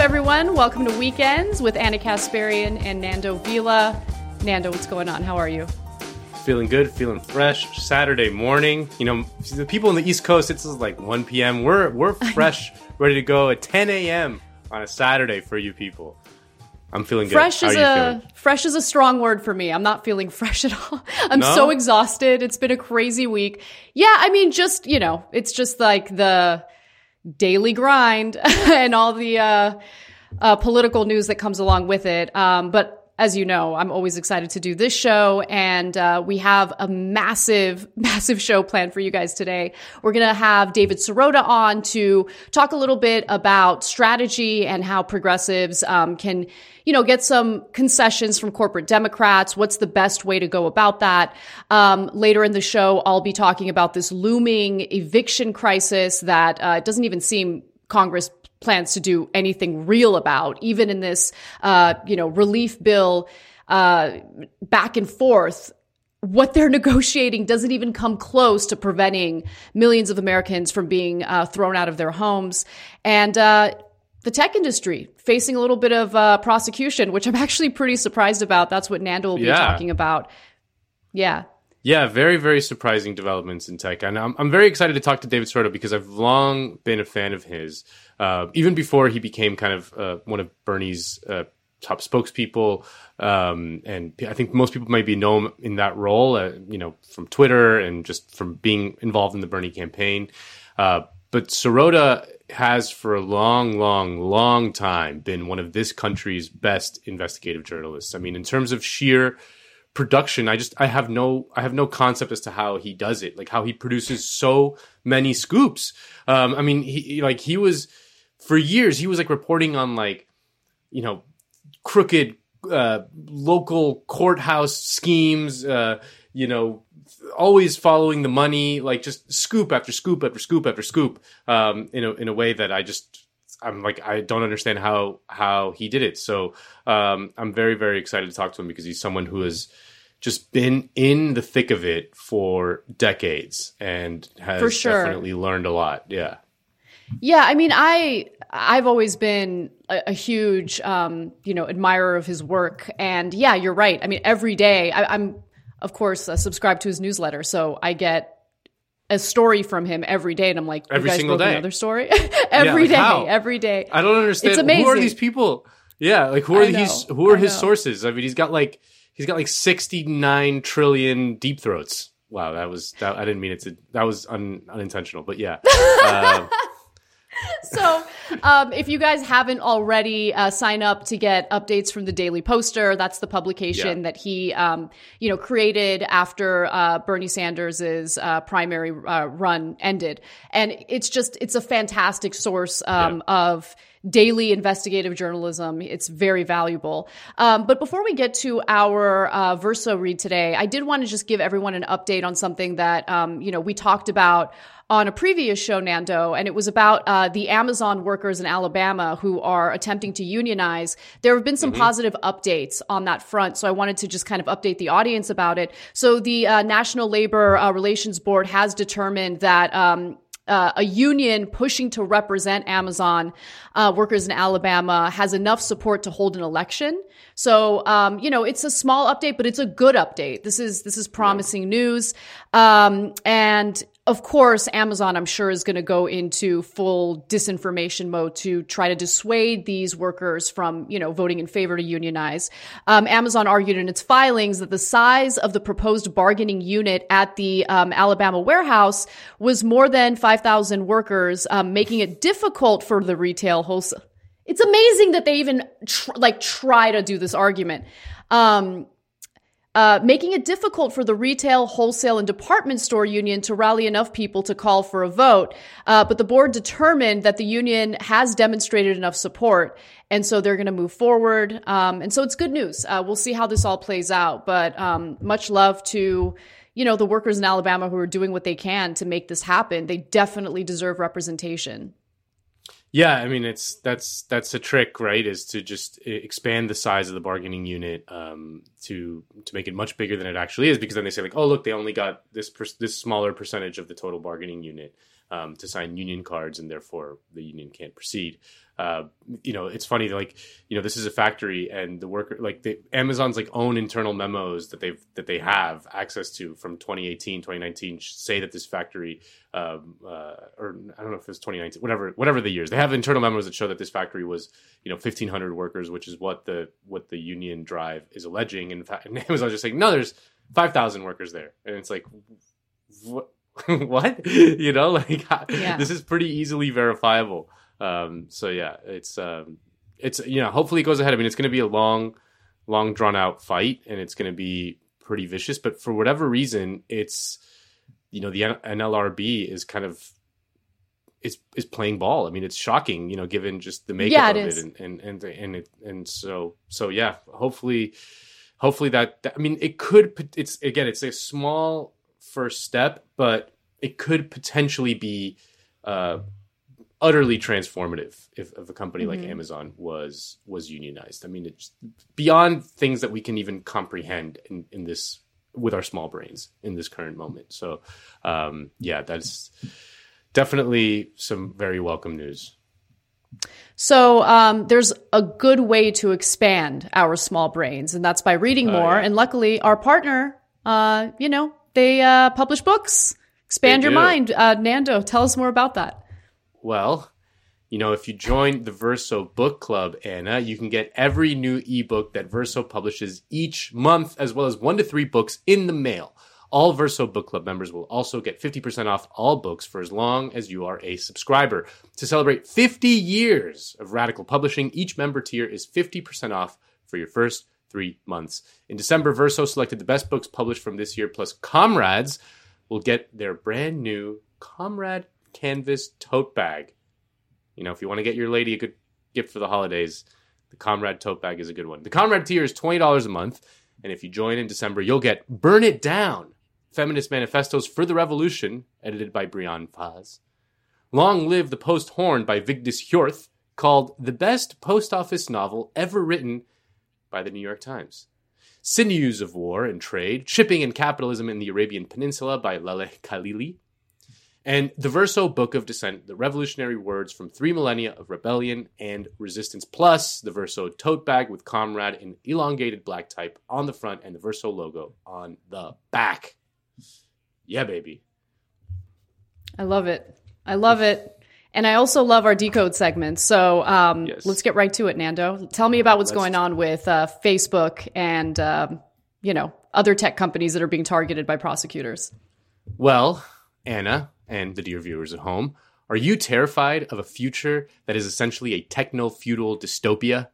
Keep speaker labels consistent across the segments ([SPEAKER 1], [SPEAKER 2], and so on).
[SPEAKER 1] Everyone? Welcome to Weekends with Anna Kasparian and Nando Vila. Nando, what's going on? How are you?
[SPEAKER 2] Feeling good, feeling fresh. Saturday morning. You know, the people on the East Coast, it's like 1 p.m. We're we're fresh, ready to go at 10 a.m. on a Saturday for you people. I'm feeling good.
[SPEAKER 1] Fresh
[SPEAKER 2] How
[SPEAKER 1] is a
[SPEAKER 2] feeling?
[SPEAKER 1] fresh is a strong word for me. I'm not feeling fresh at all. I'm
[SPEAKER 2] No?
[SPEAKER 1] so exhausted. It's been a crazy week. Yeah, I mean, just you know, it's just like the daily grind and all the uh, uh, political news that comes along with it. Um, but as you know, I'm always excited to do this show, and uh, we have a massive, massive show planned for you guys today. We're going to have David Sirota on to talk a little bit about strategy and how progressives um, can, you know, get some concessions from corporate Democrats. What's the best way to go about that? Um, later in the show, I'll be talking about this looming eviction crisis that uh, it doesn't even seem Congress plans to do anything real about, even in this, uh, you know, relief bill uh, back and forth. What they're negotiating doesn't even come close to preventing millions of Americans from being uh, thrown out of their homes. And uh, the tech industry facing a little bit of uh, prosecution, which I'm actually pretty surprised about. That's what Nando will be
[SPEAKER 2] Yeah.
[SPEAKER 1] talking about. Yeah.
[SPEAKER 2] Yeah, very, very surprising developments in tech. And I'm, I'm very excited to talk to David Sirota because I've long been a fan of his. Uh, even before he became kind of uh, one of Bernie's uh, top spokespeople. Um, and I think most people maybe know him in that role, uh, you know, from Twitter and just from being involved in the Bernie campaign. But Sirota has for a long, long, long time been one of this country's best investigative journalists. I mean, in terms of sheer production i just i have no i have no concept as to how he does it like how he produces so many scoops um i mean he like he was for years he was like reporting on like you know crooked uh local courthouse schemes uh you know always following the money like just scoop after scoop after scoop after scoop um in a in a way that i just I'm like I don't understand how how he did it. So um, I'm very very excited to talk to him because he's someone who has just been in the thick of it for decades and has
[SPEAKER 1] sure.
[SPEAKER 2] definitely learned a lot. Yeah.
[SPEAKER 1] Yeah, I mean, I I've always been a, a huge um, you know admirer of his work, and yeah, you're right. I mean, every day I, I'm of course uh, subscribed to his newsletter, so I get a story from him every day, and I'm like,
[SPEAKER 2] Every single day.
[SPEAKER 1] Another story every
[SPEAKER 2] like
[SPEAKER 1] day, every day.
[SPEAKER 2] I don't understand
[SPEAKER 1] It's
[SPEAKER 2] who are these people? Yeah, like who are these who are his sources? I mean, he's got like he's got like 69 trillion deep throats. Wow, that was that, I didn't mean it to that was un, unintentional, but yeah. Uh,
[SPEAKER 1] so um, if you guys haven't already uh, sign up to get updates from the daily poster that's the publication
[SPEAKER 2] Yeah.
[SPEAKER 1] that he um, you know created after uh, bernie sanders's uh, primary uh, run ended and it's just it's a fantastic source um, of daily investigative journalism. It's very valuable. Um, but before we get to our uh, Verso read today, I did want to just give everyone an update on something that um, you know we talked about on a previous show, Nando, and it was about uh, the Amazon workers in Alabama who are attempting to unionize. There have been some positive updates on that front, so I wanted to just kind of update the audience about it. So the uh, National Labor uh, Relations Board has determined that. Um, uh, a union pushing to represent Amazon uh, workers in Alabama has enough support to hold an election. So, um, you know, it's a small update, but it's a good update. This is this is promising news. Um, and of course, Amazon, I'm sure, is going to go into full disinformation mode to try to dissuade these workers from, you know, voting in favor to unionize. Um, Amazon argued in its filings that the size of the proposed bargaining unit at the um, Alabama warehouse was more than 5,000 workers, um, making it difficult for the retail wholesale. It's amazing that they even tr- like try to do this argument. Um, uh, making it difficult for the retail, wholesale, and department store union to rally enough people to call for a vote. Uh, but the board determined that the union has demonstrated enough support, and so they're going to move forward. Um, and so it's good news. Uh, we'll see how this all plays out. But um, much love to you know the workers in Alabama who are doing what they can to make this happen. They definitely deserve representation.
[SPEAKER 2] Yeah, I mean it's that's that's a trick, right? Is to just expand the size of the bargaining unit um, to to make it much bigger than it actually is, because then they say like, oh look, they only got this per- this smaller percentage of the total bargaining unit um, to sign union cards, and therefore the union can't proceed. Uh, you know, it's funny like you know this is a factory and the worker like the Amazon's like own internal memos that they've that they have access to from 2018 2019 say that this factory um, uh, or I don't know if it's 2019 whatever whatever the years. They have internal memos that show that this factory was you know 1500 workers which is what the what the union drive is alleging. In fact and Amazon's just saying no there's 5000 workers there. And it's like what what? You know like yeah. this is pretty easily verifiable um, so yeah, it's um, it's you know hopefully it goes ahead. I mean, it's going to be a long, long drawn out fight, and it's going to be pretty vicious. But for whatever reason, it's you know the NLRB is kind of is is playing ball. I mean, it's shocking, you know, given just the makeup yeah, it of is. it, and and and and, it, and so so yeah. Hopefully, hopefully that, that I mean, it could. It's again, it's a small first step, but it could potentially be uh, utterly transformative if, if a company mm-hmm. like Amazon was was unionized. I mean, it's beyond things that we can even comprehend in, in this with our small brains in this current moment. So, um, yeah, that's definitely some very welcome news.
[SPEAKER 1] So um, there's a good way to expand our small brains, and that's by reading uh, more. Yeah. And luckily, our partner, uh, you know, they uh, publish books. Expand they your do. mind, uh, Nando. Tell us more about that.
[SPEAKER 2] Well, you know, if you join the Verso Book Club, Anna, you can get every new ebook that Verso publishes each month, as well as one to three books in the mail. All Verso Book Club members will also get 50% off all books for as long as you are a subscriber. To celebrate 50 years of radical publishing, each member tier is 50% off for your first three months. In December, Verso selected the best books published from this year, plus Comrades will get their brand new Comrade canvas tote bag. You know, if you want to get your lady a good gift for the holidays, the Comrade tote bag is a good one. The Comrade tier is $20 a month, and if you join in December, you'll get Burn It Down, Feminist Manifestos for the Revolution, edited by Breanne Fahs. Long Live the Post Horn by Vigdis Hjorth, called the best post office novel ever written by the New York Times. Sinews of War and Trade, Shipping and Capitalism in the Arabian Peninsula by Laleh Khalili, and the Verso Book of Dissent, the revolutionary words from three millennia of rebellion and resistance, plus the Verso tote bag with Comrade in elongated black type on the front and the Verso logo on the back. Yeah, baby.
[SPEAKER 1] I love it. I love it. And I also love our decode segment. So um, yes. let's get right to it, Nando. Tell me about what's let's going on with uh, Facebook and, um, you know, other tech companies that are being targeted by prosecutors.
[SPEAKER 2] Well, Anna, and the dear viewers at home, are you terrified of a future that is essentially a techno feudal dystopia?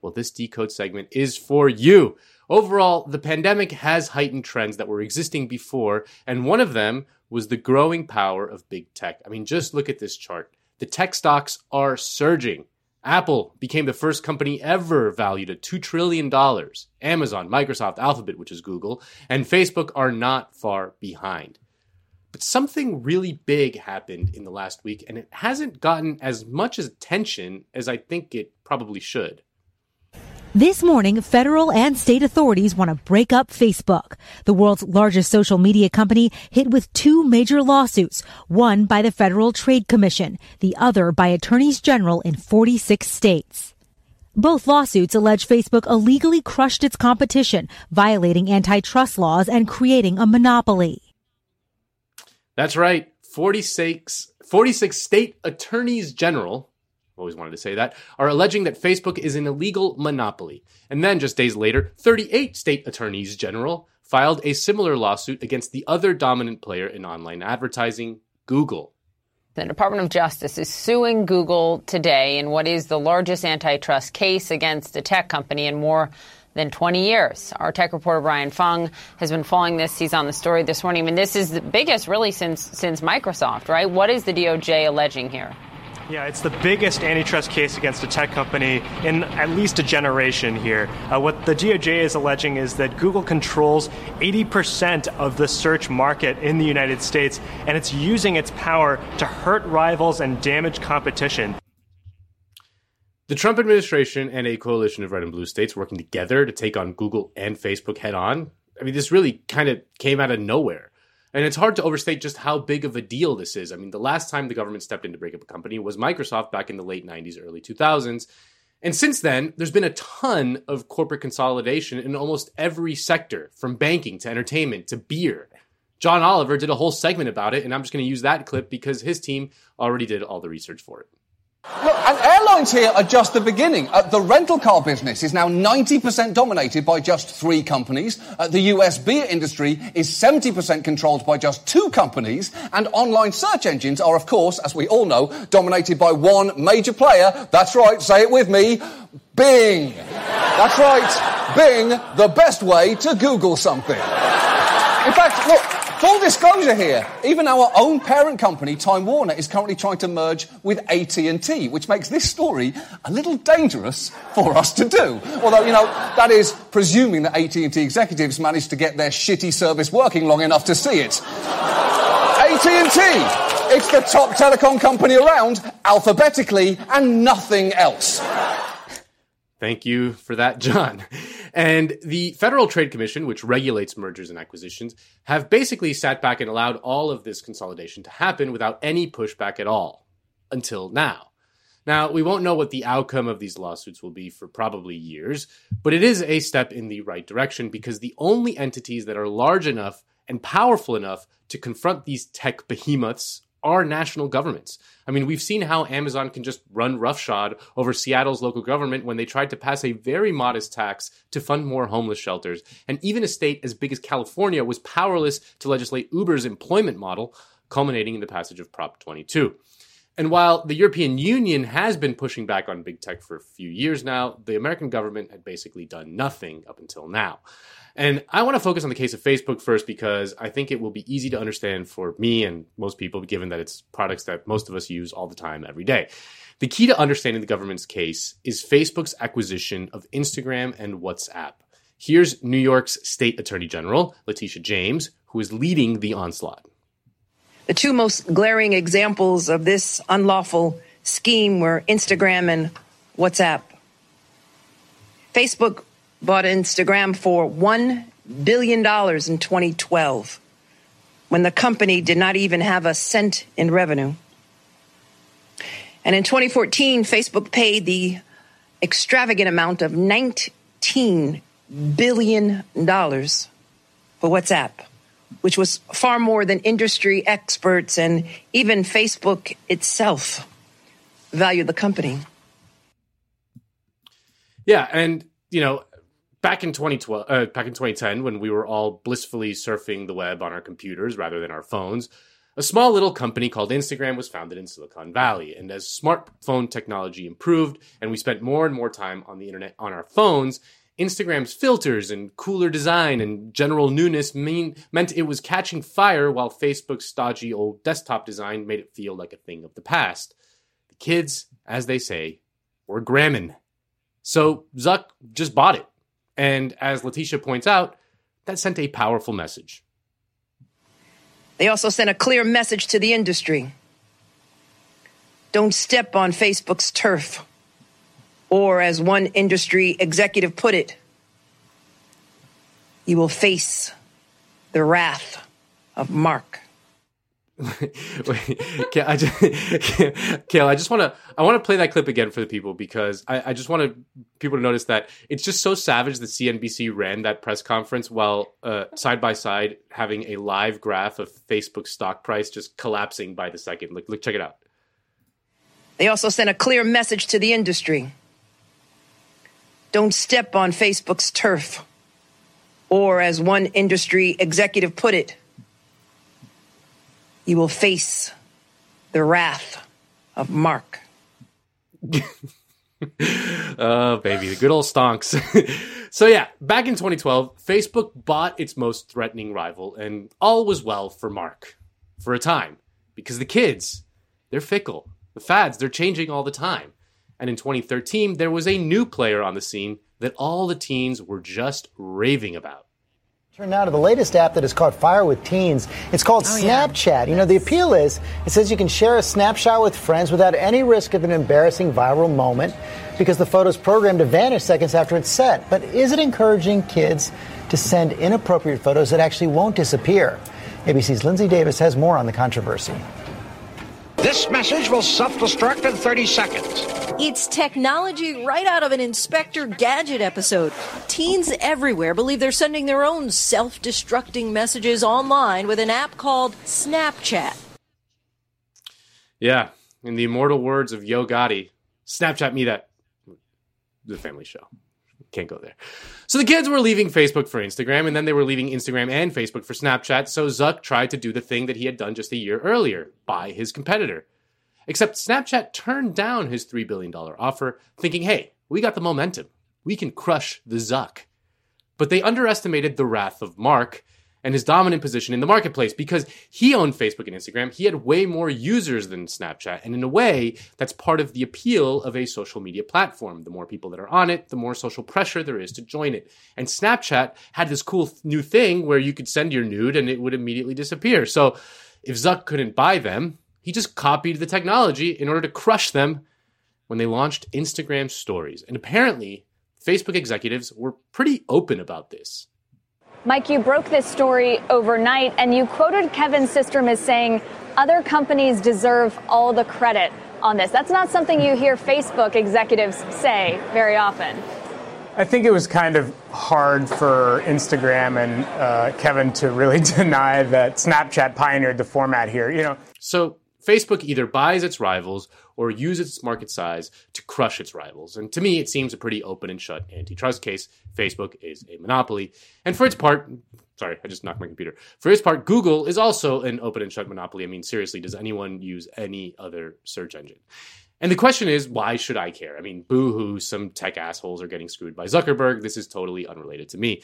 [SPEAKER 2] Well, this decode segment is for you. Overall, the pandemic has heightened trends that were existing before, and one of them was the growing power of big tech. I mean, just look at this chart. The tech stocks are surging. Apple became the first company ever valued at $2 trillion. Amazon, Microsoft, Alphabet, which is Google, and Facebook are not far behind. But something really big happened in the last week, and it hasn't gotten as much attention as I think it probably should.
[SPEAKER 3] This morning, federal and state authorities want to break up Facebook, the world's largest social media company hit with two major lawsuits, one by the Federal Trade Commission, the other by attorneys general in 46 states. Both lawsuits allege Facebook illegally crushed its competition, violating antitrust laws and creating a monopoly.
[SPEAKER 2] That's right. 46, 46 state attorneys general, always wanted to say that, are alleging that Facebook is an illegal monopoly. And then just days later, 38 state attorneys general filed a similar lawsuit against the other dominant player in online advertising, Google.
[SPEAKER 4] The Department of Justice is suing Google today in what is the largest antitrust case against a tech company in more than 20 years. Our tech reporter Brian Fung has been following this. He's on the story this morning. I mean, this is the biggest really since since Microsoft, right? What is the DOJ alleging here?
[SPEAKER 5] Yeah, it's the biggest antitrust case against a tech company in at least a generation here. Uh, what the DOJ is alleging is that Google controls 80% of the search market in the United States, and it's using its power to hurt rivals and damage competition.
[SPEAKER 2] The Trump administration and a coalition of red and blue states working together to take on Google and Facebook head on. I mean, this really kind of came out of nowhere. And it's hard to overstate just how big of a deal this is. I mean, the last time the government stepped in to break up a company was Microsoft back in the late 90s, early 2000s. And since then, there's been a ton of corporate consolidation in almost every sector, from banking to entertainment to beer. John Oliver did a whole segment about it, and I'm just going to use that clip because his team already did all the research for it.
[SPEAKER 6] Look, and airlines here are just the beginning. Uh, the rental car business is now 90% dominated by just three companies. Uh, the US beer industry is 70% controlled by just two companies. And online search engines are, of course, as we all know, dominated by one major player. That's right, say it with me. Bing. That's right. Bing, the best way to Google something. In fact, look, Full disclosure here, even our own parent company, Time Warner, is currently trying to merge with AT&T, which makes this story a little dangerous for us to do. Although, you know, that is presuming that AT&T executives managed to get their shitty service working long enough to see it. AT&T, it's the top telecom company around, alphabetically, and nothing else.
[SPEAKER 2] Thank you for that, John. And the Federal Trade Commission, which regulates mergers and acquisitions, have basically sat back and allowed all of this consolidation to happen without any pushback at all until now. Now, we won't know what the outcome of these lawsuits will be for probably years, but it is a step in the right direction because the only entities that are large enough and powerful enough to confront these tech behemoths are national governments. I mean, we've seen how Amazon can just run roughshod over Seattle's local government when they tried to pass a very modest tax to fund more homeless shelters. And even a state as big as California was powerless to legislate Uber's employment model, culminating in the passage of Prop 22. And while the European Union has been pushing back on big tech for a few years now, the American government had basically done nothing up until now. And I want to focus on the case of Facebook first because I think it will be easy to understand for me and most people, given that it's products that most of us use all the time, every day. The key to understanding the government's case is Facebook's acquisition of Instagram and WhatsApp. Here's New York's State Attorney General, Letitia James, who is leading the onslaught.
[SPEAKER 7] The two most glaring examples of this unlawful scheme were Instagram and WhatsApp. Facebook bought Instagram for $1 billion in 2012 when the company did not even have a cent in revenue. And in 2014, Facebook paid the extravagant amount of $19 billion for WhatsApp, which was far more than industry experts and even Facebook itself valued the company.
[SPEAKER 2] Yeah, and you know, back in 2012 uh, back in 2010 when we were all blissfully surfing the web on our computers rather than our phones a small little company called Instagram was founded in Silicon Valley and as smartphone technology improved and we spent more and more time on the internet on our phones Instagram's filters and cooler design and general newness mean, meant it was catching fire while Facebook's stodgy old desktop design made it feel like a thing of the past. The kids, as they say, were gramming. So Zuck just bought it and as Letitia points out, that sent a powerful message.
[SPEAKER 7] They also sent a clear message to the industry. Don't step on Facebook's turf. Or, as one industry executive put it, you will face the wrath of Mark.
[SPEAKER 2] Wait, I just, Kayla, I just want to I want to play that clip again for the people because I, I just want people to notice that it's just so savage that CNBC ran that press conference while uh, side by side having a live graph of Facebook stock price just collapsing by the second. Look, look, check it out.
[SPEAKER 7] They also sent a clear message to the industry: Don't step on Facebook's turf, or as one industry executive put it you will face the wrath of Mark.
[SPEAKER 2] oh, baby, the good old stonks. so, yeah, back in 2012, Facebook bought its most threatening rival, and all was well for Mark for a time because the kids, they're fickle. The fads, they're changing all the time. And in 2013, there was a new player on the scene that all the teens were just raving about.
[SPEAKER 8] Turn now to the latest app that has caught fire with teens. It's called oh, Snapchat. Yeah. You know, the appeal is it says you can share a snapshot with friends without any risk of an embarrassing viral moment because the photo's programmed to vanish seconds after it's set. But is it encouraging kids to send inappropriate photos that actually won't disappear? ABC's Lindsay Davis has more on the controversy.
[SPEAKER 9] This message will self destruct in 30 seconds.
[SPEAKER 10] It's technology right out of an Inspector Gadget episode. Teens everywhere believe they're sending their own self destructing messages online with an app called Snapchat.
[SPEAKER 2] Yeah, in the immortal words of Yo Gotti, Snapchat me that. The family show. Can't go there. So the kids were leaving Facebook for Instagram, and then they were leaving Instagram and Facebook for Snapchat. So Zuck tried to do the thing that he had done just a year earlier buy his competitor. Except Snapchat turned down his $3 billion offer, thinking, hey, we got the momentum. We can crush the Zuck. But they underestimated the wrath of Mark and his dominant position in the marketplace because he owned Facebook and Instagram. He had way more users than Snapchat. And in a way, that's part of the appeal of a social media platform. The more people that are on it, the more social pressure there is to join it. And Snapchat had this cool new thing where you could send your nude and it would immediately disappear. So if Zuck couldn't buy them, he just copied the technology in order to crush them when they launched Instagram stories. And apparently, Facebook executives were pretty open about this.
[SPEAKER 11] Mike, you broke this story overnight and you quoted Kevin Systrom as saying other companies deserve all the credit on this. That's not something you hear Facebook executives say very often.
[SPEAKER 12] I think it was kind of hard for Instagram and uh, Kevin to really deny that Snapchat pioneered the format here. You know,
[SPEAKER 2] so Facebook either buys its rivals or use its market size to crush its rivals. And to me, it seems a pretty open and shut antitrust case. Facebook is a monopoly. And for its part, sorry, I just knocked my computer. For its part, Google is also an open and shut monopoly. I mean, seriously, does anyone use any other search engine? And the question is, why should I care? I mean, boo hoo, some tech assholes are getting screwed by Zuckerberg. This is totally unrelated to me.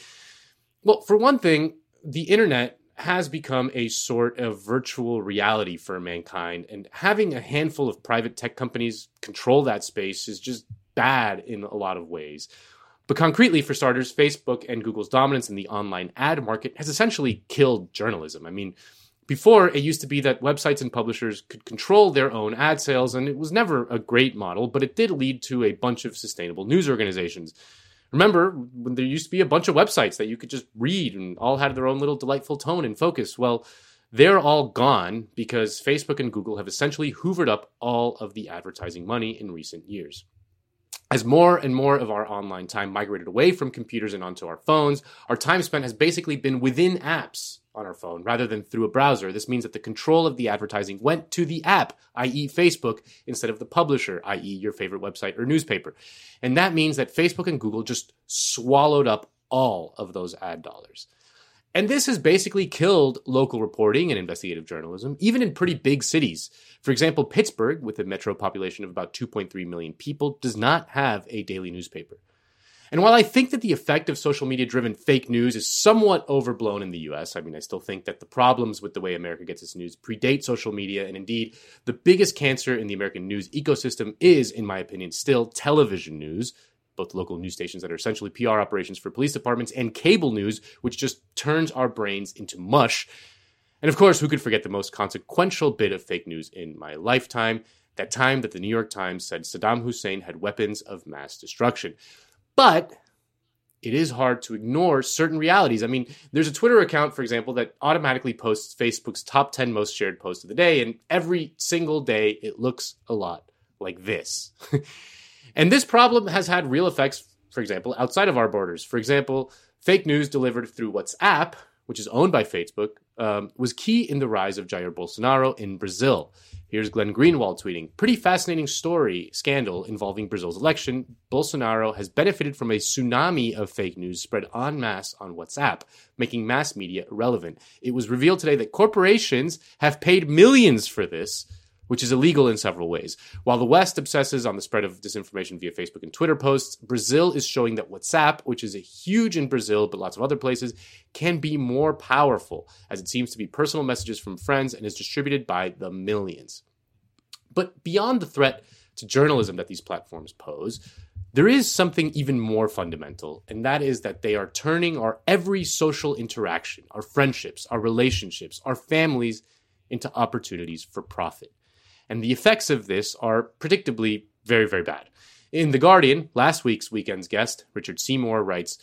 [SPEAKER 2] Well, for one thing, the internet has become a sort of virtual reality for mankind. And having a handful of private tech companies control that space is just bad in a lot of ways. But concretely, for starters, Facebook and Google's dominance in the online ad market has essentially killed journalism. I mean, before it used to be that websites and publishers could control their own ad sales, and it was never a great model, but it did lead to a bunch of sustainable news organizations. Remember when there used to be a bunch of websites that you could just read and all had their own little delightful tone and focus? Well, they're all gone because Facebook and Google have essentially hoovered up all of the advertising money in recent years. As more and more of our online time migrated away from computers and onto our phones, our time spent has basically been within apps on our phone rather than through a browser. This means that the control of the advertising went to the app, i.e., Facebook, instead of the publisher, i.e., your favorite website or newspaper. And that means that Facebook and Google just swallowed up all of those ad dollars. And this has basically killed local reporting and investigative journalism, even in pretty big cities. For example, Pittsburgh, with a metro population of about 2.3 million people, does not have a daily newspaper. And while I think that the effect of social media driven fake news is somewhat overblown in the US, I mean, I still think that the problems with the way America gets its news predate social media. And indeed, the biggest cancer in the American news ecosystem is, in my opinion, still television news, both local news stations that are essentially PR operations for police departments and cable news, which just turns our brains into mush. And of course, who could forget the most consequential bit of fake news in my lifetime? That time that the New York Times said Saddam Hussein had weapons of mass destruction. But it is hard to ignore certain realities. I mean, there's a Twitter account, for example, that automatically posts Facebook's top 10 most shared posts of the day, and every single day it looks a lot like this. and this problem has had real effects, for example, outside of our borders. For example, fake news delivered through WhatsApp, which is owned by Facebook, um, was key in the rise of Jair Bolsonaro in Brazil. Here's Glenn Greenwald tweeting Pretty fascinating story scandal involving Brazil's election. Bolsonaro has benefited from a tsunami of fake news spread en masse on WhatsApp, making mass media irrelevant. It was revealed today that corporations have paid millions for this which is illegal in several ways. While the West obsesses on the spread of disinformation via Facebook and Twitter posts, Brazil is showing that WhatsApp, which is huge in Brazil but lots of other places, can be more powerful, as it seems to be personal messages from friends and is distributed by the millions. But beyond the threat to journalism that these platforms pose, there is something even more fundamental, and that is that they are turning our every social interaction, our friendships, our relationships, our families into opportunities for profit. And the effects of this are predictably very, very bad. In The Guardian, last week's weekend's guest, Richard Seymour, writes,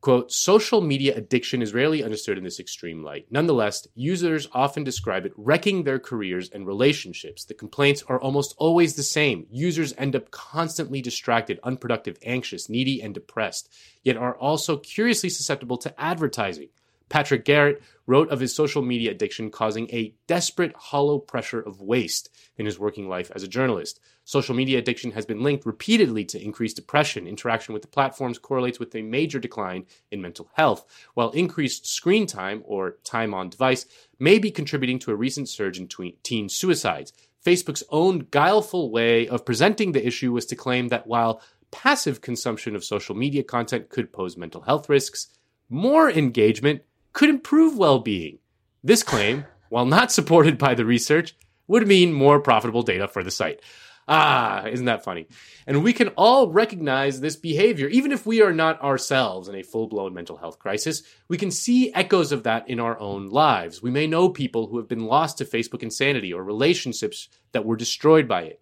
[SPEAKER 2] Quote, social media addiction is rarely understood in this extreme light. Nonetheless, users often describe it wrecking their careers and relationships. The complaints are almost always the same. Users end up constantly distracted, unproductive, anxious, needy, and depressed, yet are also curiously susceptible to advertising. Patrick Garrett wrote of his social media addiction causing a desperate, hollow pressure of waste in his working life as a journalist. Social media addiction has been linked repeatedly to increased depression. Interaction with the platforms correlates with a major decline in mental health, while increased screen time, or time on device, may be contributing to a recent surge in teen suicides. Facebook's own guileful way of presenting the issue was to claim that while passive consumption of social media content could pose mental health risks, more engagement could improve well being. This claim, while not supported by the research, would mean more profitable data for the site. Ah, isn't that funny? And we can all recognize this behavior, even if we are not ourselves in a full blown mental health crisis. We can see echoes of that in our own lives. We may know people who have been lost to Facebook insanity or relationships that were destroyed by it.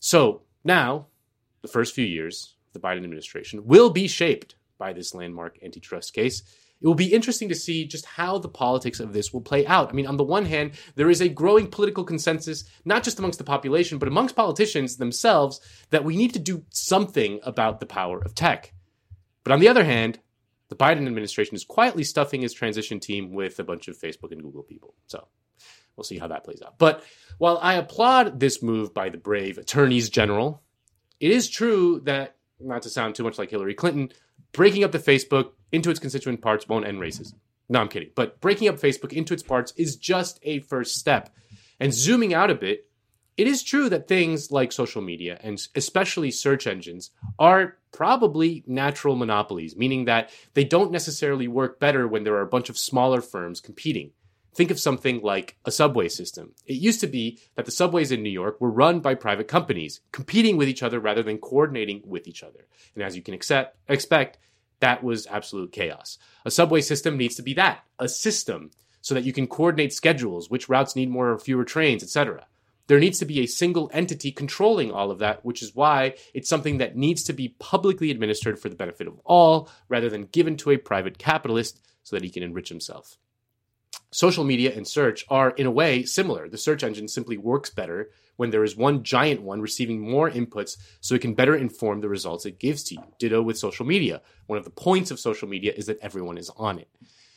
[SPEAKER 2] So now, the first few years of the Biden administration will be shaped by this landmark antitrust case it will be interesting to see just how the politics of this will play out. I mean, on the one hand, there is a growing political consensus, not just amongst the population, but amongst politicians themselves, that we need to do something about the power of tech. But on the other hand, the Biden administration is quietly stuffing his transition team with a bunch of Facebook and Google people. So we'll see how that plays out. But while I applaud this move by the brave attorneys general, it is true that, not to sound too much like Hillary Clinton, breaking up the Facebook into its constituent parts won't end racism. No, I'm kidding. But breaking up Facebook into its parts is just a first step. And zooming out a bit, it is true that things like social media and especially search engines are probably natural monopolies, meaning that they don't necessarily work better when there are a bunch of smaller firms competing. Think of something like a subway system. It used to be that the subways in New York were run by private companies, competing with each other rather than coordinating with each other. And as you can accept, expect, that was absolute chaos. A subway system needs to be that a system so that you can coordinate schedules, which routes need more or fewer trains, etc. There needs to be a single entity controlling all of that, which is why it's something that needs to be publicly administered for the benefit of all rather than given to a private capitalist so that he can enrich himself. Social media and search are, in a way, similar. The search engine simply works better when there is one giant one receiving more inputs so it can better inform the results it gives to you. Ditto with social media. One of the points of social media is that everyone is on it.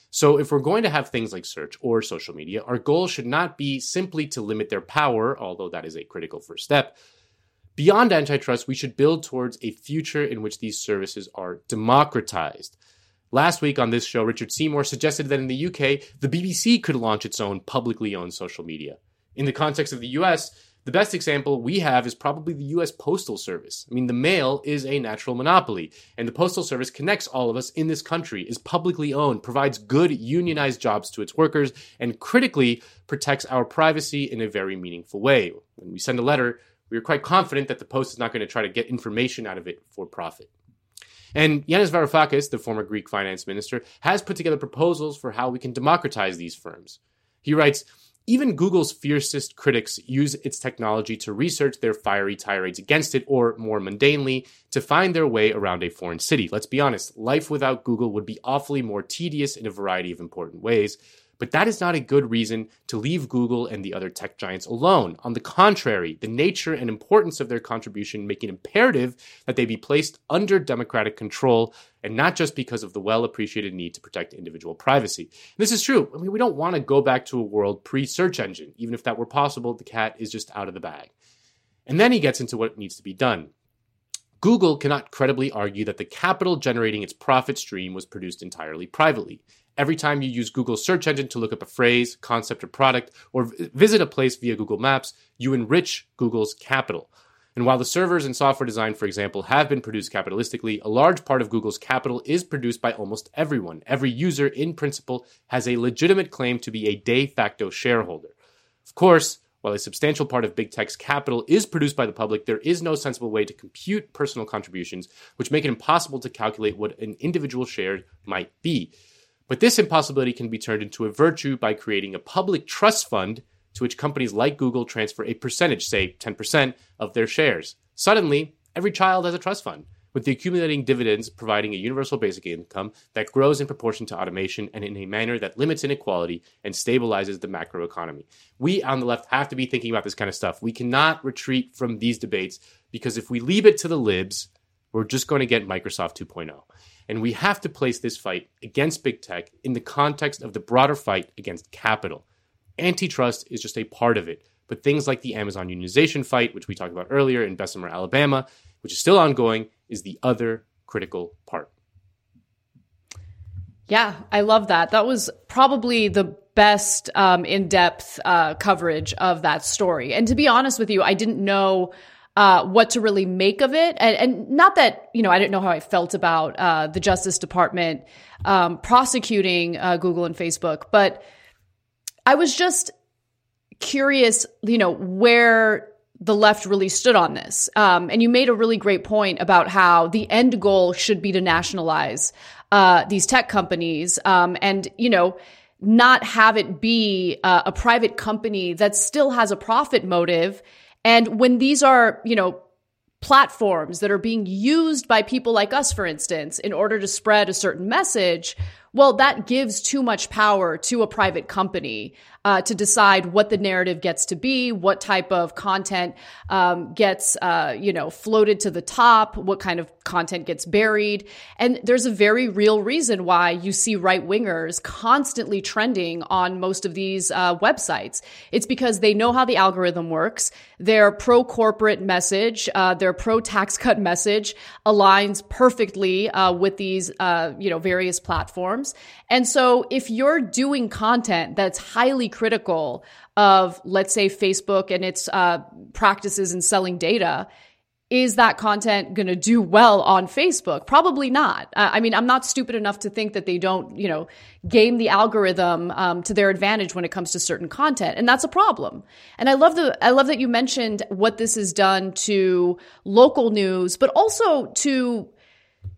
[SPEAKER 2] So, if we're going to have things like search or social media, our goal should not be simply to limit their power, although that is a critical first step. Beyond antitrust, we should build towards a future in which these services are democratized. Last week on this show, Richard Seymour suggested that in the UK, the BBC could launch its own publicly owned social media. In the context of the US, the best example we have is probably the US Postal Service. I mean, the mail is a natural monopoly, and the Postal Service connects all of us in this country, is publicly owned, provides good unionized jobs to its workers, and critically protects our privacy in a very meaningful way. When we send a letter, we are quite confident that the Post is not going to try to get information out of it for profit. And Yanis Varoufakis, the former Greek finance minister, has put together proposals for how we can democratize these firms. He writes, even Google's fiercest critics use its technology to research their fiery tirades against it, or more mundanely, to find their way around a foreign city. Let's be honest, life without Google would be awfully more tedious in a variety of important ways. But that is not a good reason to leave Google and the other tech giants alone. On the contrary, the nature and importance of their contribution make it imperative that they be placed under democratic control and not just because of the well appreciated need to protect individual privacy. This is true. I mean, we don't want to go back to a world pre search engine. Even if that were possible, the cat is just out of the bag. And then he gets into what needs to be done. Google cannot credibly argue that the capital generating its profit stream was produced entirely privately. Every time you use Google's search engine to look up a phrase, concept, or product, or visit a place via Google Maps, you enrich Google's capital. And while the servers and software design, for example, have been produced capitalistically, a large part of Google's capital is produced by almost everyone. Every user, in principle, has a legitimate claim to be a de facto shareholder. Of course, while a substantial part of big tech's capital is produced by the public, there is no sensible way to compute personal contributions, which make it impossible to calculate what an individual share might be. But this impossibility can be turned into a virtue by creating a public trust fund to which companies like Google transfer a percentage, say 10%, of their shares. Suddenly, every child has a trust fund. with the accumulating dividends providing a universal basic income that grows in proportion to automation and in a manner that limits inequality and stabilizes the macroeconomy. We on the left have to be thinking about this kind of stuff. We cannot retreat from these debates because if we leave it to the libs, we're just going to get Microsoft 2.0. And we have to place this fight against big tech in the context of the broader fight against capital. Antitrust is just a part of it. But things like the Amazon unionization fight, which we talked about earlier in Bessemer, Alabama, which is still ongoing, is the other critical part.
[SPEAKER 1] Yeah, I love that. That was probably the best um, in depth uh, coverage of that story. And to be honest with you, I didn't know uh, what to really make of it. And, and, not that, you know, I didn't know how I felt about uh, the Justice Department um, prosecuting uh, Google and Facebook, but I was just curious, you know, where the left really stood on this. Um, and you made a really great point about how the end goal should be to nationalize uh, these tech companies. Um, and, you know, not have it be uh, a private company that still has a profit motive and when these are, you know, platforms that are being used by people like us, for instance, in order to spread a certain message, well, that gives too much power to a private company uh, to decide what the narrative gets to be, what type of content um, gets, uh, you know, floated to the top, what kind of content gets buried. And there's a very real reason why you see right wingers constantly trending on most of these uh, websites. It's because they know how the algorithm works. Their pro corporate message, uh, their pro tax cut message aligns perfectly uh, with these, uh, you know, various platforms. And so if you're doing content that's highly critical of, let's say, Facebook and its uh, practices in selling data, is that content going to do well on Facebook? Probably not. Uh, I mean, I'm not stupid enough to think that they don't, you know, game the algorithm um, to their advantage when it comes to certain content, and that's a problem. And I love the I love that you mentioned what this has done to local news, but also to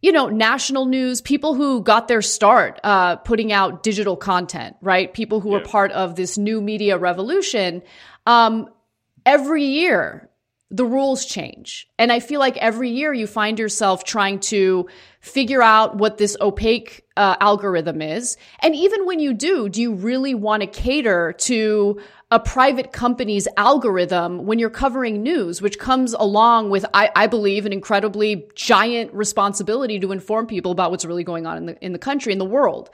[SPEAKER 1] you know, national news, people who got their start uh, putting out digital content, right? People who yeah. are part of this new media revolution. Um, every year, the rules change. And I feel like every year you find yourself trying to figure out what this opaque uh, algorithm is. And even when you do, do you really want to cater to a private company's algorithm when you're covering news, which comes along with, I, I, believe, an incredibly giant responsibility to inform people about what's really going on in the in the country, in the world.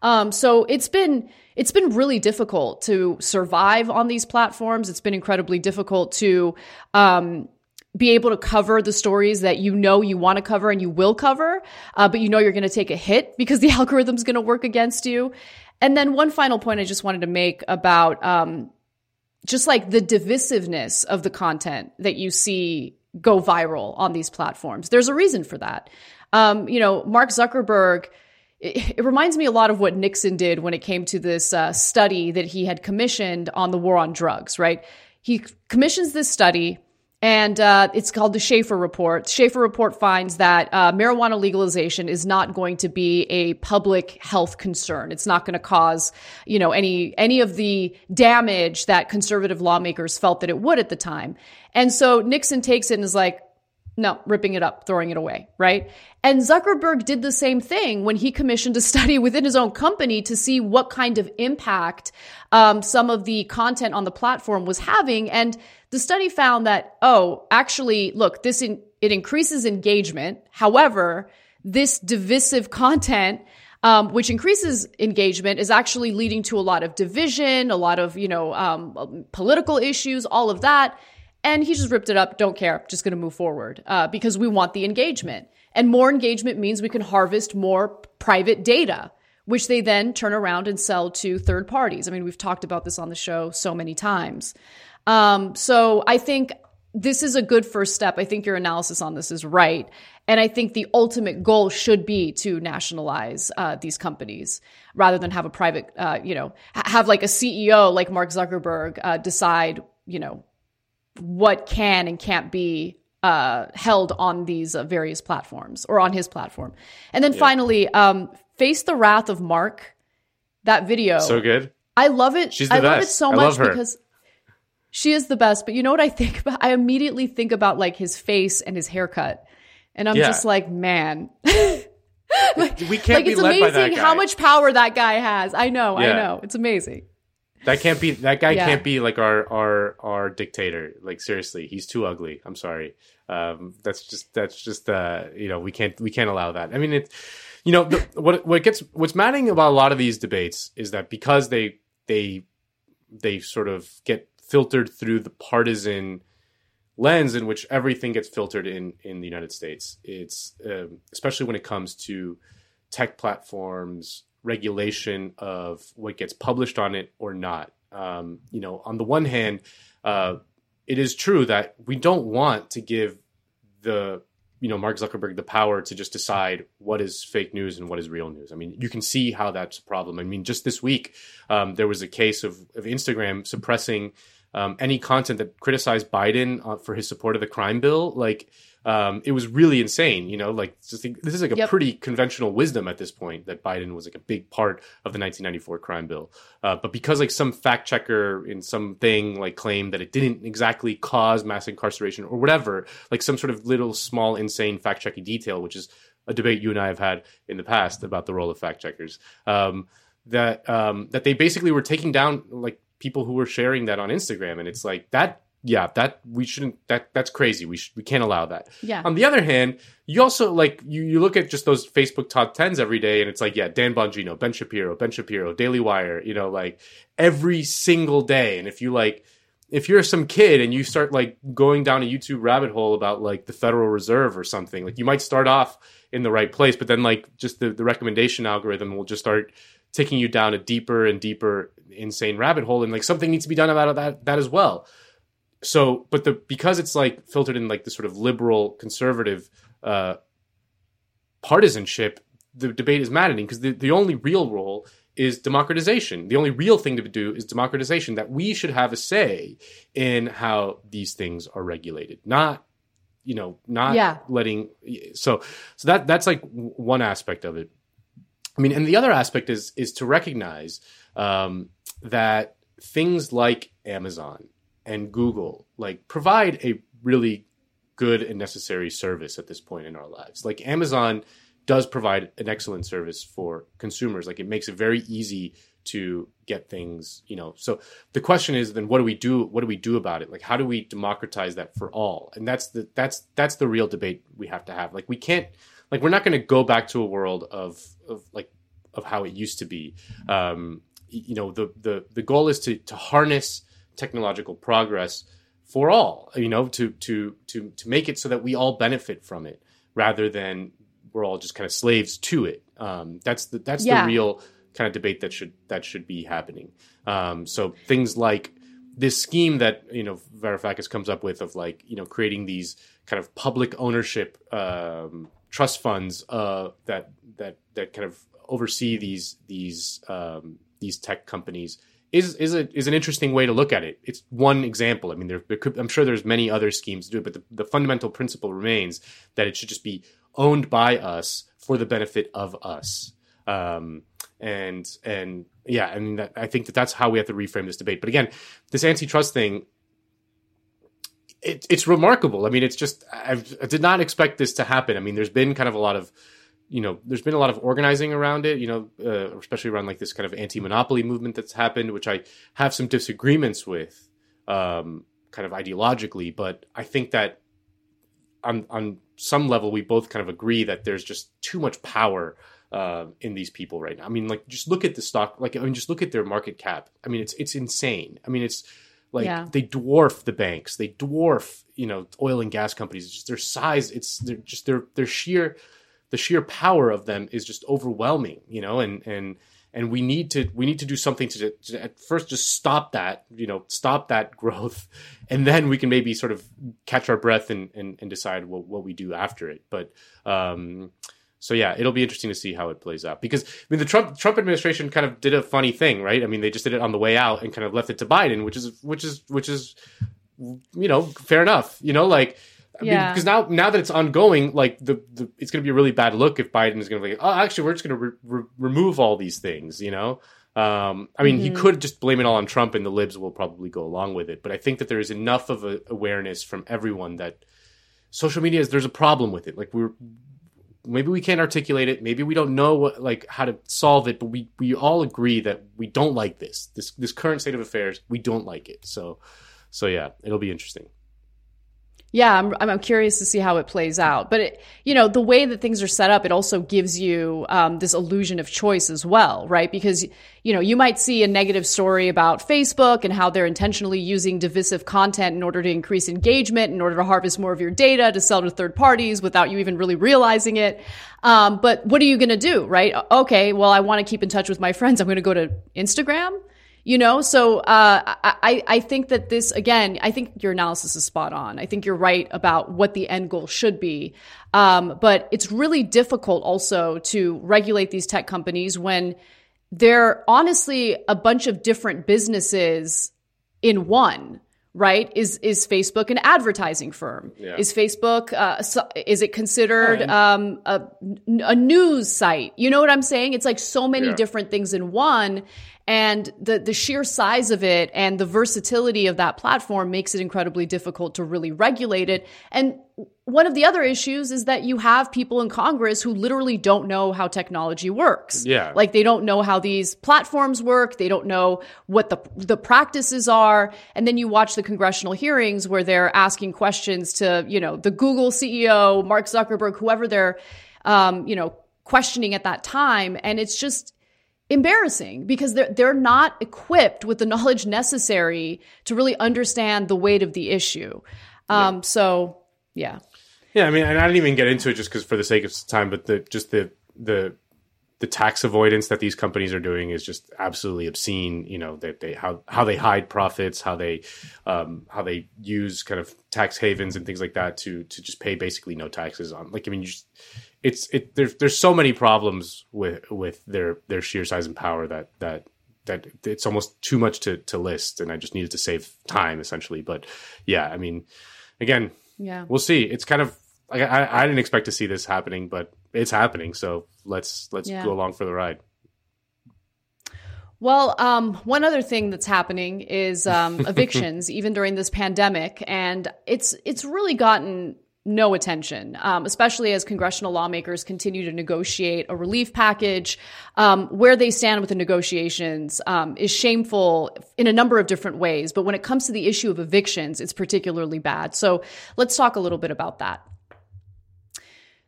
[SPEAKER 1] Um, so it's been it's been really difficult to survive on these platforms. It's been incredibly difficult to um, be able to cover the stories that you know you want to cover and you will cover, uh, but you know you're going to take a hit because the algorithm's going to work against you. And then one final point I just wanted to make about um, just like the divisiveness of the content that you see go viral on these platforms. There's a reason for that. Um, you know, Mark Zuckerberg. It, it, reminds me a lot of what Nixon did when it came to this uh, study that he had commissioned on the war on drugs, right? He commissions this study and uh, it's called the Shafer Report. Shafer Report finds that uh, marijuana legalization is not going to be a public health concern. It's not going to cause, you know, any any of the damage that conservative lawmakers felt that it would at the time. And so Nixon takes it and is like, no, ripping it up, throwing it away, right? And Zuckerberg did the same thing when he commissioned a study within his own company to see what kind of impact um, some of the content on the platform was having. And the study found that, oh, actually, look, this in, it increases engagement. However, this divisive content um, which increases engagement, is actually leading to a lot of division, a lot of you know um, political issues, all of that. And he just ripped it up. Don't care. Just going to move forward uh, because we want the engagement. And more engagement means we can harvest more private data, which they then turn around and sell to third parties. I mean, we've talked about this on the show so many times. Um, so I think this is a good first step. I think your analysis on this is right. And I think the ultimate goal should be to nationalize uh, these companies rather than have a private, uh, you know, have like a CEO like Mark Zuckerberg uh, decide, you know, what can and can't be uh, held on these uh, various platforms or on his platform. And then yeah. finally, um, Face the Wrath of Mark, that video.
[SPEAKER 2] So good.
[SPEAKER 1] I love it.
[SPEAKER 2] She's the
[SPEAKER 1] I
[SPEAKER 2] best.
[SPEAKER 1] love it so much because she is the best. But you know what I think about? I immediately think about like his face and his haircut. And I'm
[SPEAKER 2] Yeah.
[SPEAKER 1] just like, man.
[SPEAKER 2] we can't
[SPEAKER 1] like
[SPEAKER 2] be
[SPEAKER 1] it's
[SPEAKER 2] led by that
[SPEAKER 1] amazing how much power that guy has. I know, I know. It's amazing.
[SPEAKER 2] That can't be. That guy
[SPEAKER 1] Yeah.
[SPEAKER 2] can't be like our our our dictator. Like seriously, he's too ugly. I'm sorry. Um, that's just that's just uh, you know we can't we can't allow that. I mean it's You know the, what what gets what's maddening about a lot of these debates is that because they they they sort of get filtered through the partisan lens in which everything gets filtered in in the United States. It's um, especially when it comes to tech platforms, regulation of what gets published on it or not. Um, you know, on the one hand, uh, it is true that we don't want to give the you know Mark Zuckerberg the power to just decide what is fake news and what is real news. I mean, you can see how that's a problem. I mean, just this week um, there was a case of, of Instagram suppressing um, any content that criticized Biden uh, for his support of the crime bill. Like, um, it was really insane. You know, like just think, this is like a
[SPEAKER 1] Yep.
[SPEAKER 2] pretty conventional wisdom at this point that Biden was like a big part of the 1994 crime bill. Uh, but because like some fact checker in something like claimed that it didn't exactly cause mass incarceration or whatever, like some sort of little small insane fact checking detail, which is a debate you and I have had in the past about the role of fact checkers. Um, that um, that they basically were taking down like people who were sharing that on Instagram, and it's like that. Yeah, that we shouldn't. That that's crazy. We sh- we can't allow that.
[SPEAKER 1] Yeah.
[SPEAKER 2] On the other hand, you also like you you look at just those Facebook top tens every day, and it's like yeah, Dan Bongino, Ben Shapiro, Ben Shapiro, Daily Wire. You know, like every single day. And if you like, if you're some kid and you start like going down a YouTube rabbit hole about like the Federal Reserve or something, like you might start off in the right place, but then like just the, the recommendation algorithm will just start taking you down a deeper and deeper insane rabbit hole, and like something needs to be done about that that as well. So, but the because it's like filtered in like the sort of liberal conservative uh, partisanship, the debate is maddening because the, the only real role is democratization. The only real thing to do is democratization, that we should have a say in how these things are regulated, not you know, not
[SPEAKER 1] Yeah.
[SPEAKER 2] letting so so that that's like one aspect of it. I mean, and the other aspect is is to recognize um, that things like Amazon and Google like provide a really good and necessary service at this point in our lives. Like Amazon does provide an excellent service for consumers. Like it makes it very easy to get things, you know. So the question is then what do we do what do we do about it? Like how do we democratize that for all? And that's the that's that's the real debate we have to have. Like we can't like we're not going to go back to a world of of like of how it used to be. Um you know, the the the goal is to to harness technological progress for all, you know, to to to to make it so that we all benefit from it rather than we're all just kind of slaves to it. Um, that's the that's
[SPEAKER 1] Yeah.
[SPEAKER 2] the real kind of debate that should that should be happening. Um, so things like this scheme that you know Varoufakis comes up with of like you know creating these kind of public ownership um, trust funds uh, that that that kind of oversee these these um, these tech companies is is a, is an interesting way to look at it. It's one example. I mean, there, there could, I'm sure there's many other schemes to do it, but the, the fundamental principle remains that it should just be owned by us for the benefit of us. Um, and and yeah, I that, I think that that's how we have to reframe this debate. But again, this antitrust thing, it, it's remarkable. I mean, it's just I've, I did not expect this to happen. I mean, there's been kind of a lot of you know, there's been a lot of organizing around it, you know, uh, especially around like this kind of anti-monopoly movement that's happened, which I have some disagreements with, um, kind of ideologically. But I think that on on some level, we both kind of agree that there's just too much power uh, in these people right now. I mean, like just look at the stock, like I mean, just look at their market cap. I mean, it's it's insane. I mean, it's like
[SPEAKER 1] Yeah.
[SPEAKER 2] they dwarf the banks, they dwarf you know oil and gas companies. It's just their size, it's they're just their their sheer the sheer power of them is just overwhelming, you know, and and and we need to we need to do something to, to at first just stop that, you know, stop that growth, and then we can maybe sort of catch our breath and and, and decide what, what we do after it. But um, so yeah, it'll be interesting to see how it plays out because I mean the Trump Trump administration kind of did a funny thing, right? I mean they just did it on the way out and kind of left it to Biden, which is which is which is you know fair enough, you know, like. I
[SPEAKER 1] Yeah.
[SPEAKER 2] because now, now that it's ongoing, like the, the it's going to be a really bad look if Biden is going to be like, oh, actually, we're just going to re- re- remove all these things, you know. Um, I mean, he could just blame it all on Trump, and the libs will probably go along with it. But I think that there is enough of a awareness from everyone that social media is there's a problem with it. Like we're maybe we can't articulate it, maybe we don't know what like how to solve it, but we we all agree that we don't like this this this current state of affairs. We don't like it. So so yeah, it'll be interesting.
[SPEAKER 1] Yeah, I'm, I'm curious to see how it plays out. But, it, you know, the way that things are set up, it also gives you um, this illusion of choice as well, right? Because, you know, you might see a negative story about Facebook and how they're intentionally using divisive content in order to increase engagement, in order to harvest more of your data to sell to third parties without you even really realizing it. Um, but what are you going to do, right? Okay, well, I want to keep in touch with my friends. I'm going to go to Instagram you know, so uh, I I think that this again, I think your analysis is spot on. I think you're right about what the end goal should be, um, but it's really difficult also to regulate these tech companies when they're honestly a bunch of different businesses in one right? Is is facebook an advertising firm? Yeah. is facebook uh, so, is it considered um, a, a news site? You know what i'm saying? It's like so many yeah. different things in one and the, the sheer size of it and the versatility of that platform makes it incredibly difficult to really regulate it. And one of the other issues is that you have people in Congress who literally don't know how technology works.
[SPEAKER 2] Yeah.
[SPEAKER 1] Like they don't know how these platforms work. They don't know what the, the practices are. And then you watch the congressional hearings where they're asking questions to, you know, the Google CEO, Mark Zuckerberg, whoever they're, um, you know, questioning at that time. And it's just, embarrassing because they're they're not equipped with the knowledge necessary to really understand the weight of the issue. Um, yeah. So yeah,
[SPEAKER 2] yeah. I mean, and I didn't even get into it just because for the sake of time, but the just the the the tax avoidance that these companies are doing is just absolutely obscene. You know that they how how they hide profits, how they um, how they use kind of tax havens and things like that to to just pay basically no taxes on. Like I mean, you just it's it there's there's so many problems with with their their sheer size and power that that that it's almost too much to to list and I just needed to save time essentially. But yeah I mean again
[SPEAKER 1] yeah.
[SPEAKER 2] we'll see. It's kind of I I didn't expect to see this happening but it's happening so let's let's yeah. go along for the ride.
[SPEAKER 1] Well, um, one other thing that's happening is um, evictions, even during this pandemic, and it's it's really gotten no attention, um, especially as congressional lawmakers continue to negotiate a relief package. Um, where they stand with the negotiations um, is shameful in a number of different ways. But when it comes to the issue of evictions, it's particularly bad. So let's talk a little bit about that.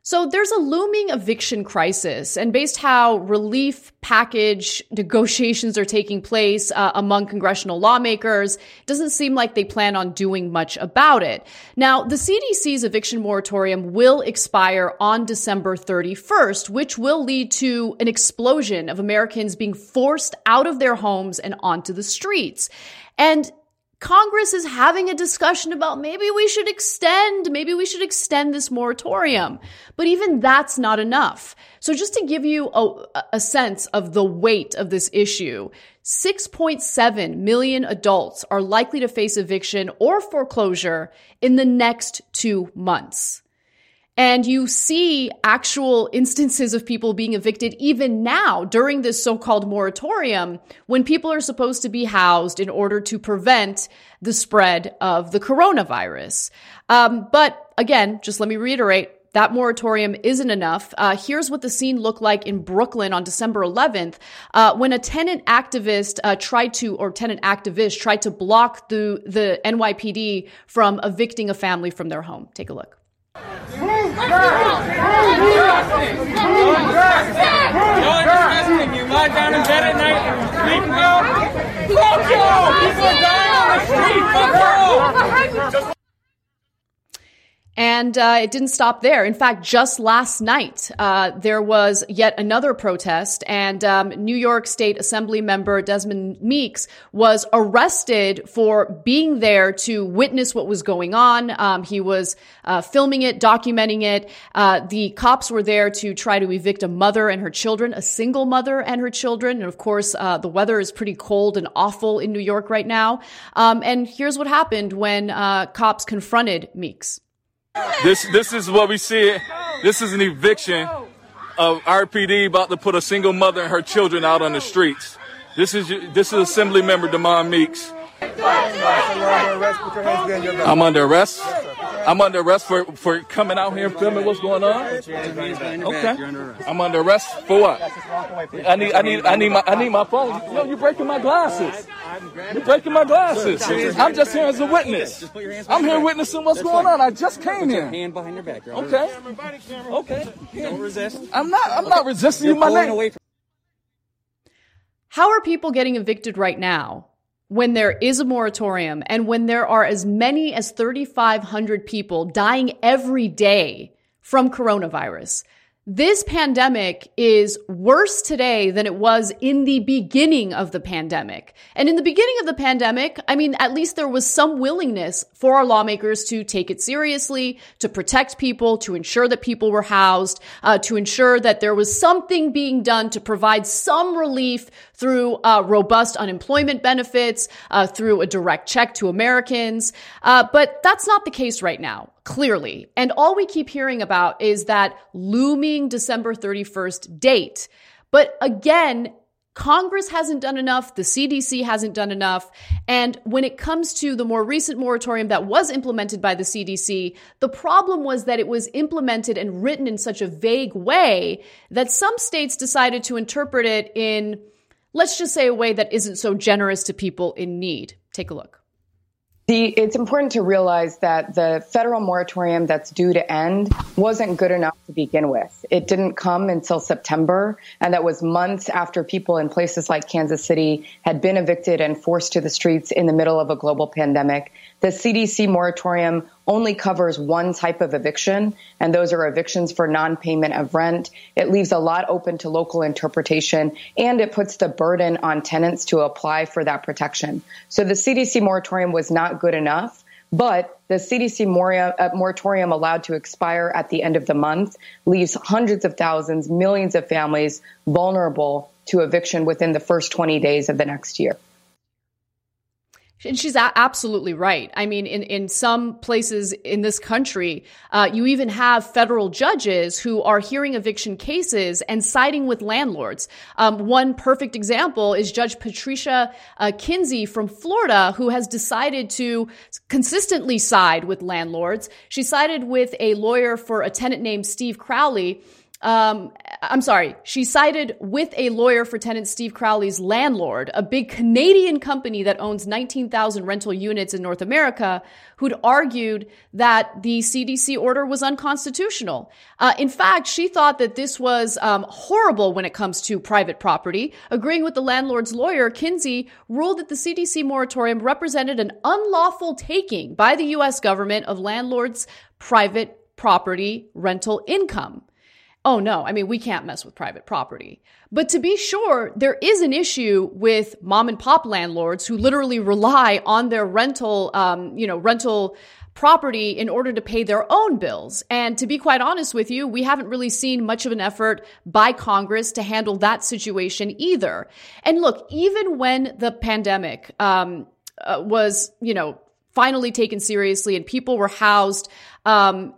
[SPEAKER 1] So there's a looming eviction crisis, and based how relief package negotiations are taking place uh, among congressional lawmakers, it doesn't seem like they plan on doing much about it. Now, the CDC's eviction moratorium will expire on December 31st, which will lead to an explosion of Americans being forced out of their homes and onto the streets. And Congress is having a discussion about maybe we should extend, maybe we should extend this moratorium. But even that's not enough. So just to give you a, a sense of the weight of this issue, 6.7 million adults are likely to face eviction or foreclosure in the next two months. And you see actual instances of people being evicted even now during this so-called moratorium when people are supposed to be housed in order to prevent the spread of the coronavirus. Um, but again, just let me reiterate, that moratorium isn't enough. Uh, here's what the scene looked like in Brooklyn on December 11th, uh, when a tenant activist uh, tried to, or tenant activist tried to block the, the NYPD from evicting a family from their home. Take a look. Fuck you! People are dying on the street. Fuck! And uh, it didn't stop there. In fact, just last night, uh, there was yet another protest, and um, New York State Assembly member Demond Meeks was arrested for being there to witness what was going on. Um, he was uh, filming it, documenting it. Uh, the cops were there to try to evict a mother and her children, a single mother and her children. And of course, uh, the weather is pretty cold and awful in New York right now. Um, and here's what happened when uh, cops confronted Meeks.
[SPEAKER 13] This this is what we see. This is an eviction of RPD about to put a single mother and her children out on the streets. This is this is Assembly Member Demond Meeks. I'm under arrest. I'm under arrest for, for coming out here and filming what's going on. Okay. I'm under arrest for what? I need I need I need my I need my phone. Yo, you're breaking my glasses. You're breaking my glasses. I'm just here as a witness. I'm here witnessing what's going on. I just came here.
[SPEAKER 14] Hand behind your back.
[SPEAKER 13] Okay. Okay.
[SPEAKER 14] Don't resist.
[SPEAKER 13] I'm not I'm not resisting you.
[SPEAKER 14] You're
[SPEAKER 13] My
[SPEAKER 14] pulling
[SPEAKER 13] name.
[SPEAKER 14] away from
[SPEAKER 1] How are people getting evicted right now when there is a moratorium and when there are as many as 3,500 people dying every day from coronavirus? This pandemic is worse today than it was in the beginning of the pandemic. And in the beginning of the pandemic, I mean, at least there was some willingness for our lawmakers to take it seriously, to protect people, to ensure that people were housed, uh, to ensure that there was something being done to provide some relief through uh, robust unemployment benefits, uh, through a direct check to Americans. Uh, but that's not the case right now clearly. And all we keep hearing about is that looming December 31st date. But again, Congress hasn't done enough. The CDC hasn't done enough. And when it comes to the more recent moratorium that was implemented by the CDC, the problem was that it was implemented and written in such a vague way that some states decided to interpret it in, let's just say, a way that isn't so generous to people in need. Take a look.
[SPEAKER 15] The, it's important to realize that the federal moratorium that's due to end wasn't good enough to begin with. It didn't come until September, and that was months after people in places like Kansas City had been evicted and forced to the streets in the middle of a global pandemic. The CDC moratorium only covers one type of eviction, and those are evictions for non-payment of rent. It leaves a lot open to local interpretation, and it puts the burden on tenants to apply for that protection. So the CDC moratorium was not good enough. But the CDC uh, moratorium allowed to expire at the end of the month leaves hundreds of thousands, millions of families vulnerable to eviction within the first 20 days of the next year.
[SPEAKER 1] And she's a- absolutely right. I mean, in, in some places in this country, uh, you even have federal judges who are hearing eviction cases and siding with landlords. Um, one perfect example is Judge Patricia uh, Kinsey from Florida, who has decided to consistently side with landlords. She sided with a lawyer for a tenant named Steve Crowley um, I'm sorry, she sided with a lawyer for tenant Steve Crowley's landlord, a big Canadian company that owns 19,000 rental units in North America, who'd argued that the CDC order was unconstitutional. Uh, in fact, she thought that this was um, horrible when it comes to private property. Agreeing with the landlord's lawyer, Kinsey ruled that the CDC moratorium represented an unlawful taking by the U.S. government of landlords' private property rental income oh no, I mean, we can't mess with private property. But to be sure, there is an issue with mom and pop landlords who literally rely on their rental, um, you know, rental property in order to pay their own bills. And to be quite honest with you, we haven't really seen much of an effort by Congress to handle that situation either. And look, even when the pandemic, um, uh, was, you know, finally taken seriously and people were housed, um,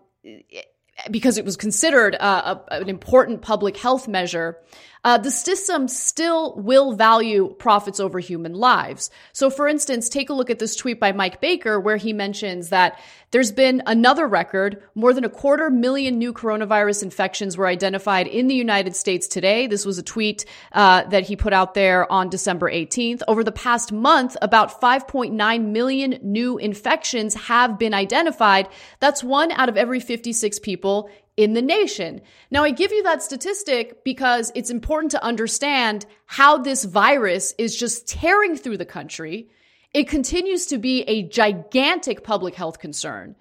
[SPEAKER 1] because it was considered uh, a, an important public health measure, uh, the system still will value profits over human lives. So, for instance, take a look at this tweet by Mike Baker, where he mentions that there's been another record. More than a quarter million new coronavirus infections were identified in the United States today. This was a tweet uh, that he put out there on December 18th. Over the past month, about 5.9 million new infections have been identified. That's one out of every 56 people in the nation. Now, I give you that statistic because it's important to understand how this virus is just tearing through the country. It continues to be a gigantic public health concern.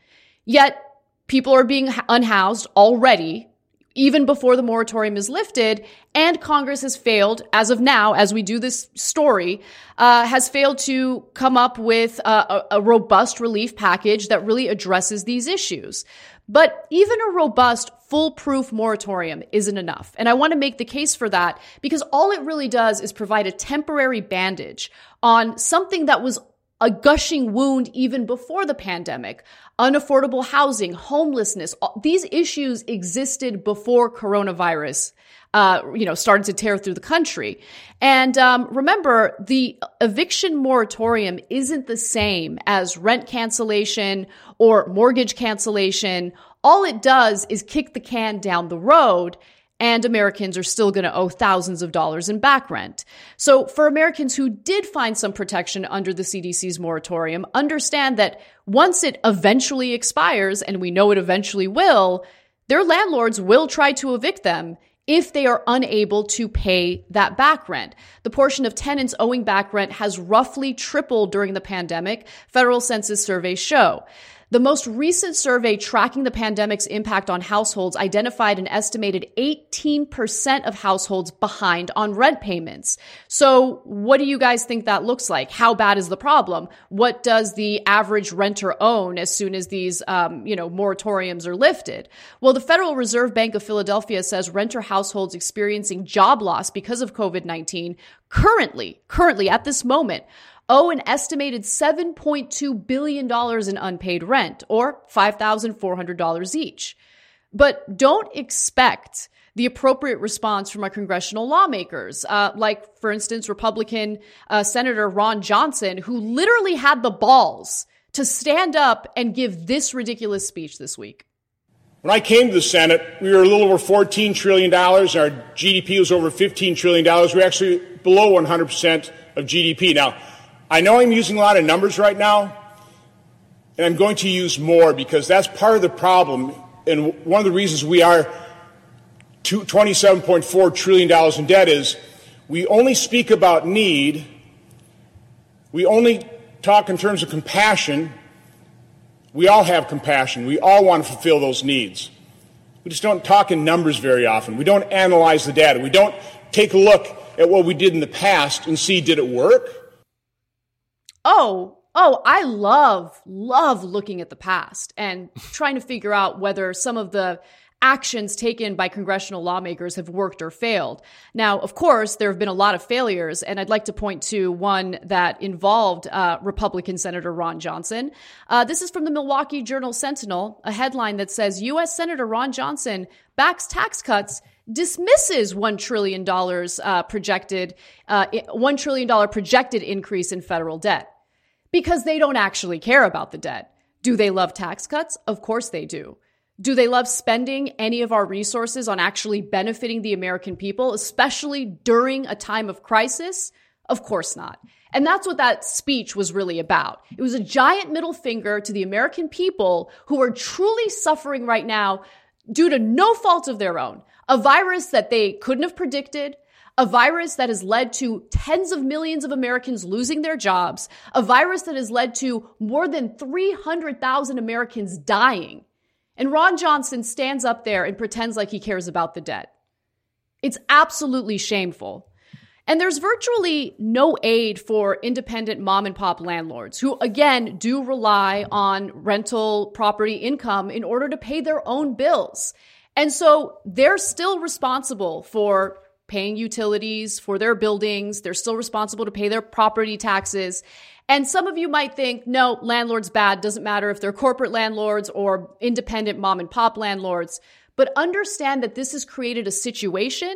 [SPEAKER 1] Yet people are being unhoused already, even before the moratorium is lifted. And Congress has failed, as of now, as we do this story, uh, has failed to come up with a, a robust relief package that really addresses these issues. But even a robust, foolproof moratorium isn't enough. And I want to make the case for that because all it really does is provide a temporary bandage on something that was a gushing wound even before the pandemic. Unaffordable housing, homelessness, these issues existed before coronavirus. Uh, you know, started to tear through the country. And um, remember, the eviction moratorium isn't the same as rent cancellation or mortgage cancellation. All it does is kick the can down the road and Americans are still going to owe thousands of dollars in back rent. So for Americans who did find some protection under the CDC's moratorium, understand that once it eventually expires, and we know it eventually will, their landlords will try to evict them if they are unable to pay that back rent. The portion of tenants owing back rent has roughly tripled during the pandemic, federal census surveys show. The most recent survey tracking the pandemic's impact on households identified an estimated 18% of households behind on rent payments. So what do you guys think that looks like? How bad is the problem? What does the average renter own as soon as these, um, you know, moratoriums are lifted? Well, the Federal Reserve Bank of Philadelphia says renter households experiencing job loss because of COVID-19 currently, currently at this moment owe an estimated $7.2 billion in unpaid rent, or $5,400 each. But don't expect the appropriate response from our congressional lawmakers, uh, like, for instance, Republican uh, Senator Ron Johnson, who literally had the balls to stand up and give this ridiculous speech this week.
[SPEAKER 14] When I came to the Senate, we were a little over $14 trillion. Our GDP was over $15 trillion. We're actually below 100% of GDP. Now, I know I'm using a lot of numbers right now, and I'm going to use more because that's part of the problem. And one of the reasons we are $27.4 trillion in debt is we only speak about need, we only talk in terms of compassion. We all have compassion. We all want to fulfill those needs. We just don't talk in numbers very often. We don't analyze the data. We don't take a look at what we did in the past and see did it work?
[SPEAKER 1] Oh, oh, I love, love looking at the past and trying to figure out whether some of the actions taken by congressional lawmakers have worked or failed. Now, of course, there have been a lot of failures, and I'd like to point to one that involved uh, Republican Senator Ron Johnson. Uh, this is from the Milwaukee Journal Sentinel, a headline that says U.S. Senator Ron Johnson backs tax cuts dismisses $1 trillion uh, projected, uh, $1 trillion projected increase in federal debt because they don't actually care about the debt. Do they love tax cuts? Of course they do. Do they love spending any of our resources on actually benefiting the American people, especially during a time of crisis? Of course not. And that's what that speech was really about. It was a giant middle finger to the American people who are truly suffering right now due to no fault of their own. A virus that they couldn't have predicted, a virus that has led to tens of millions of Americans losing their jobs, a virus that has led to more than 300,000 Americans dying. And Ron Johnson stands up there and pretends like he cares about the debt. It's absolutely shameful. And there's virtually no aid for independent mom and pop landlords who, again, do rely on rental property income in order to pay their own bills. And so they're still responsible for paying utilities for their buildings. They're still responsible to pay their property taxes. And some of you might think, no, landlord's bad. Doesn't matter if they're corporate landlords or independent mom and pop landlords. But understand that this has created a situation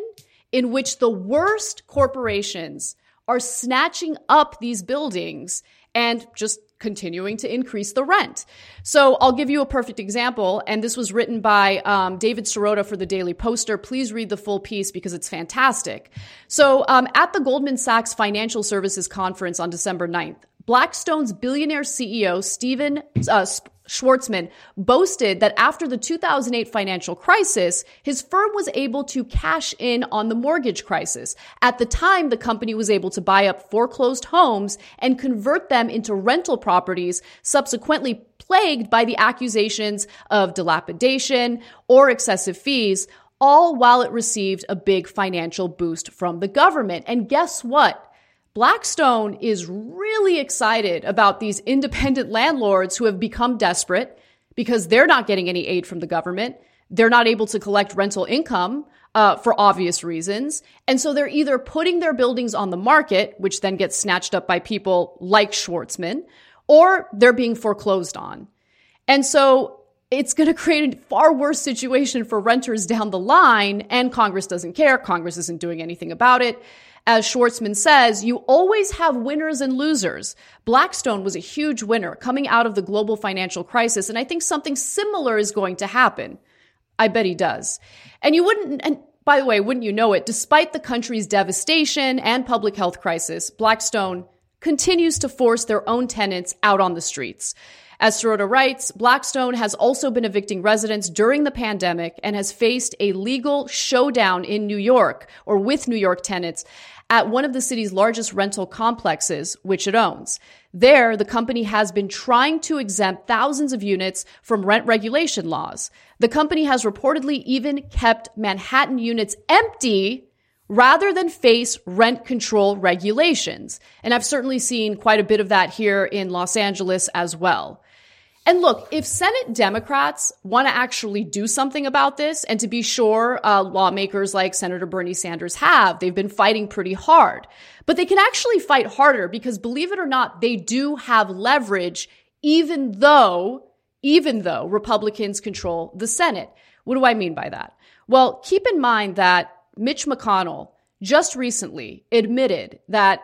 [SPEAKER 1] in which the worst corporations are snatching up these buildings and just continuing to increase the rent. So I'll give you a perfect example. And this was written by um, David Sirota for the Daily Poster. Please read the full piece because it's fantastic. So um, at the Goldman Sachs Financial Services Conference on December 9th, Blackstone's billionaire CEO, Stephen uh, Schwarzman, boasted that after the 2008 financial crisis, his firm was able to cash in on the mortgage crisis. At the time, the company was able to buy up foreclosed homes and convert them into rental properties, subsequently plagued by the accusations of dilapidation or excessive fees, all while it received a big financial boost from the government. And guess what? Blackstone is really excited about these independent landlords who have become desperate because they're not getting any aid from the government. they're not able to collect rental income uh, for obvious reasons. And so they're either putting their buildings on the market, which then gets snatched up by people like Schwarzman, or they're being foreclosed on. And so it's going to create a far worse situation for renters down the line, and Congress doesn't care. Congress isn't doing anything about it. As Schwarzman says, you always have winners and losers. Blackstone was a huge winner coming out of the global financial crisis, and I think something similar is going to happen. I bet he does. And you wouldn't, and by the way, wouldn't you know it, despite the country's devastation and public health crisis, Blackstone continues to force their own tenants out on the streets. As Sirota writes, Blackstone has also been evicting residents during the pandemic and has faced a legal showdown in New York or with New York tenants at one of the city's largest rental complexes, which it owns. There, the company has been trying to exempt thousands of units from rent regulation laws. The company has reportedly even kept Manhattan units empty rather than face rent control regulations. And I've certainly seen quite a bit of that here in Los Angeles as well. And look, if Senate Democrats want to actually do something about this, and to be sure, uh, lawmakers like Senator Bernie Sanders have, they've been fighting pretty hard. But they can actually fight harder because believe it or not, they do have leverage, even though, even though Republicans control the Senate. What do I mean by that? Well, keep in mind that Mitch McConnell just recently admitted that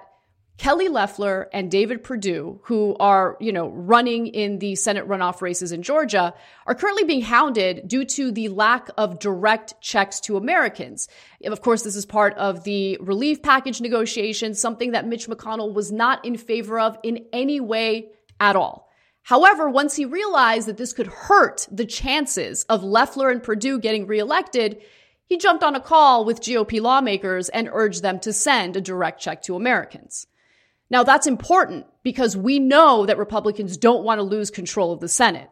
[SPEAKER 1] Kelly Loeffler and David Perdue, who are, you know, running in the Senate runoff races in Georgia, are currently being hounded due to the lack of direct checks to Americans. Of course, this is part of the relief package negotiations, something that Mitch McConnell was not in favor of in any way at all. However, once he realized that this could hurt the chances of Loeffler and Perdue getting reelected, he jumped on a call with GOP lawmakers and urged them to send a direct check to Americans. Now that's important because we know that Republicans don't want to lose control of the Senate.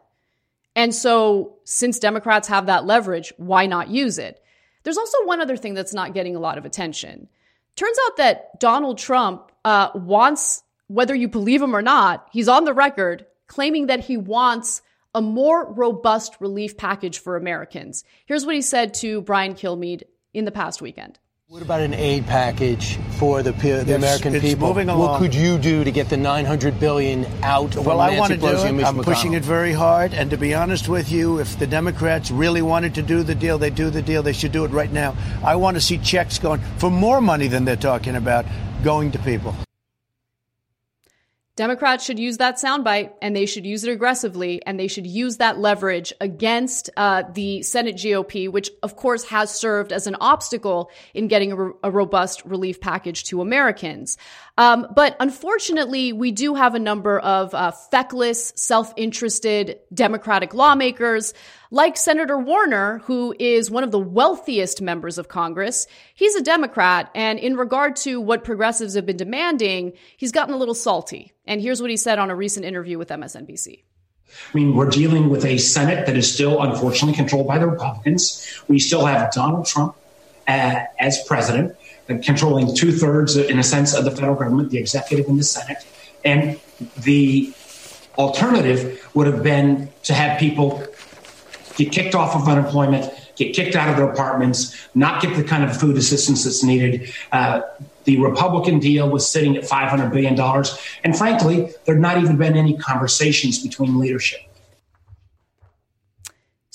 [SPEAKER 1] And so since Democrats have that leverage, why not use it? There's also one other thing that's not getting a lot of attention. Turns out that Donald Trump uh, wants, whether you believe him or not, he's on the record claiming that he wants a more robust relief package for Americans. Here's what he said to Brian Kilmeade in the past weekend.
[SPEAKER 16] What about an aid package for the, the it's, American
[SPEAKER 17] it's
[SPEAKER 16] people?
[SPEAKER 17] Moving
[SPEAKER 16] along. What could you do to get the 900 billion out?
[SPEAKER 17] Well, I want to do it. I'm McConnell? pushing it very hard. And to be honest with you, if the Democrats really wanted to do the deal, they do the deal. They should do it right now. I want to see checks going for more money than they're talking about going to people.
[SPEAKER 1] Democrats should use that soundbite and they should use it aggressively and they should use that leverage against uh, the Senate GOP, which of course has served as an obstacle in getting a, a robust relief package to Americans. Um, but unfortunately, we do have a number of uh, feckless, self-interested Democratic lawmakers like Senator Warner, who is one of the wealthiest members of Congress, he's a Democrat. And in regard to what progressives have been demanding, he's gotten a little salty. And here's what he said on a recent interview with MSNBC.
[SPEAKER 18] I mean, we're dealing with a Senate that is still unfortunately controlled by the Republicans. We still have Donald Trump uh, as president, controlling two thirds, in a sense, of the federal government, the executive and the Senate. And the alternative would have been to have people get kicked off of unemployment, get kicked out of their apartments, not get the kind of food assistance that's needed. Uh, the Republican deal was sitting at $500 billion. And frankly, there had not even been any conversations between leadership.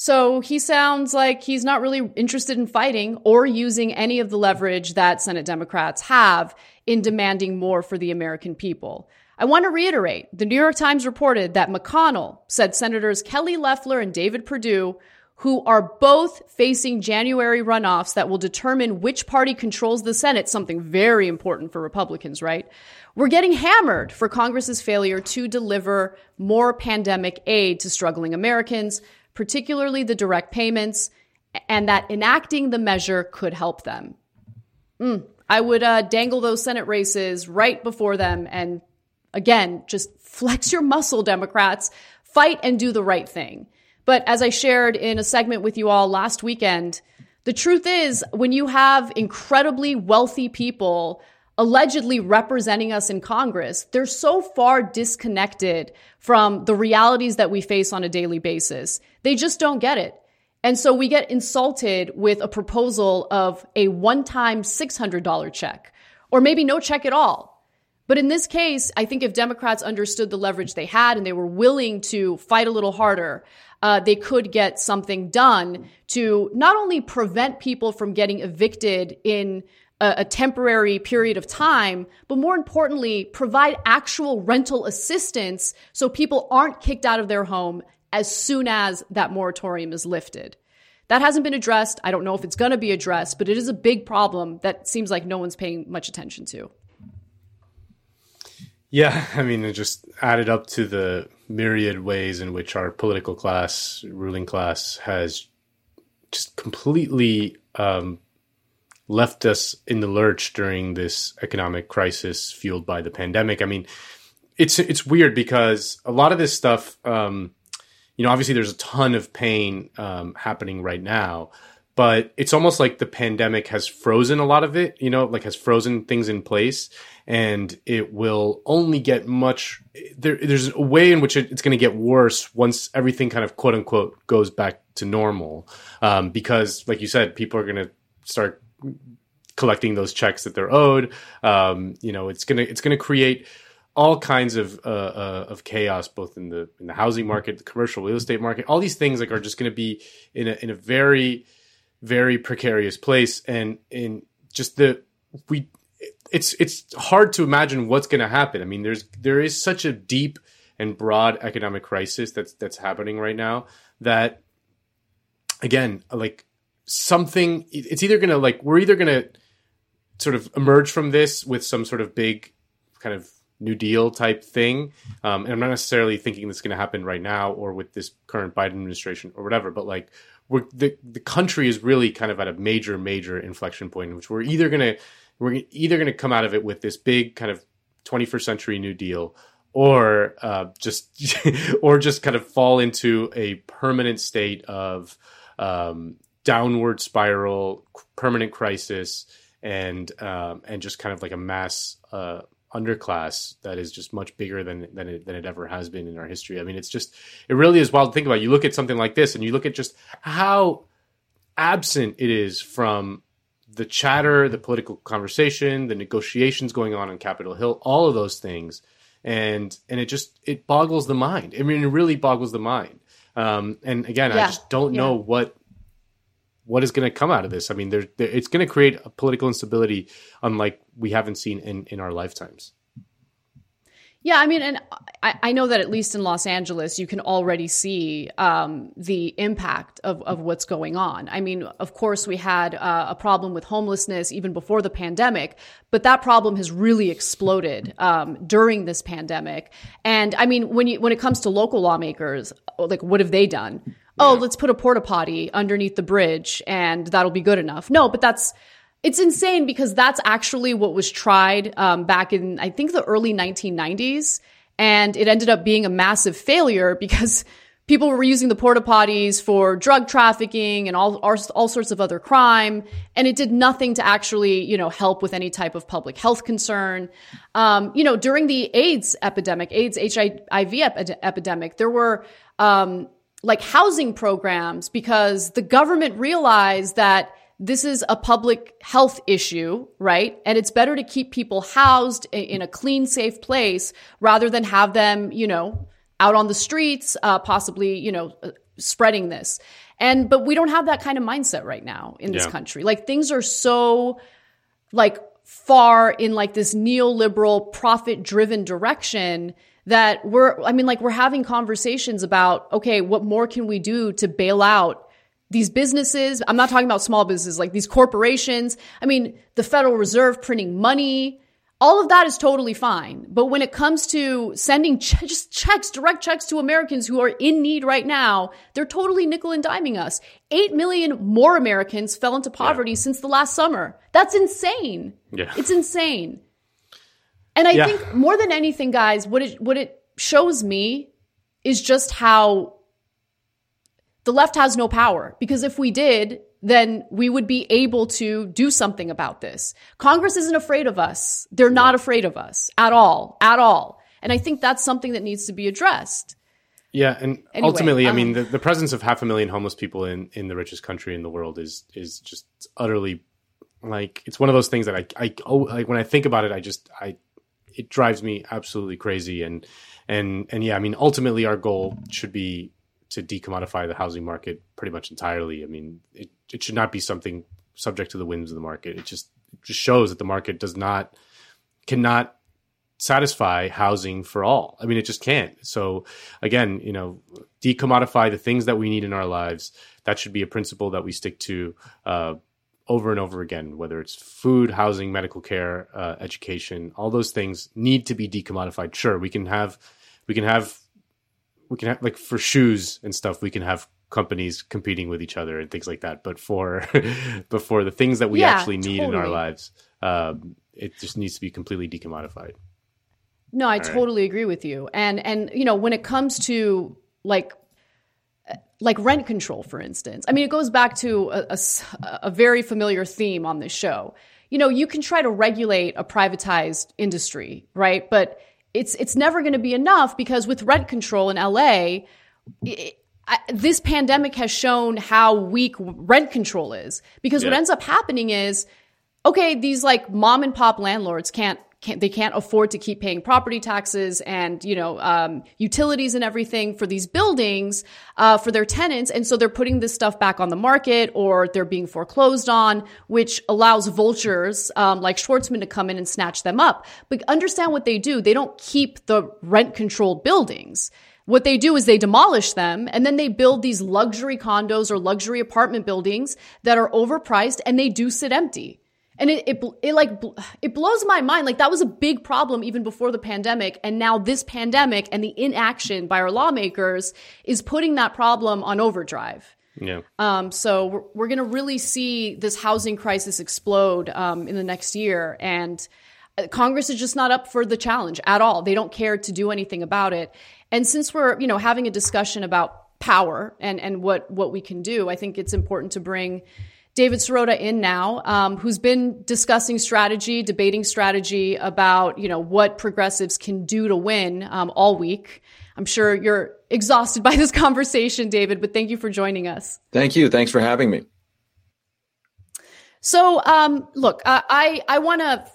[SPEAKER 1] So he sounds like he's not really interested in fighting or using any of the leverage that Senate Democrats have in demanding more for the American people. I want to reiterate the New York Times reported that McConnell said Senators Kelly Loeffler and David Perdue, who are both facing January runoffs that will determine which party controls the Senate, something very important for Republicans, right? We're getting hammered for Congress's failure to deliver more pandemic aid to struggling Americans, particularly the direct payments, and that enacting the measure could help them. Mm, I would uh, dangle those Senate races right before them and Again, just flex your muscle, Democrats. Fight and do the right thing. But as I shared in a segment with you all last weekend, the truth is when you have incredibly wealthy people allegedly representing us in Congress, they're so far disconnected from the realities that we face on a daily basis. They just don't get it. And so we get insulted with a proposal of a one time $600 check or maybe no check at all. But in this case, I think if Democrats understood the leverage they had and they were willing to fight a little harder, uh, they could get something done to not only prevent people from getting evicted in a, a temporary period of time, but more importantly, provide actual rental assistance so people aren't kicked out of their home as soon as that moratorium is lifted. That hasn't been addressed. I don't know if it's going to be addressed, but it is a big problem that seems like no one's paying much attention to.
[SPEAKER 2] Yeah, I mean, it just added up to the myriad ways in which our political class, ruling class, has just completely um, left us in the lurch during this economic crisis fueled by the pandemic. I mean, it's it's weird because a lot of this stuff, um, you know, obviously there's a ton of pain um, happening right now, but it's almost like the pandemic has frozen a lot of it. You know, like has frozen things in place, and it will only get much. There, there's a way in which it, it's going to get worse once everything kind of quote unquote goes back to normal, um, because like you said, people are going to start collecting those checks that they're owed. Um, you know, it's gonna it's gonna create all kinds of uh, uh, of chaos, both in the in the housing market, the commercial real estate market. All these things like are just going to be in a in a very very precarious place, and in just the we. It's it's hard to imagine what's going to happen. I mean, there's there is such a deep and broad economic crisis that's that's happening right now that again like something it's either gonna like we're either gonna sort of emerge from this with some sort of big kind of new deal type thing um, and i'm not necessarily thinking this is going to happen right now or with this current biden administration or whatever but like we're the, the country is really kind of at a major major inflection point in which we're either going to we're either going to come out of it with this big kind of 21st century new deal or uh, just or just kind of fall into a permanent state of um, downward spiral, permanent crisis, and um, and just kind of like a mass uh, underclass that is just much bigger than than it, than it ever has been in our history. I mean, it's just it really is wild to think about. You look at something like this, and you look at just how absent it is from the chatter, the political conversation, the negotiations going on on Capitol Hill, all of those things, and and it just it boggles the mind. I mean, it really boggles the mind. Um, and again, yeah. I just don't yeah. know what what is going to come out of this? I mean, there, it's going to create a political instability unlike we haven't seen in, in our lifetimes.
[SPEAKER 1] Yeah, I mean, and I, I know that at least in Los Angeles, you can already see um, the impact of, of what's going on. I mean, of course, we had uh, a problem with homelessness even before the pandemic, but that problem has really exploded um, during this pandemic. And I mean, when you when it comes to local lawmakers, like what have they done? Oh, let's put a porta potty underneath the bridge and that'll be good enough. No, but that's it's insane because that's actually what was tried um, back in I think the early 1990s, and it ended up being a massive failure because people were using the porta potties for drug trafficking and all, all, sorts of other crime, and it did nothing to actually you know help with any type of public health concern. Um, you know, during the AIDS epidemic, AIDS HIV ep- epidemic, there were um, like housing programs because the government realized that this is a public health issue, right? And it's better to keep people housed in a clean, safe place rather than have them, you know, out on the streets, uh, possibly, you know, uh, spreading this. And, but we don't have that kind of mindset right now in this yeah. country. Like things are so, like, far in like this neoliberal profit driven direction that we're, I mean, like we're having conversations about, okay, what more can we do to bail out these businesses? I'm not talking about small businesses, like these corporations. I mean, the Federal Reserve printing money, all of that is totally fine. But when it comes to sending ch- just checks, direct checks to Americans who are in need right now, they're totally nickel and diming us. Eight million more Americans fell into poverty yeah. since the last summer. That's insane. Yeah. It's insane. And I yeah. think more than anything, guys, what it what it shows me is just how the left has no power. Because if we did, then we would be able to do something about this. Congress isn't afraid of us. They're not afraid of us at all, at all. And I think that's something that needs to be addressed.
[SPEAKER 2] Yeah, and
[SPEAKER 1] Anyway,
[SPEAKER 2] ultimately, I
[SPEAKER 1] um,
[SPEAKER 2] mean, the, the presence of half a million homeless people in, in the richest country in the world is is just utterly like it's one of those things that I I oh, like when I think about it, I just I it drives me absolutely crazy and and and yeah, I mean, ultimately, our goal should be to decommodify the housing market pretty much entirely. I mean, it it should not be something subject to the whims of the market. It just it just shows that the market does not cannot satisfy housing for all. I mean, it just can't. So again, you know, decommodify the things that we need in our lives. That should be a principle that we stick to uh, over and over again. Whether it's food, housing, medical care, uh, education, all those things need to be decommodified. Sure, we can have, we can have, we can have like for shoes and stuff. We can have companies competing with each other and things like that. But for, but for the things that we
[SPEAKER 1] Yeah,
[SPEAKER 2] actually need in our lives, um, it just needs to be completely decommodified.
[SPEAKER 1] No, I
[SPEAKER 2] All right.
[SPEAKER 1] totally agree with you. And and you know, when it comes to like like rent control, for instance, I mean, it goes back to a very familiar theme on this show. You know, you can try to regulate a privatized industry, right? But it's it's never going to be enough because with rent control in LA, it, I, this pandemic has shown how weak rent control is. Because what ends up happening is okay, these like mom and pop landlords can't, can't they can't afford to keep paying property taxes and you know um, utilities and everything for these buildings uh, for their tenants, and so they're putting this stuff back on the market or they're being foreclosed on, which allows vultures um, like Schwarzman to come in and snatch them up. But understand what they do: they don't keep the rent controlled buildings. What they do is they demolish them and then they build these luxury condos or luxury apartment buildings that are overpriced and they do sit empty. And it, it, it like, it blows my mind. Like that was a big problem even before the pandemic. And now this pandemic and the inaction by our lawmakers is putting that problem on overdrive.
[SPEAKER 2] Yeah.
[SPEAKER 1] Um, so we're, we're going to really see this housing crisis explode um, in the next year. And uh, Congress is just not up for the challenge at all. They don't care to do anything about it. And since we're, you know, having a discussion about power and, and what, what we can do, I think it's important to bring David Sirota in now, um, who's been discussing strategy, debating strategy about, you know, what progressives can do to win um, all week. I'm sure you're exhausted by this conversation, David, but thank you for joining us.
[SPEAKER 19] Thank you. Thanks for having me.
[SPEAKER 1] So, um, look, uh, I I want to,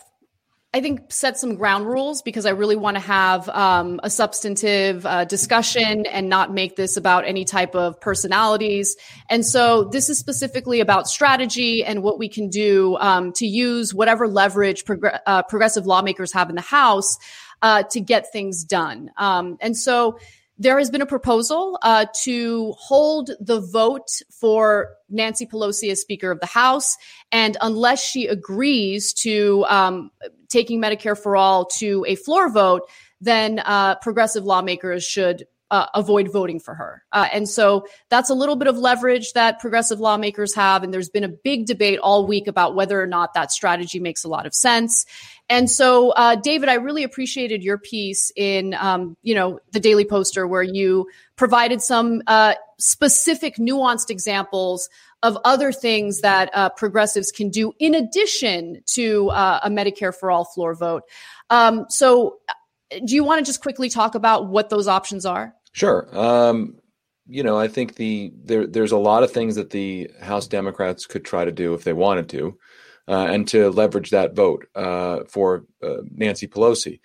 [SPEAKER 1] I think, set some ground rules because I really want to have um, a substantive uh, discussion and not make this about any type of personalities. And so, this is specifically about strategy and what we can do um, to use whatever leverage progr- uh, progressive lawmakers have in the House uh, to get things done. Um, and so. There has been a proposal uh, to hold the vote for Nancy Pelosi as Speaker of the House, and unless she agrees to um, taking Medicare for all to a floor vote, then uh, progressive lawmakers should uh, avoid voting for her. Uh, and so that's a little bit of leverage that progressive lawmakers have. And there's been a big debate all week about whether or not that strategy makes a lot of sense. And so, uh, David, I really appreciated your piece in, um, you know, the Daily Poster, where you provided some uh, specific, nuanced examples of other things that uh, progressives can do in addition to uh, a Medicare for all floor vote. Um, so, uh, do you want to just quickly talk about what those options are?
[SPEAKER 19] Sure. Um, you know, I think the there there's a lot of things that the House Democrats could try to do if they wanted to, uh, and to leverage that vote uh, for uh, Nancy Pelosi.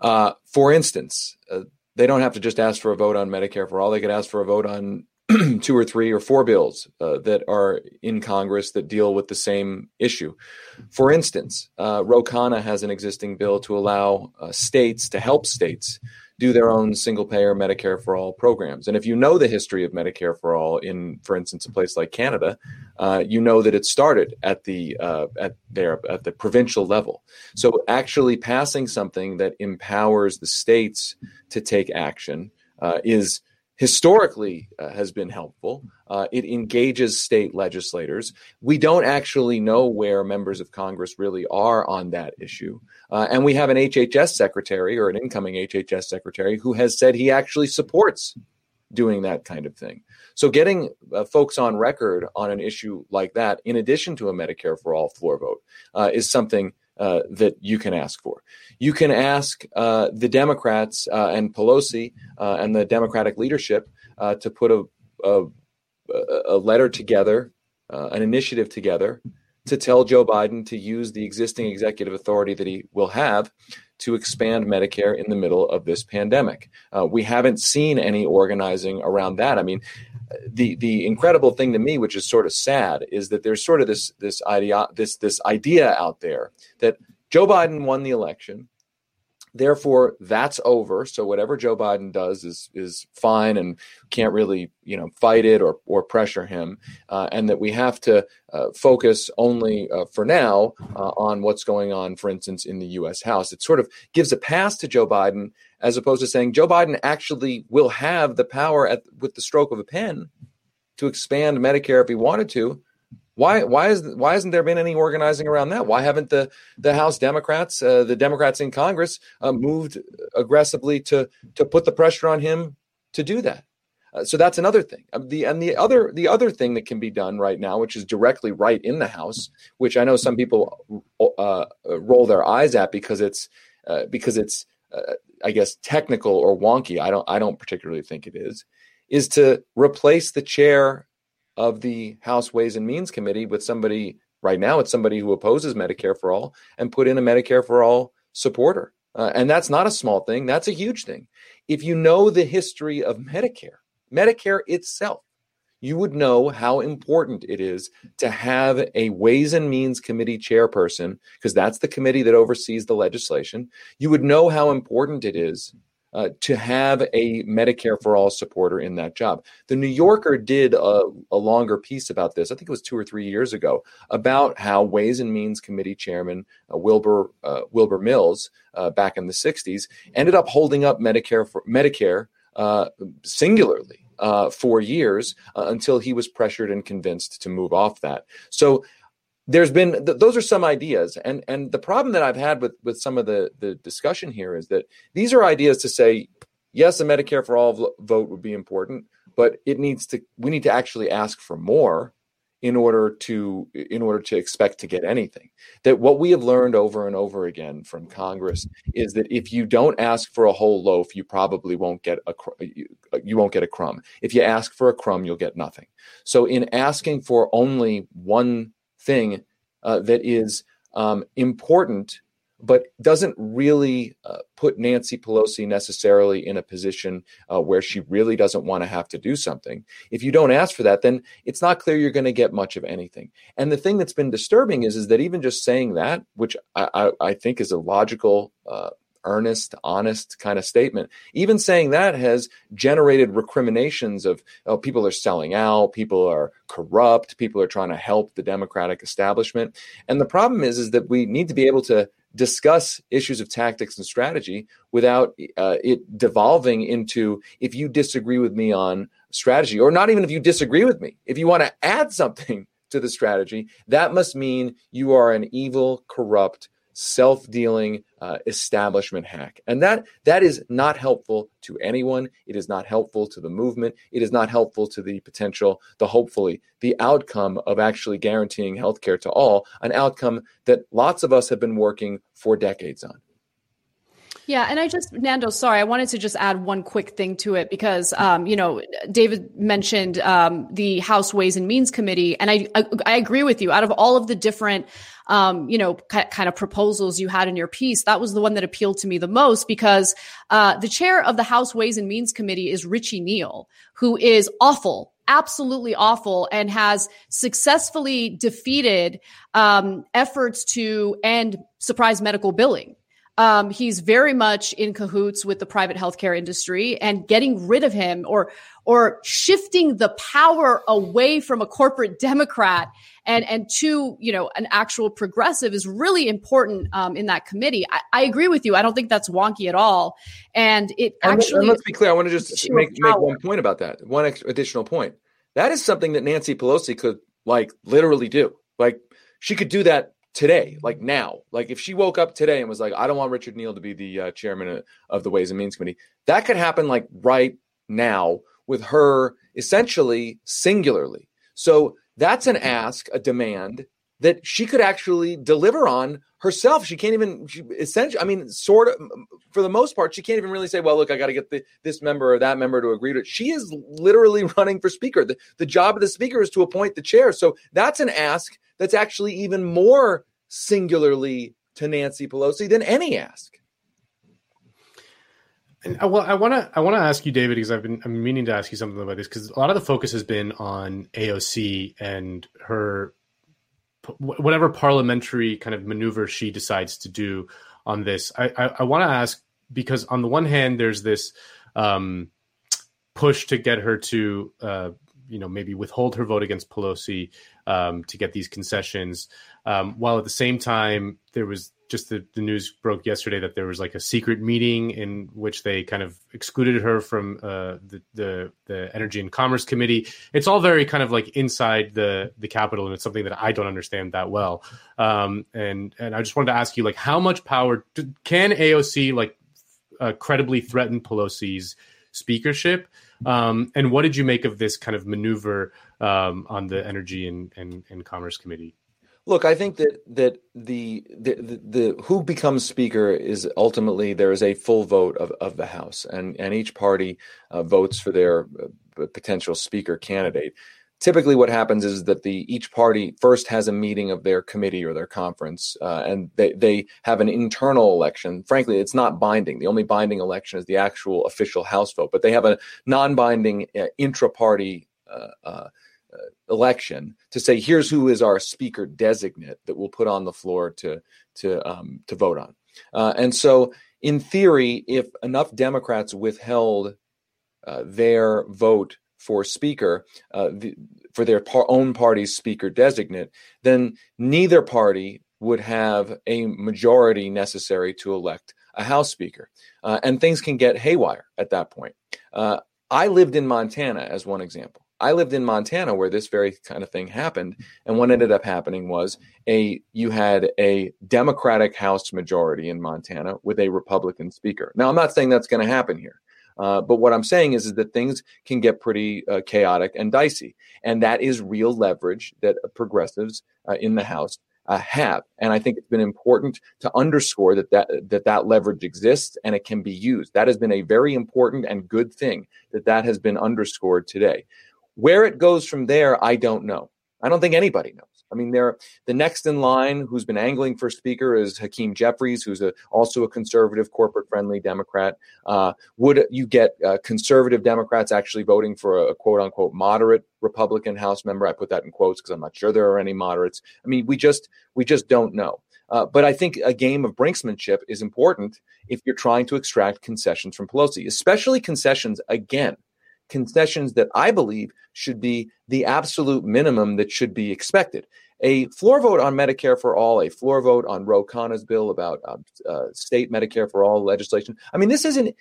[SPEAKER 19] For instance, they don't have to just ask for a vote on Medicare for all. They could ask for a vote on two or three or four bills uh, that are in Congress that deal with the same issue. For instance, uh, Ro Khanna has an existing bill to allow uh, states to help states do their own single payer Medicare for all programs. And if you know the history of Medicare for all in, for instance, a place like Canada, uh, you know that it started at the uh, at there at the provincial level. So actually passing something that empowers the states to take action uh, is historically uh, has been helpful. Uh, it engages state legislators. We don't actually know where members of Congress really are on that issue. Uh, and we have an HHS secretary or an incoming HHS secretary who has said he actually supports doing that kind of thing. So, getting uh, folks on record on an issue like that, in addition to a Medicare for all floor vote, uh, is something uh, that you can ask for. You can ask uh, the Democrats uh, and Pelosi uh, and the Democratic leadership uh, to put a, a, a letter together, an initiative together to tell Joe Biden to use the existing executive authority that he will have to expand Medicare in the middle of this pandemic. Uh, we haven't seen any organizing around that. I mean, the the incredible thing to me, which is sort of sad, is that there's sort of this this idea this this idea out there that Joe Biden won the election. Therefore, that's over. So whatever Joe Biden does is is fine, and can't really you know fight it or or pressure him, uh, and that we have to uh, focus only uh, for now uh, on what's going on, for instance, in the U.S. House. It sort of gives a pass to Joe Biden as opposed to saying Joe Biden actually will have the power at with the stroke of a pen to expand Medicare if he wanted to. Why why is why hasn't there been any organizing around that? Why haven't the the House Democrats, uh, the Democrats in Congress, uh, moved aggressively to to put the pressure on him to do that? Uh, so that's another thing. Um, the and the other the other thing that can be done right now, which is directly right in the House, which I know some people uh, roll their eyes at because it's uh, because it's uh, I guess technical or wonky. I don't I don't particularly think it is. Is to replace the chair of the House Ways and Means Committee with somebody right now it's somebody who opposes Medicare for all and put in a Medicare for all supporter. Uh, and that's not a small thing, that's a huge thing. If you know the history of Medicare, Medicare itself, you would know how important it is to have a Ways and Means Committee chairperson, because that's the committee that oversees the legislation. You would know how important it is uh, to have a Medicare for All supporter in that job. The New Yorker did a, a, longer piece about this, I think it was two or three years ago, about how Ways and Means Committee Chairman uh, Wilbur uh, Wilbur Mills uh, back in the '60s ended up holding up Medicare for Medicare uh, singularly. Uh, for years until he was pressured and convinced to move off that. So there's been th- those are some ideas and and the problem that i've had with with some of the the discussion here is that these are ideas to say yes a medicare for all vote would be important but it needs to we need to actually ask for more in order to in order to expect to get anything. That what we have learned over and over again from congress is that if you don't ask for a whole loaf you probably won't get a you, won't get a crumb. If you ask for a crumb you'll get nothing. So in asking for only one thing uh, that is um, important, but doesn't really uh, put Nancy Pelosi necessarily in a position uh, where she really doesn't want to have to do something. If you don't ask for that, then it's not clear you're going to get much of anything. And the thing that's been disturbing is, is that even just saying that, which I, I, I think is a logical uh, earnest, honest kind of statement. Even saying that has generated recriminations of oh, people are selling out, people are corrupt, people are trying to help the Democratic establishment. And the problem is, is that we need to be able to discuss issues of tactics and strategy without uh, it devolving into if you disagree with me on strategy, or not even if you disagree with me, if you want to add something to the strategy, that must mean you are an evil, corrupt, self-dealing uh, establishment hack. And that that is not helpful to anyone. It is not helpful to the movement. It is not helpful to the potential the hopefully the outcome of actually guaranteeing health care to all an outcome that lots of us have been working for decades on.
[SPEAKER 1] Yeah, and I just Nando, sorry, I wanted to just add one quick thing to it because um, you know David mentioned um, the House Ways and Means Committee, and I, I, I agree with you. Out of all of the different um, you know kind of proposals you had in your piece, that was the one that appealed to me the most because uh, the chair of the House Ways and Means Committee is Richie Neal, who is awful absolutely awful and has successfully defeated um, efforts to end surprise medical billing. Um, he's very much in cahoots with the private healthcare industry and getting rid of him or or shifting the power away from a corporate Democrat and and to you know an actual progressive is really important um, in that committee. I, I, agree with you. I don't think that's wonky at all. And it actually
[SPEAKER 19] and let's be clear. I want to just make make one point about that. One additional point. That is something that Nancy Pelosi could like literally do. Like she could do that today, like now. Like if she woke up today and was like, I don't want Richard Neal to be the uh, chairman of the Ways and Means Committee, that could happen like right now with her essentially singularly. So that's an ask, a demand that she could actually deliver on herself. She can't even she, essentially. I mean, sort of for the most part, she can't even really say, "Well, look, I got to get the, this member or that member to agree to it." She is literally running for speaker. The, the job of the speaker is to appoint the chair. So that's an ask that's actually even more singularly to Nancy Pelosi than any ask.
[SPEAKER 2] And uh, well, I want to I want to ask you, David, because I've been I'm meaning to ask you something about this because a lot of the focus has been on AOC and her whatever parliamentary kind of maneuver she decides to do on this. I I, I want to ask because on the one hand, there's this um, push to get her to uh, you know maybe withhold her vote against Pelosi um, to get these concessions, um, while at the same time there was just the, the news broke yesterday that there was like a secret meeting in which they kind of excluded her from uh, the, the, the energy and commerce committee. It's all very kind of like inside the the Capitol, and it's something that I don't understand that well. Um, and and I just wanted to ask you, like, how much power can AOC like uh, credibly threaten Pelosi's speakership? Um, and what did you make of this kind of maneuver um, on the energy and, and, and commerce committee?
[SPEAKER 19] Look, I think that that the, the the, the who becomes speaker is ultimately there is a full vote of, of the House, and and each party uh, votes for their uh, potential speaker candidate. Typically, what happens is that the each party first has a meeting of their committee or their conference, uh, and they they have an internal election. Frankly, it's not binding. The only binding election is the actual official House vote, but they have a non-binding uh, intra-party. Uh, uh, uh, election to say here's who is our speaker designate that we'll put on the floor to to um, to vote on. Uh, and so, in theory, if enough Democrats withheld their vote for speaker uh, for their par- own party's speaker designate, then neither party would have a majority necessary to elect a House Speaker, uh, and things can get haywire at that point. Uh, I lived in Montana as one example. I lived in Montana where this very kind of thing happened, and what ended up happening was a you had a Democratic House majority in Montana with a Republican Speaker. Now, I'm not saying that's going to happen here, uh, but what I'm saying is, is that things can get pretty uh, chaotic and dicey, and that is real leverage that progressives uh, in the House uh, have. And I think it's been important to underscore that that, that that leverage exists and it can be used. That has been a very important and good thing that that has been underscored today. Where it goes from there, I don't know. I don't think anybody knows. I mean, the next in line who's been angling for speaker is Hakeem Jeffries, who's a, also a conservative, corporate-friendly Democrat. Uh, would you get uh, conservative Democrats actually voting for a, a, quote-unquote moderate Republican House member? I put that in quotes because I'm not sure there are any moderates. I mean, we just we just don't know. Uh, but I think a game of brinksmanship is important if you're trying to extract concessions from Pelosi, especially concessions again concessions that I believe should be the absolute minimum that should be expected. A floor vote on Medicare for all, a floor vote on Ro Khanna's bill about uh, uh, state Medicare for all legislation. I mean, this isn't,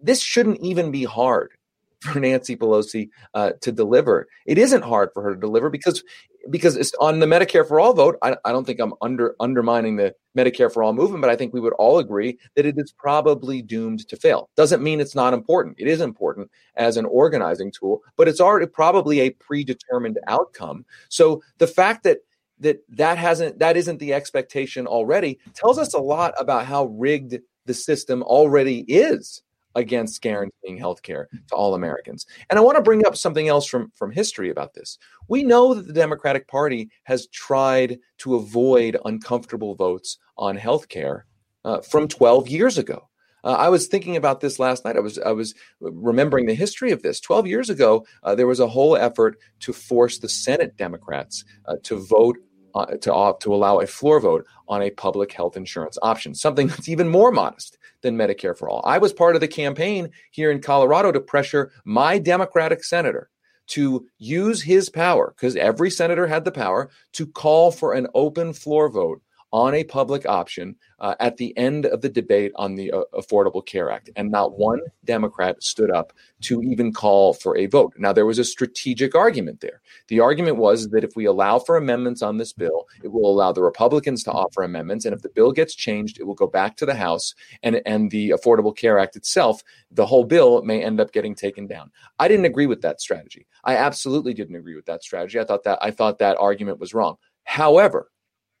[SPEAKER 19] this shouldn't even be hard for Nancy Pelosi uh, to deliver. It isn't hard for her to deliver because because it's on the Medicare for all vote. I, I don't think I'm under undermining the Medicare for all movement, but I think we would all agree that it is probably doomed to fail. Doesn't mean it's not important. It is important as an organizing tool, but it's already probably a predetermined outcome. So the fact that that that hasn't that isn't the expectation already tells us a lot about how rigged the system already is against guaranteeing health care to all Americans. And I want to bring up something else from, from history about this. We know that the Democratic Party has tried to avoid uncomfortable votes on health care uh, from 12 years ago. Uh, I was thinking about this last night. I was I was remembering the history of this. Twelve years ago, uh, there was a whole effort to force the Senate Democrats uh, to vote uh, to uh, to allow a floor vote on a public health insurance option, something that's even more modest than Medicare for all. I was part of the campaign here in Colorado to pressure my Democratic senator to use his power, because every senator had the power, to call for an open floor vote on a public option uh, at the end of the debate on the uh, Affordable Care Act. And not one Democrat stood up to even call for a vote. Now, there was a strategic argument there. The argument was that if we allow for amendments on this bill, it will allow the Republicans to offer amendments. And if the bill gets changed, it will go back to the House and, and the Affordable Care Act itself, the whole bill may end up getting taken down. I didn't agree with that strategy. I absolutely didn't agree with that strategy. I thought that I thought that argument was wrong. However,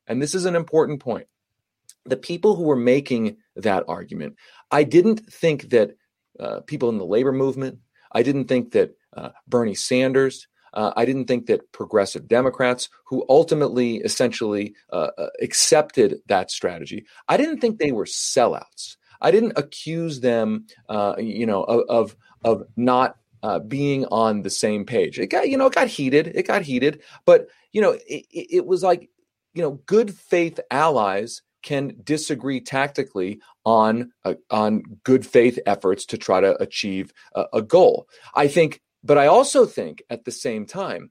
[SPEAKER 19] and this is an important point, the people who were making that argument, I didn't think that uh, people in the labor movement, I didn't think that uh, Bernie Sanders, uh, I didn't think that progressive Democrats, who ultimately essentially uh, uh, accepted that strategy, I didn't think they were sellouts. I didn't accuse them, uh, you know, of, of, of not uh, being on the same page. It got, you know, it got heated. It got heated, but you know, it, it was like, you know, good faith allies can disagree tactically on uh, on good faith efforts to try to achieve a, a goal. I think but I also think at the same time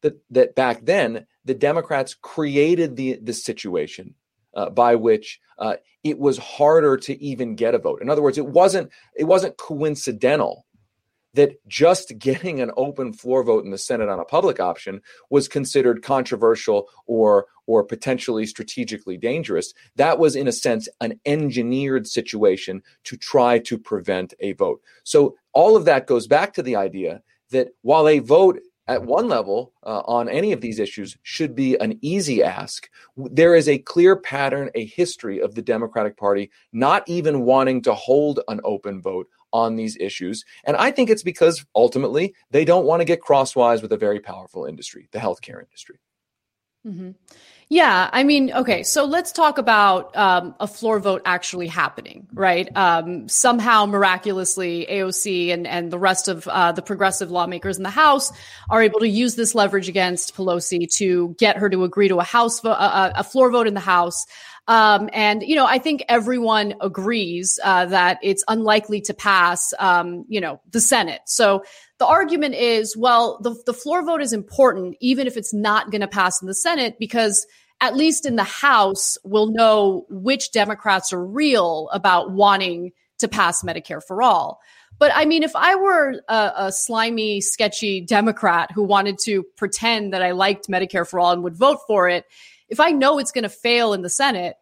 [SPEAKER 19] that that back then the Democrats created the the situation uh, by which uh, it was harder to even get a vote. In other words, it wasn't it wasn't coincidental that just getting an open floor vote in the Senate on a public option was considered controversial or or potentially strategically dangerous. That was in a sense an engineered situation to try to prevent a vote. So all of that goes back to the idea that while a vote at one level uh, on any of these issues should be an easy ask. There is a clear pattern, a history of the Democratic Party not even wanting to hold an open vote on these issues. And I think it's because ultimately they don't want to get crosswise with a very powerful industry, the healthcare industry.
[SPEAKER 1] Mm-hmm. Yeah, I mean, okay, so let's talk about um, a floor vote actually happening, right? Um, somehow, miraculously, AOC and, and the rest of uh, the progressive lawmakers in the House are able to use this leverage against Pelosi to get her to agree to a House vote, a, a floor vote in the House. Um, and, you know, I think everyone agrees uh, that it's unlikely to pass, um, you know, the Senate. So the argument is, well, the, the floor vote is important, even if it's not going to pass in the Senate, because at least in the House, we'll know which Democrats are real about wanting to pass Medicare for all. But I mean, if I were a, a, slimy, sketchy Democrat who wanted to pretend that I liked Medicare for all and would vote for it, if I know it's going to fail in the Senate,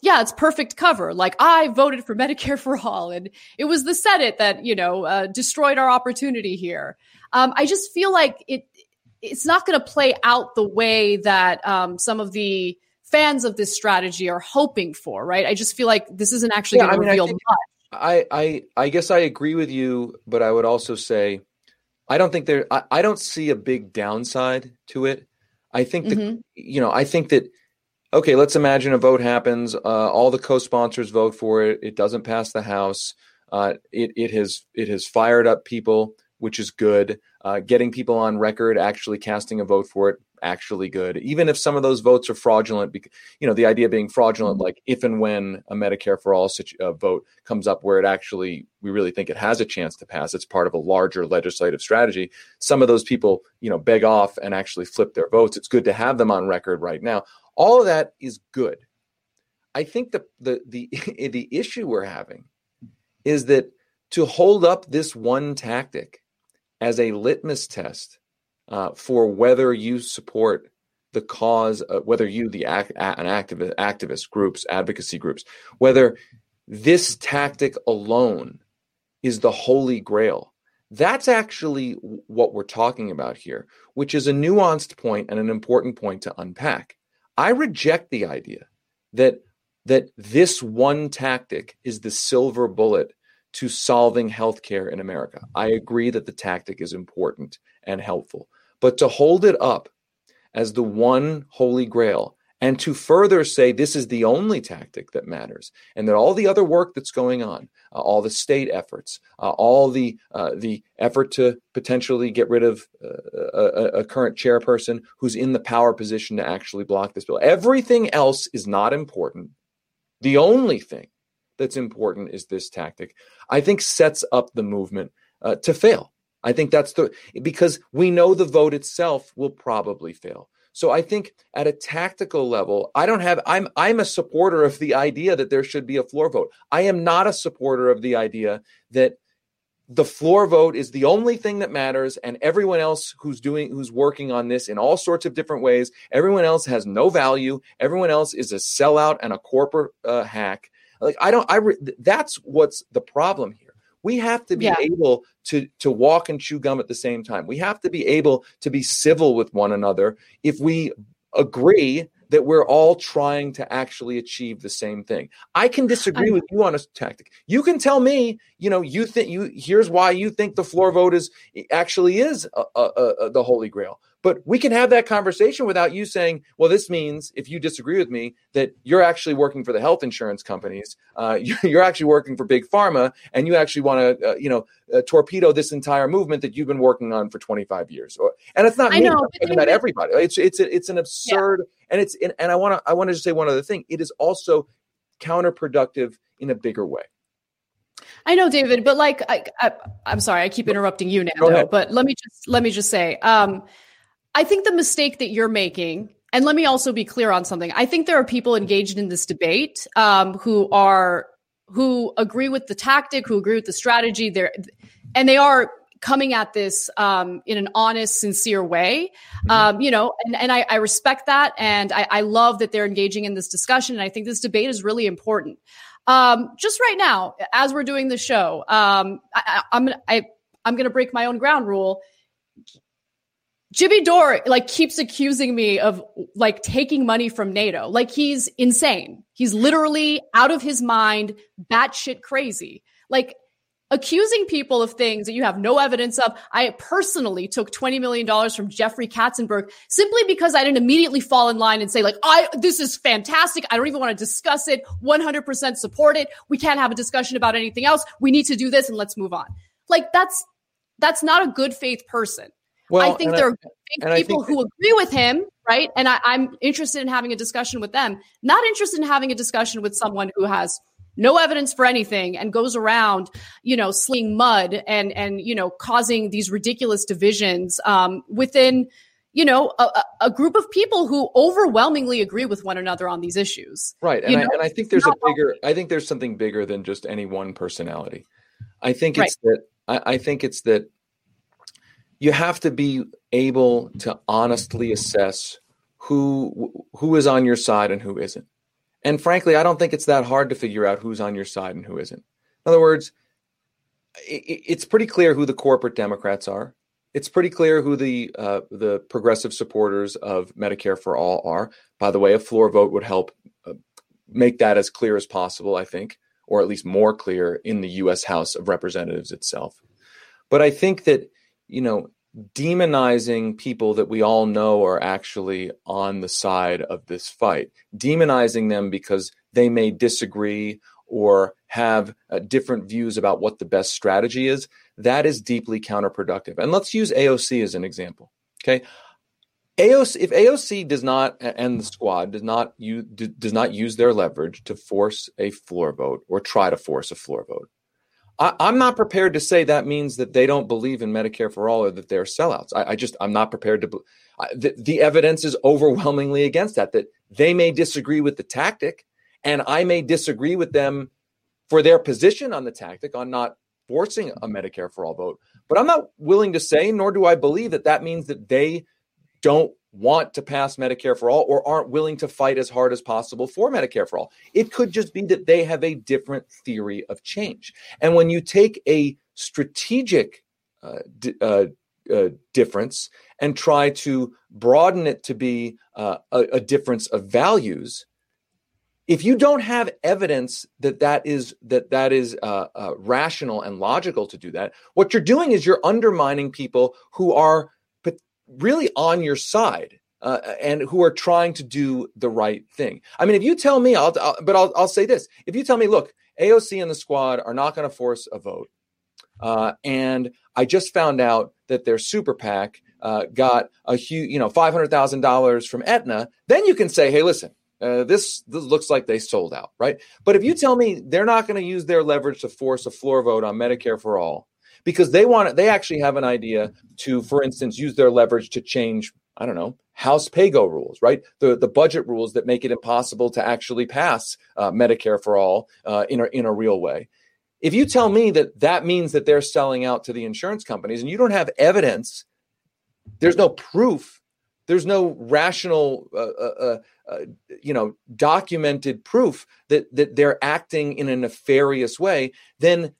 [SPEAKER 1] yeah, it's perfect cover. Like I voted for Medicare for all, and it was the Senate that you know uh, destroyed our opportunity here. Um, I just feel like it it's not going to play out the way that um, some of the fans of this strategy are hoping for. Right? I just feel like this isn't actually yeah, going to reveal I much.
[SPEAKER 19] I, I I guess I agree with you, but I would also say I don't think there I, I don't see a big downside to it. I think that mm-hmm. you know, I think that okay, let's imagine a vote happens. Uh, all the co-sponsors vote for it. It doesn't pass the House. Uh, it it has it has fired up people, which is good. Uh, getting people on record actually casting a vote for it, actually good. Even if some of those votes are fraudulent, because you know the idea being fraudulent, mm-hmm. like if and when a Medicare for all situ- uh, vote comes up where it actually we really think it has a chance to pass, it's part of a larger legislative strategy. Some of those people, you know, beg off and actually flip their votes. It's good to have them on record right now. All of that is good. I think the the the the issue we're having is that to hold up this one tactic as a litmus test uh, for whether you support the cause, uh, whether you the act, an activist activist groups, advocacy groups, whether this tactic alone is the holy grail. That's actually what we're talking about here, which is a nuanced point and an important point to unpack. I reject the idea that that this one tactic is the silver bullet to solving healthcare in America. I agree that the tactic is important and helpful, but to hold it up as the one holy grail and to further say this is the only tactic that matters and that all the other work that's going on uh, all the state efforts uh, all the uh, the effort to potentially get rid of uh, a, a, current chairperson who's in the power position to actually block this bill. Everything else is not important. The only thing that's important is this tactic i think sets up the movement uh, to fail i think that's the because we know the vote itself will probably fail. So I think at a tactical level, I don't have I'm I'm a supporter of the idea that there should be a floor vote. I am not a supporter of the idea that the floor vote is the only thing that matters and everyone else who's doing who's working on this in all sorts of different ways everyone else has no value everyone else is a sellout and a corporate uh, hack. Like i don't i re- that's what's the problem here we have to be yeah. able to to walk and chew gum at the same time. We have to be able to be civil with one another if we agree that we're all trying to actually achieve the same thing. I can disagree with you on a tactic. You can tell me, you know, you think you here's why you think the floor vote is actually is a, a, a, the holy grail. But we can have that conversation without you saying, well, this means if you disagree with me that you're actually working for the health insurance companies, uh, you're actually working for big pharma, and you actually want to, uh, you know, uh, torpedo this entire movement that you've been working on for 25 years. Or, and it's not
[SPEAKER 1] I
[SPEAKER 19] me,
[SPEAKER 1] know,
[SPEAKER 19] it's not everybody. It's it's it's an absurd, yeah. and it's and, and I want to I want to just say one other thing. It is also counterproductive in a bigger way.
[SPEAKER 1] I know, David, but like, I, I, am sorry, I keep interrupting you, Nando. But let me just let me just say, um, I think the mistake that you're making, and let me also be clear on something. I think there are people engaged in this debate um, who are who agree with the tactic, who agree with the strategy. There, and they are coming at this um, in an honest, sincere way. Mm-hmm. Um, you know, and, and I, I, respect that, and I, I, love that they're engaging in this discussion. And I think this debate is really important. Um, just right now, as we're doing the show, um, I, I'm I, I'm going to break my own ground rule. Jimmy Dore like keeps accusing me of like taking money from NATO. Like he's insane. He's literally out of his mind, batshit crazy. Like accusing people of things that you have no evidence of. I personally took $20 million from Jeffrey Katzenberg simply because I didn't immediately fall in line and say, like, I, this is fantastic. I don't even want to discuss it. 100% support it. We can't have a discussion about anything else. We need to do this and let's move on. Like that's, that's not a good faith person. Well, I think there I, are people who agree with him, right? And I, I'm interested in having a discussion with them, not interested in having a discussion with someone who has no evidence for anything and goes around, you know, slinging mud and and you know causing these ridiculous divisions um, within, you know, a, a, group of people who overwhelmingly agree with one another on these issues.
[SPEAKER 19] Right, and, I, and I, think there's a bigger. I think there's something bigger than just any one personality. I think it's right. that. I, I think it's that you have to be able to honestly assess who who is on your side and who isn't. And frankly, I don't think it's that hard to figure out who's on your side and who isn't. In other words, it's pretty clear who the corporate Democrats are. It's pretty clear who the uh, the progressive supporters of Medicare for all are. By the way, a floor vote would help uh, make that as clear as possible. I think, or at least more clear in the U.S. House of Representatives itself. But I think that you know, demonizing people that we all know are actually on the side of this fight, demonizing them because they may disagree or have uh, different views about what the best strategy is, that is deeply counterproductive. And let's use AOC as an example. Okay. AOC, if AOC does not and the squad does not use, does not use their leverage to force a floor vote or try to force a floor vote, I, am not prepared to say that means that they don't believe in Medicare for all or that they're sellouts. I, I just I'm not prepared to. I, the, the evidence is overwhelmingly against that. That they may disagree with the tactic, and I may disagree with them for their position on the tactic on not forcing a Medicare for all vote. But I'm not willing to say, nor do I believe that that means that they don't want to pass Medicare for all or aren't willing to fight as hard as possible for Medicare for all. It could just be that they have a different theory of change. And when you take a strategic uh, d- uh, uh, difference and try to broaden it to be uh, a, a, difference of values, if you don't have evidence that that is that that is uh, uh, rational and logical to do that, what you're doing is you're undermining people who are really on your side uh, and who are trying to do the right thing. I mean, if you tell me, I'll, I'll but I'll, I'll say this: if you tell me, look, AOC and the squad are not going to force a vote, uh, and I just found out that their super PAC uh, got a huge, you know, five hundred thousand dollars from Aetna, then you can say, hey, listen. Uh, this, this looks like they sold out, right? But if you tell me they're not going to use their leverage to force a floor vote on Medicare for all, because they want it, they actually have an idea to, for instance, use their leverage to change, I don't know, House PAYGO rules, right? The the budget rules that make it impossible to actually pass uh, Medicare for all uh, in a in a real way. If you tell me that that means that they're selling out to the insurance companies, and you don't have evidence, there's no proof, there's no rational, uh, uh, uh, uh you know, documented proof that that they're acting in a nefarious way, then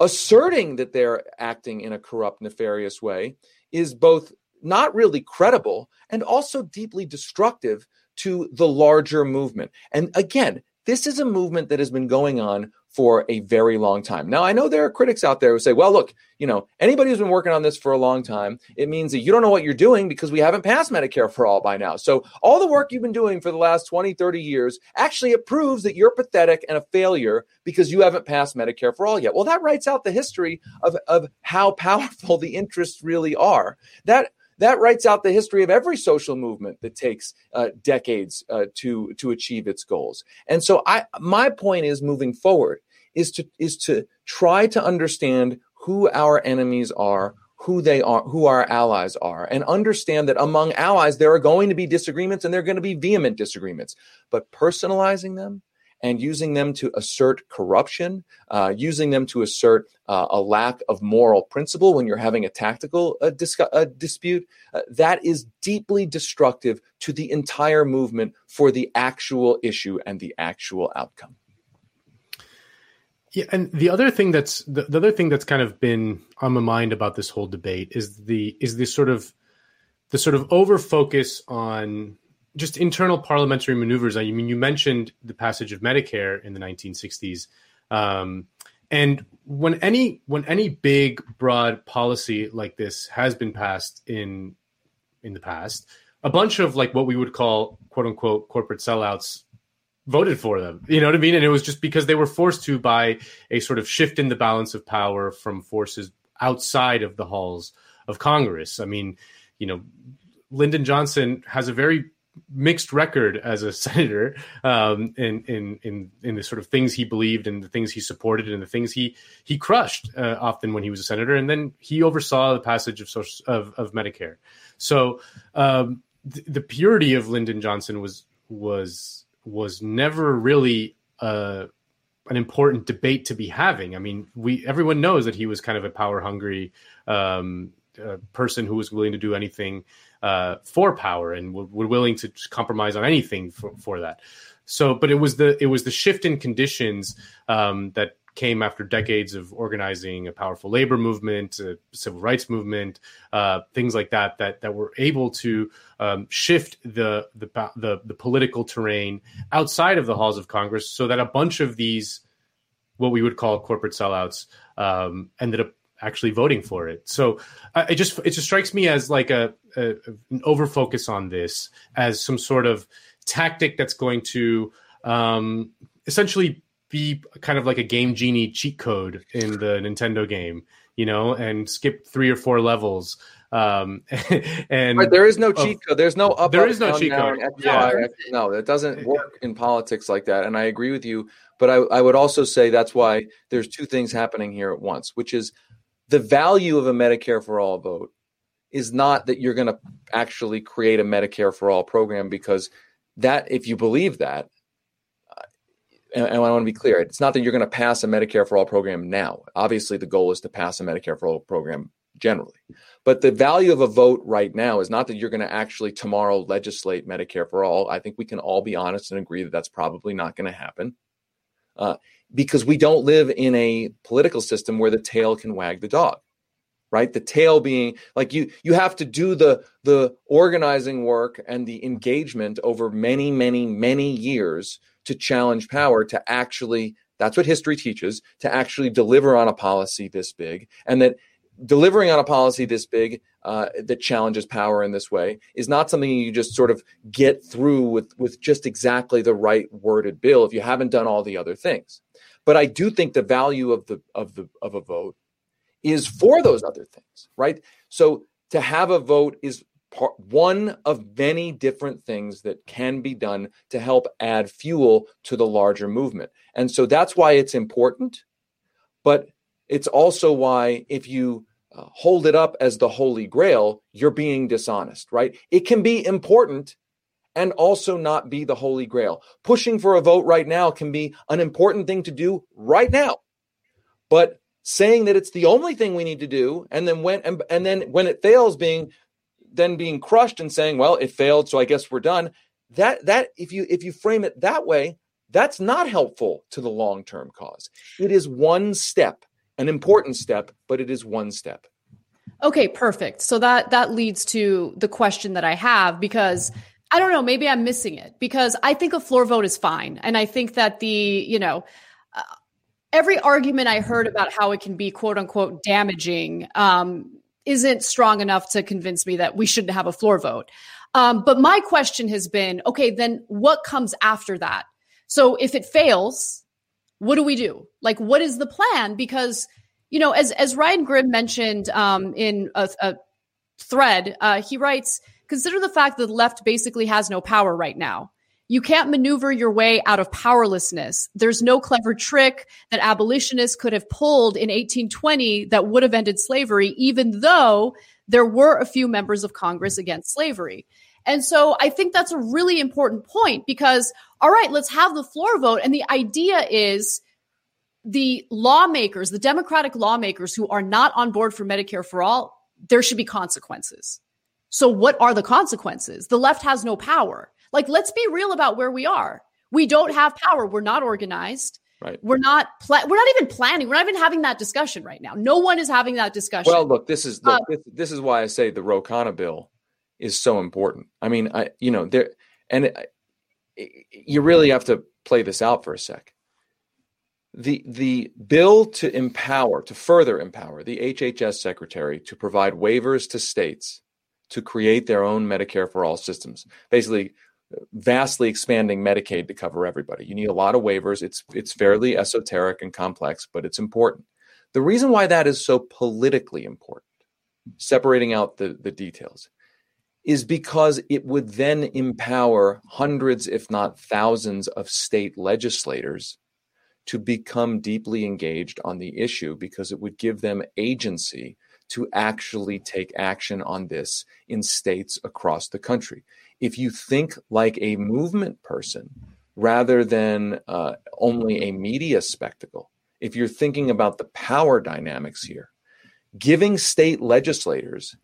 [SPEAKER 19] asserting that they're acting in a corrupt, nefarious way is both not really credible and also deeply destructive to the larger movement. And again, this is a movement that has been going on for a very long time. Now, I know there are critics out there who say, well, look, you know, anybody who's been working on this for a long time, it means that you don't know what you're doing because we haven't passed Medicare for all by now. So, all the work you've been doing for the last 20, 30 years, actually, it proves that you're pathetic and a failure because you haven't passed Medicare for all yet. Well, that writes out the history of, of how powerful the interests really are. That that writes out the history of every social movement that takes uh, decades uh, to to achieve its goals. And so, I my point is moving forward is to is to try to understand who our enemies are, who they are, who our allies are, and understand that among allies there are going to be disagreements and there are going to be vehement disagreements. But personalizing them and using them to assert corruption, uh, using them to assert uh, a lack of moral principle when you're having a tactical uh, dis- dispute, uh, that is deeply destructive to the entire movement for the actual issue and the actual outcome.
[SPEAKER 2] Yeah, and the other thing that's the, the other thing that's kind of been on my mind about this whole debate is the is this sort of the sort of over focus on just internal parliamentary maneuvers. I mean, you mentioned the passage of Medicare in the 1960s, um, and when any when any big broad policy like this has been passed in in the past, a bunch of like what we would call quote unquote corporate sellouts voted for them. You know what I mean? And it was just because they were forced to by a sort of shift in the balance of power from forces outside of the halls of Congress. I mean, you know, Lyndon Johnson has a very mixed record as a senator um, in, in in in the sort of things he believed and the things he supported and the things he he crushed uh, often when he was a senator, and then he oversaw the passage of social, of, of Medicare. So um, th- the purity of Lyndon Johnson was was was never really uh, an important debate to be having. I mean, we everyone knows that he was kind of a power hungry um, uh, person who was willing to do anything uh, for power and were, were willing to compromise on anything for, for, that. So, but it was the it was the shift in conditions um, that came after decades of organizing a powerful labor movement, a civil rights movement, uh, things like that, that that were able to um, shift the, the the the political terrain outside of the halls of Congress, so that a bunch of these, what we would call corporate sellouts, um, ended up actually voting for it. So uh, it just it just strikes me as like a, a an over focus on this as some sort of tactic that's going to um, essentially be kind of like a game genie cheat code in the Nintendo game, you know, and skip three or four levels. Um, and
[SPEAKER 19] there is no cheat code. There's no up.
[SPEAKER 2] There
[SPEAKER 19] up,
[SPEAKER 2] is no
[SPEAKER 19] down,
[SPEAKER 2] cheat code.
[SPEAKER 19] Yeah. No, it doesn't work in politics like that. And I agree with you. But I, I would also say that's why there's two things happening here at once, which is the value of a Medicare for all vote is not that you're going to actually create a Medicare for all program because that, if you believe that, uh, and, I want to be clear, it's not that you're going to pass a Medicare for all program now. Obviously, the goal is to pass a Medicare for all program generally. But the value of a vote right now is not that you're going to actually tomorrow legislate Medicare for all. I think we can all be honest and agree that that's probably not going to happen. Uh, because we don't live in a political system where the tail can wag the dog right? The tail being like you you have to do the the organizing work and the engagement over many many many years to challenge power to actually that's what history teaches to actually deliver on a policy this big and that delivering on a policy this big uh, that challenges power in this way is not something you just sort of get through with with just exactly the right worded bill if you haven't done all the other things but I do think the value of the of the of a vote is for those other things, right? So to have a vote is part, one of many different things that can be done to help add fuel to the larger movement. And so that's why it's important, but it's also why if you hold it up as the holy grail, you're being dishonest, right? It can be important and also not be the holy grail. Pushing for a vote right now can be an important thing to do right now. But saying that it's the only thing we need to do and then when and, and then when it fails being then being crushed and saying, well, it failed, so I guess we're done. That that if you if you frame it that way, that's not helpful to the long-term cause. It is one step, an important step, but it is one step.
[SPEAKER 1] Okay, perfect. So that that leads to the question that I have because I don't know, maybe I'm missing it because I think a floor vote is fine and I think that the, you know, uh, every argument I heard about how it can be quote unquote damaging um, isn't strong enough to convince me that we shouldn't have a floor vote. Um, but my question has been okay, then what comes after that? So if it fails, what do we do? Like, what is the plan? Because, you know, as, as Ryan Grim mentioned um, in a, a thread, uh, he writes, consider the fact that the left basically has no power right now. You can't maneuver your way out of powerlessness. There's no clever trick that abolitionists could have pulled in 1820 that would have ended slavery, even though there were a few members of Congress against slavery. And so I think that's a really important point because, all right, let's have the floor vote. And the idea is the lawmakers, the Democratic lawmakers who are not on board for Medicare for all, there should be consequences. So what are the consequences? The left has no power. Like, let's be real about where we are. We don't have power. We're not organized.
[SPEAKER 19] Right.
[SPEAKER 1] We're not. Pla- we're not even planning. We're not even having that discussion right now. No one is having that discussion.
[SPEAKER 19] Well, look, this is look, uh, this, this, is why I say the Ro Khanna bill is so important. I mean, I you know there, and it, it, you really have to play this out for a sec. The the bill to empower to further empower the HHS secretary to provide waivers to states to create their own Medicare for all systems. Basically, uh, vastly expanding Medicaid to cover everybody. You need a lot of waivers. It's it's fairly esoteric and complex, but it's important. The reason why that is so politically important, separating out the, the details, is because it would then empower hundreds, if not thousands, of state legislators to become deeply engaged on the issue because it would give them agency to actually take action on this in states across the country. If you think like a movement person rather than uh, only a media spectacle, if you're thinking about the power dynamics here, giving state legislators,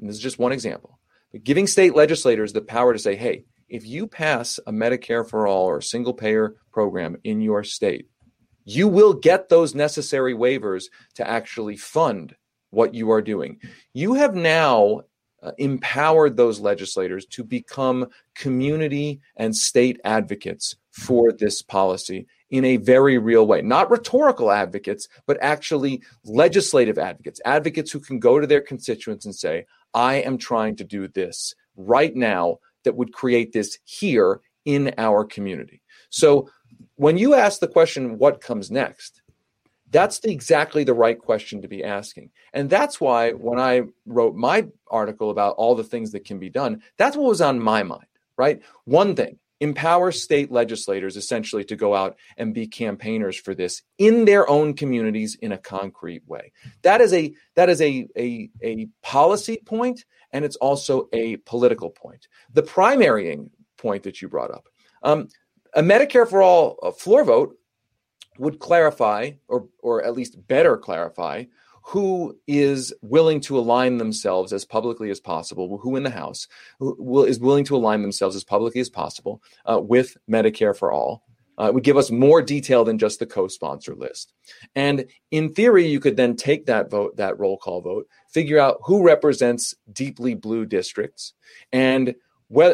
[SPEAKER 19] this is just one example, giving state legislators the power to say, hey, if you pass a Medicare for all or single payer program in your state, you will get those necessary waivers to actually fund what you are doing. You have now uh, empowered those legislators to become community and state advocates for this policy in a very real way. Not rhetorical advocates, but actually legislative advocates, advocates who can go to their constituents and say, I am trying to do this right now that would create this here in our community. So when you ask the question, what comes next? That's the, exactly the right question to be asking. And that's why when I wrote my article about all the things that can be done, that's what was on my mind, right? One thing, empower state legislators essentially to go out and be campaigners for this in their own communities in a concrete way. That is a that is a a, a policy point and it's also a political point. The primarying point that you brought up, um, a Medicare for all floor vote would clarify, or or at least better clarify, who is willing to align themselves as publicly as possible, who in the House who will, is willing to align themselves as publicly as possible uh, with Medicare for all. Uh, it would give us more detail than just the co-sponsor list. And in theory, you could then take that vote, that roll call vote, figure out who represents deeply blue districts, and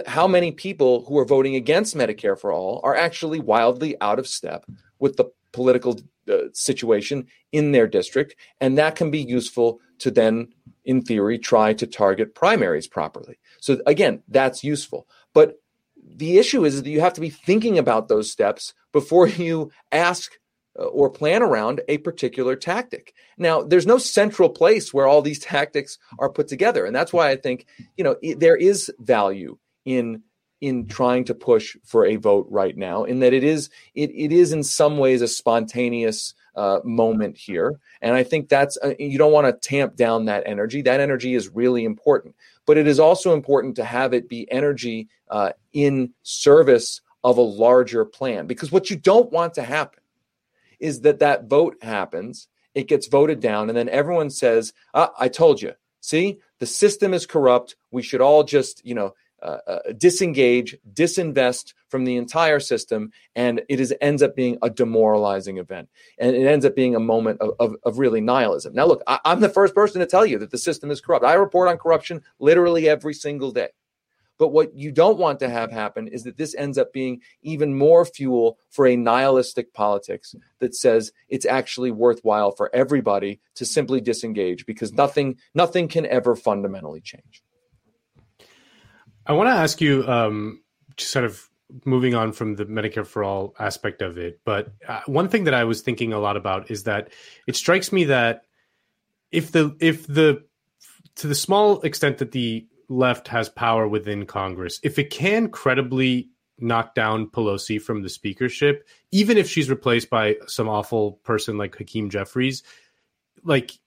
[SPEAKER 19] how many people who are voting against Medicare for all are actually wildly out of step with the political uh, situation in their district. And that can be useful to then, in theory, try to target primaries properly. So, again, that's useful. But the issue is that you have to be thinking about those steps before you ask uh, or plan around a particular tactic. Now, there's no central place where all these tactics are put together. And that's why I think, you know, there is value in in trying to push for a vote right now in that it is it, it is in some ways a spontaneous uh, moment here. And i think that's uh, you don't want to tamp down that energy. That energy is really important. But it is also important to have it be energy uh, in service of a larger plan. Because what you don't want to happen is that that vote happens it gets voted down and then everyone says ah, i told you. See? The system is corrupt. We should all just you know uh, uh, disengage, disinvest from the entire system, and it is ends up being a demoralizing event, and it ends up being a moment of, of, of really nihilism. Now, look, I, I'm the first person to tell you that the system is corrupt. I report on corruption literally every single day. But what you don't want to have happen is that this ends up being even more fuel for a nihilistic politics that says it's actually worthwhile for everybody to simply disengage because nothing nothing can ever fundamentally change.
[SPEAKER 2] I want to ask you, um, just sort of moving on from the Medicare for all aspect of it, but uh, one thing that I was thinking a lot about is that it strikes me that if the if the to the small extent that the left has power within Congress, if it can credibly knock down Pelosi from the speakership, even if she's replaced by some awful person like Hakeem Jeffries, like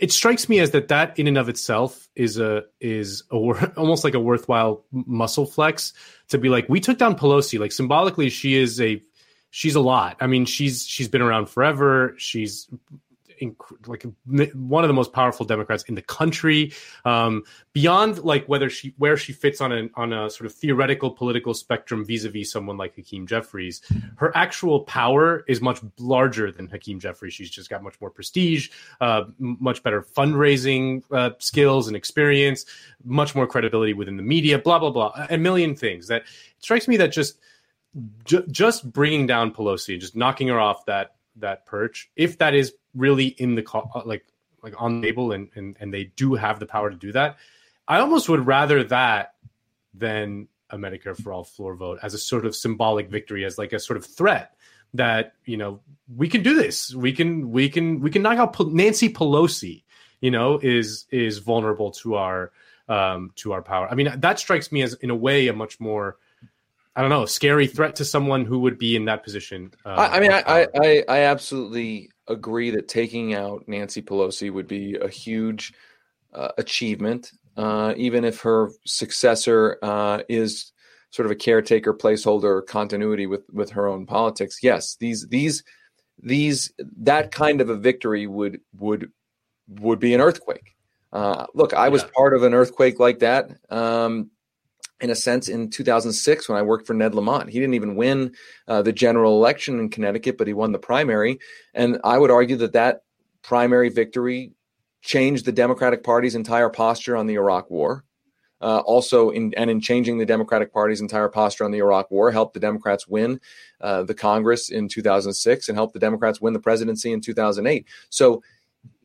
[SPEAKER 2] it strikes me as that that in and of itself is a is a, almost like a worthwhile muscle flex to be like we took down Pelosi. Like symbolically she is a she's a lot. I mean she's she's been around forever. She's inc- like one of the most powerful Democrats in the country. Um, beyond like whether she where she fits on a on a sort of theoretical political spectrum vis-a-vis someone like Hakeem Jeffries, her actual power is much larger than Hakeem Jeffries. She's just got much more prestige, uh, much better fundraising uh, skills and experience, much more credibility within the media. Blah blah blah, a million things that it strikes me that just. just bringing down Pelosi, just knocking her off that that perch, if that is really in the uh, like like on the table and, and and they do have the power to do that. I almost would rather that than a medicare for all floor vote as a sort of symbolic victory as like a sort of threat that you know we can do this. We can we can we can knock out nancy pelosi you know is is vulnerable to our um to our power. I mean that strikes me as in a way a much more I don't know, scary threat to someone who would be in that position.
[SPEAKER 19] Uh, I, I, mean, I, I, I absolutely agree that taking out Nancy Pelosi would be a huge uh, achievement, uh, even if her successor uh, is sort of a caretaker, placeholder, continuity with with her own politics. Yes, these these these that kind of a victory would would would be an earthquake. Uh, look, I was part of an earthquake like that. Um, in a sense in 2006 when I worked for Ned Lamont. He didn't even win uh, the general election in Connecticut, but he won the primary. And I would argue that that primary victory changed the Democratic Party's entire posture on the Iraq War. Uh, also, in and in changing the Democratic Party's entire posture on the Iraq War, helped the Democrats win uh, the Congress in 2006 and helped the Democrats win the presidency in 2008. So,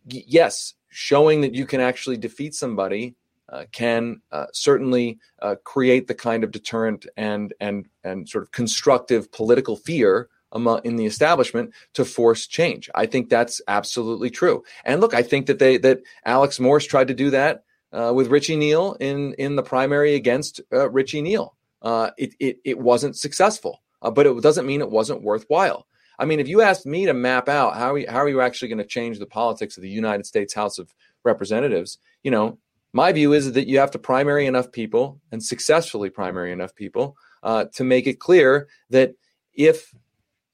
[SPEAKER 19] yes, showing that you can actually defeat somebody uh, can uh, certainly uh, create the kind of deterrent and and and sort of constructive political fear among, in the establishment to force change. I think that's absolutely true. And look, I think that they that Alex Morse tried to do that uh, with Richie Neal in in the primary against uh, Richie Neal. Uh, it, it it wasn't successful, but it doesn't mean it wasn't worthwhile. I mean, if you asked me to map out how are you, how are you actually going to change the politics of the United States House of Representatives, you know, my view is that you have to primary enough people and successfully primary enough people uh, to make it clear that if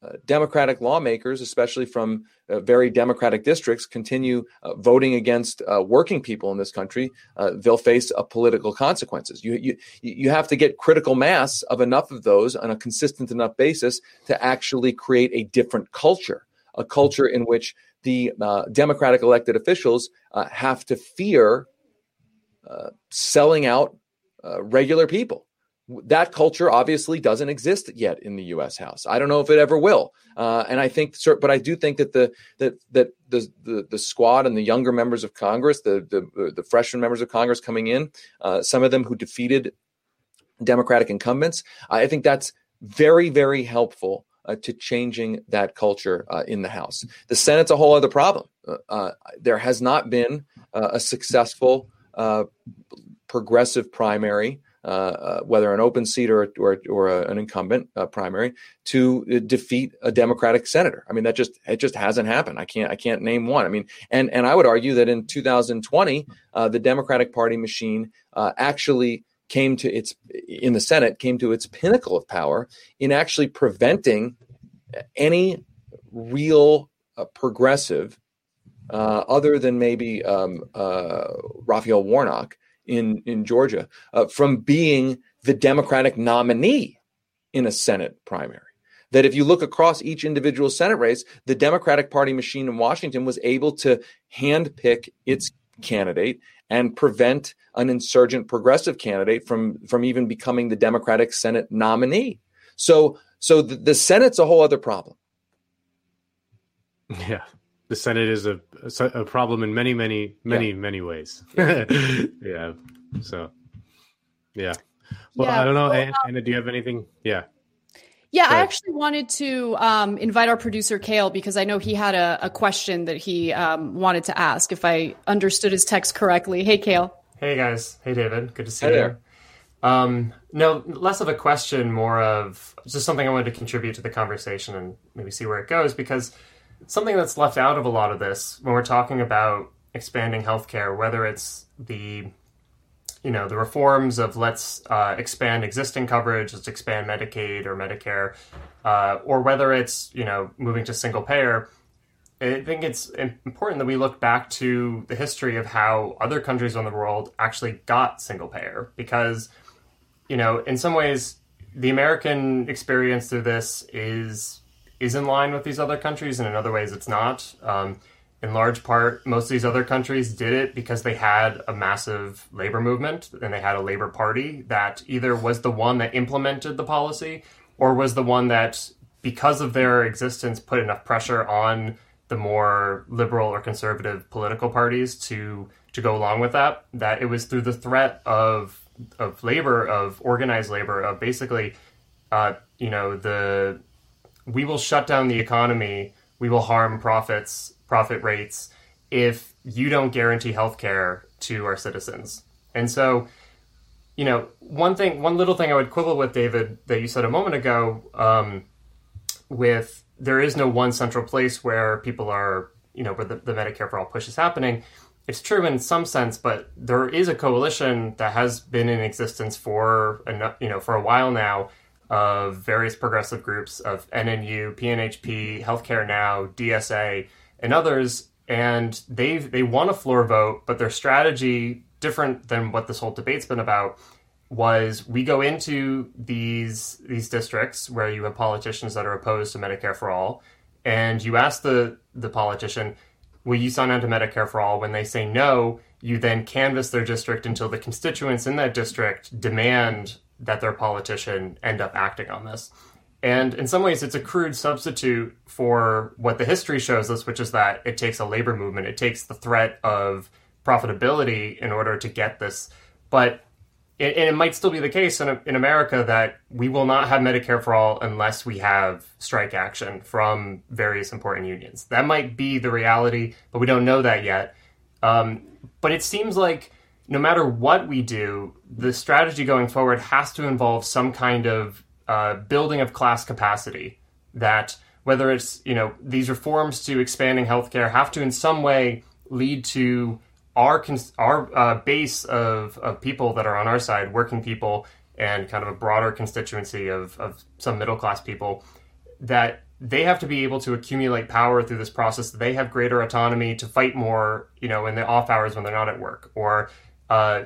[SPEAKER 19] uh, Democratic lawmakers, especially from uh, very Democratic districts, continue uh, voting against uh, working people in this country, uh, they'll face political consequences. You, you you have to get critical mass of enough of those on a consistent enough basis to actually create a different culture, a culture in which the Democratic elected officials have to fear uh, selling out uh, regular people. That culture obviously doesn't exist yet in the U.S. House. I don't know if it ever will. Uh, and I think, but I do think that the that that the, the the squad and the younger members of Congress, the the, the freshman members of Congress coming in, uh, some of them who defeated Democratic incumbents, I think that's very very helpful uh, to changing that culture uh, in the House. The Senate's a whole other problem. Uh, there has not been a successful uh, progressive primary, uh, uh, whether an open seat or or, or a, an incumbent uh, primary, to defeat a Democratic senator. I mean, that just it just hasn't happened. I can't I can't name one. I mean, and and I would argue that in 2020, uh, the Democratic Party machine actually came to its in the Senate came to its pinnacle of power in actually preventing any real progressive uh, other than maybe um, uh, Raphael Warnock, in in Georgia uh, from being the Democratic nominee in a Senate primary. That if you look across each individual Senate race, the Democratic Party machine in Washington was able to handpick its candidate and prevent an insurgent progressive candidate from from even becoming the Democratic Senate nominee. So so the, the Senate's a whole other problem.
[SPEAKER 2] Yeah, the Senate is a a problem in many many many yeah. many ways. yeah. So yeah. Well, yeah, I don't know, well, Ana. Do you have anything? Yeah.
[SPEAKER 1] Yeah, I actually wanted to um, invite our producer Kale because I know he had a, a question that he um, wanted to ask. If I understood his text correctly, hey Kale.
[SPEAKER 20] Hey guys. Hey David. Good to see
[SPEAKER 19] hey
[SPEAKER 20] you.
[SPEAKER 19] There.
[SPEAKER 20] Um, no, less of a question, more of just something I wanted to contribute to the conversation and maybe see where it goes because something that's left out of a lot of this when we're talking about expanding healthcare, whether it's the you know the reforms of let's uh, expand existing coverage, let's expand Medicaid or Medicare, uh, or whether it's you know moving to single payer. I think it's important that we look back to the history of how other countries in the world actually got single payer, because you know in some ways the American experience through this is is in line with these other countries, and in other ways it's not. Um, in large part, most of these other countries did it because they had a massive labor movement and they had a labor party that either was the one that implemented the policy or was the one that, because of their existence, put enough pressure on the more liberal or conservative political parties to to go along with that. That it was through the threat of of labor, of organized labor, of basically, uh, you know, the we will shut down the economy, we will harm profits profit rates if you don't guarantee health care to our citizens. And so, you know, one thing, one little thing I would quibble with, David, that you said a moment ago, um, with there is no one central place where people are, you know, where the, the Medicare for All push is happening. It's true in some sense, but there is a coalition that has been in existence for, you know, for a while now of various progressive groups of NNU, PNHP, Healthcare Now, DSA, and others, and they they won a floor vote, but their strategy different than what this whole debate's been about was we go into these these districts where you have politicians that are opposed to Medicare for all, and you ask the the politician, "Will you sign on to Medicare for all?" When they say no, you then canvass their district until the constituents in that district demand that their politician end up acting on this. And in some ways, it's a crude substitute for what the history shows us, which is that it takes a labor movement. It takes the threat of profitability in order to get this. But and it might still be the case in, in America that we will not have Medicare for all unless we have strike action from various important unions. That might be the reality, but we don't know that yet. Um, but it seems like no matter what we do, the strategy going forward has to involve some kind of uh, building of class capacity that whether it's you know these reforms to expanding healthcare have to in some way lead to our our uh, base of, of people that are on our side, working people, and kind of a broader constituency of, of some middle class people, that they have to be able to accumulate power through this process. They have greater autonomy to fight more, you know, in the off hours when they're not at work, or uh,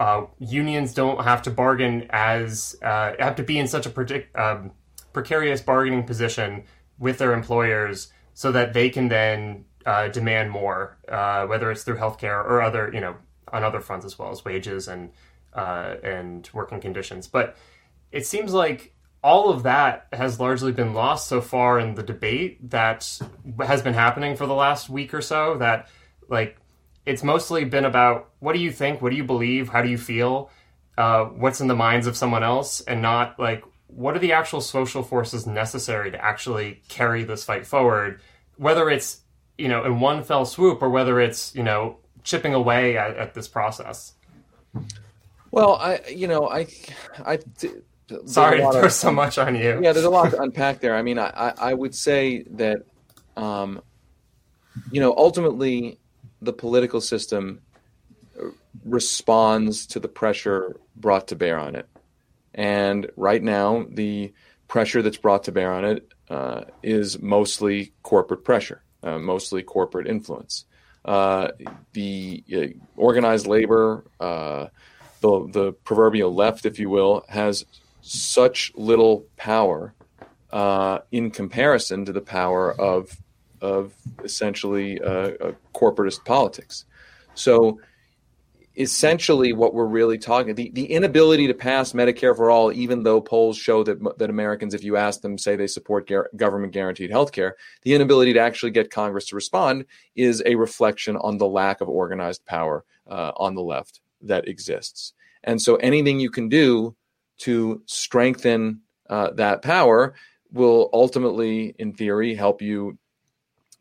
[SPEAKER 20] uh, unions don't have to bargain as uh, have to be in such a predict, um, precarious bargaining position with their employers so that they can then uh, demand more, uh, whether it's through healthcare or other, you know, on other fronts as well as wages and uh, and working conditions. But it seems like all of that has largely been lost so far in the debate that has been happening for the last week or so. That like it's mostly been about what do you think, what do you believe, how do you feel, uh, what's in the minds of someone else, and not like what are the actual social forces necessary to actually carry this fight forward, whether it's you know in one fell swoop or whether it's you know chipping away at, at this process.
[SPEAKER 19] Well, I you know I I.
[SPEAKER 20] Sorry, there's of, so much on you.
[SPEAKER 19] Yeah, there's a lot to unpack there. I mean, I, I, I would say that, um, you know, ultimately, the political system responds to the pressure brought to bear on it. And right now, the pressure that's brought to bear on it uh, is mostly corporate pressure, uh, mostly corporate influence. uh, the uh, organized labor, uh, the the proverbial left, if you will, has such little power uh, in comparison to the power of of essentially uh, corporatist politics. So essentially what we're really talking the, the inability to pass medicare for all even though polls show that that americans if you ask them say they support gar- government guaranteed health care the inability to actually get congress to respond is a reflection on the lack of organized power uh, on the left that exists and so anything you can do to strengthen uh, that power will ultimately in theory help you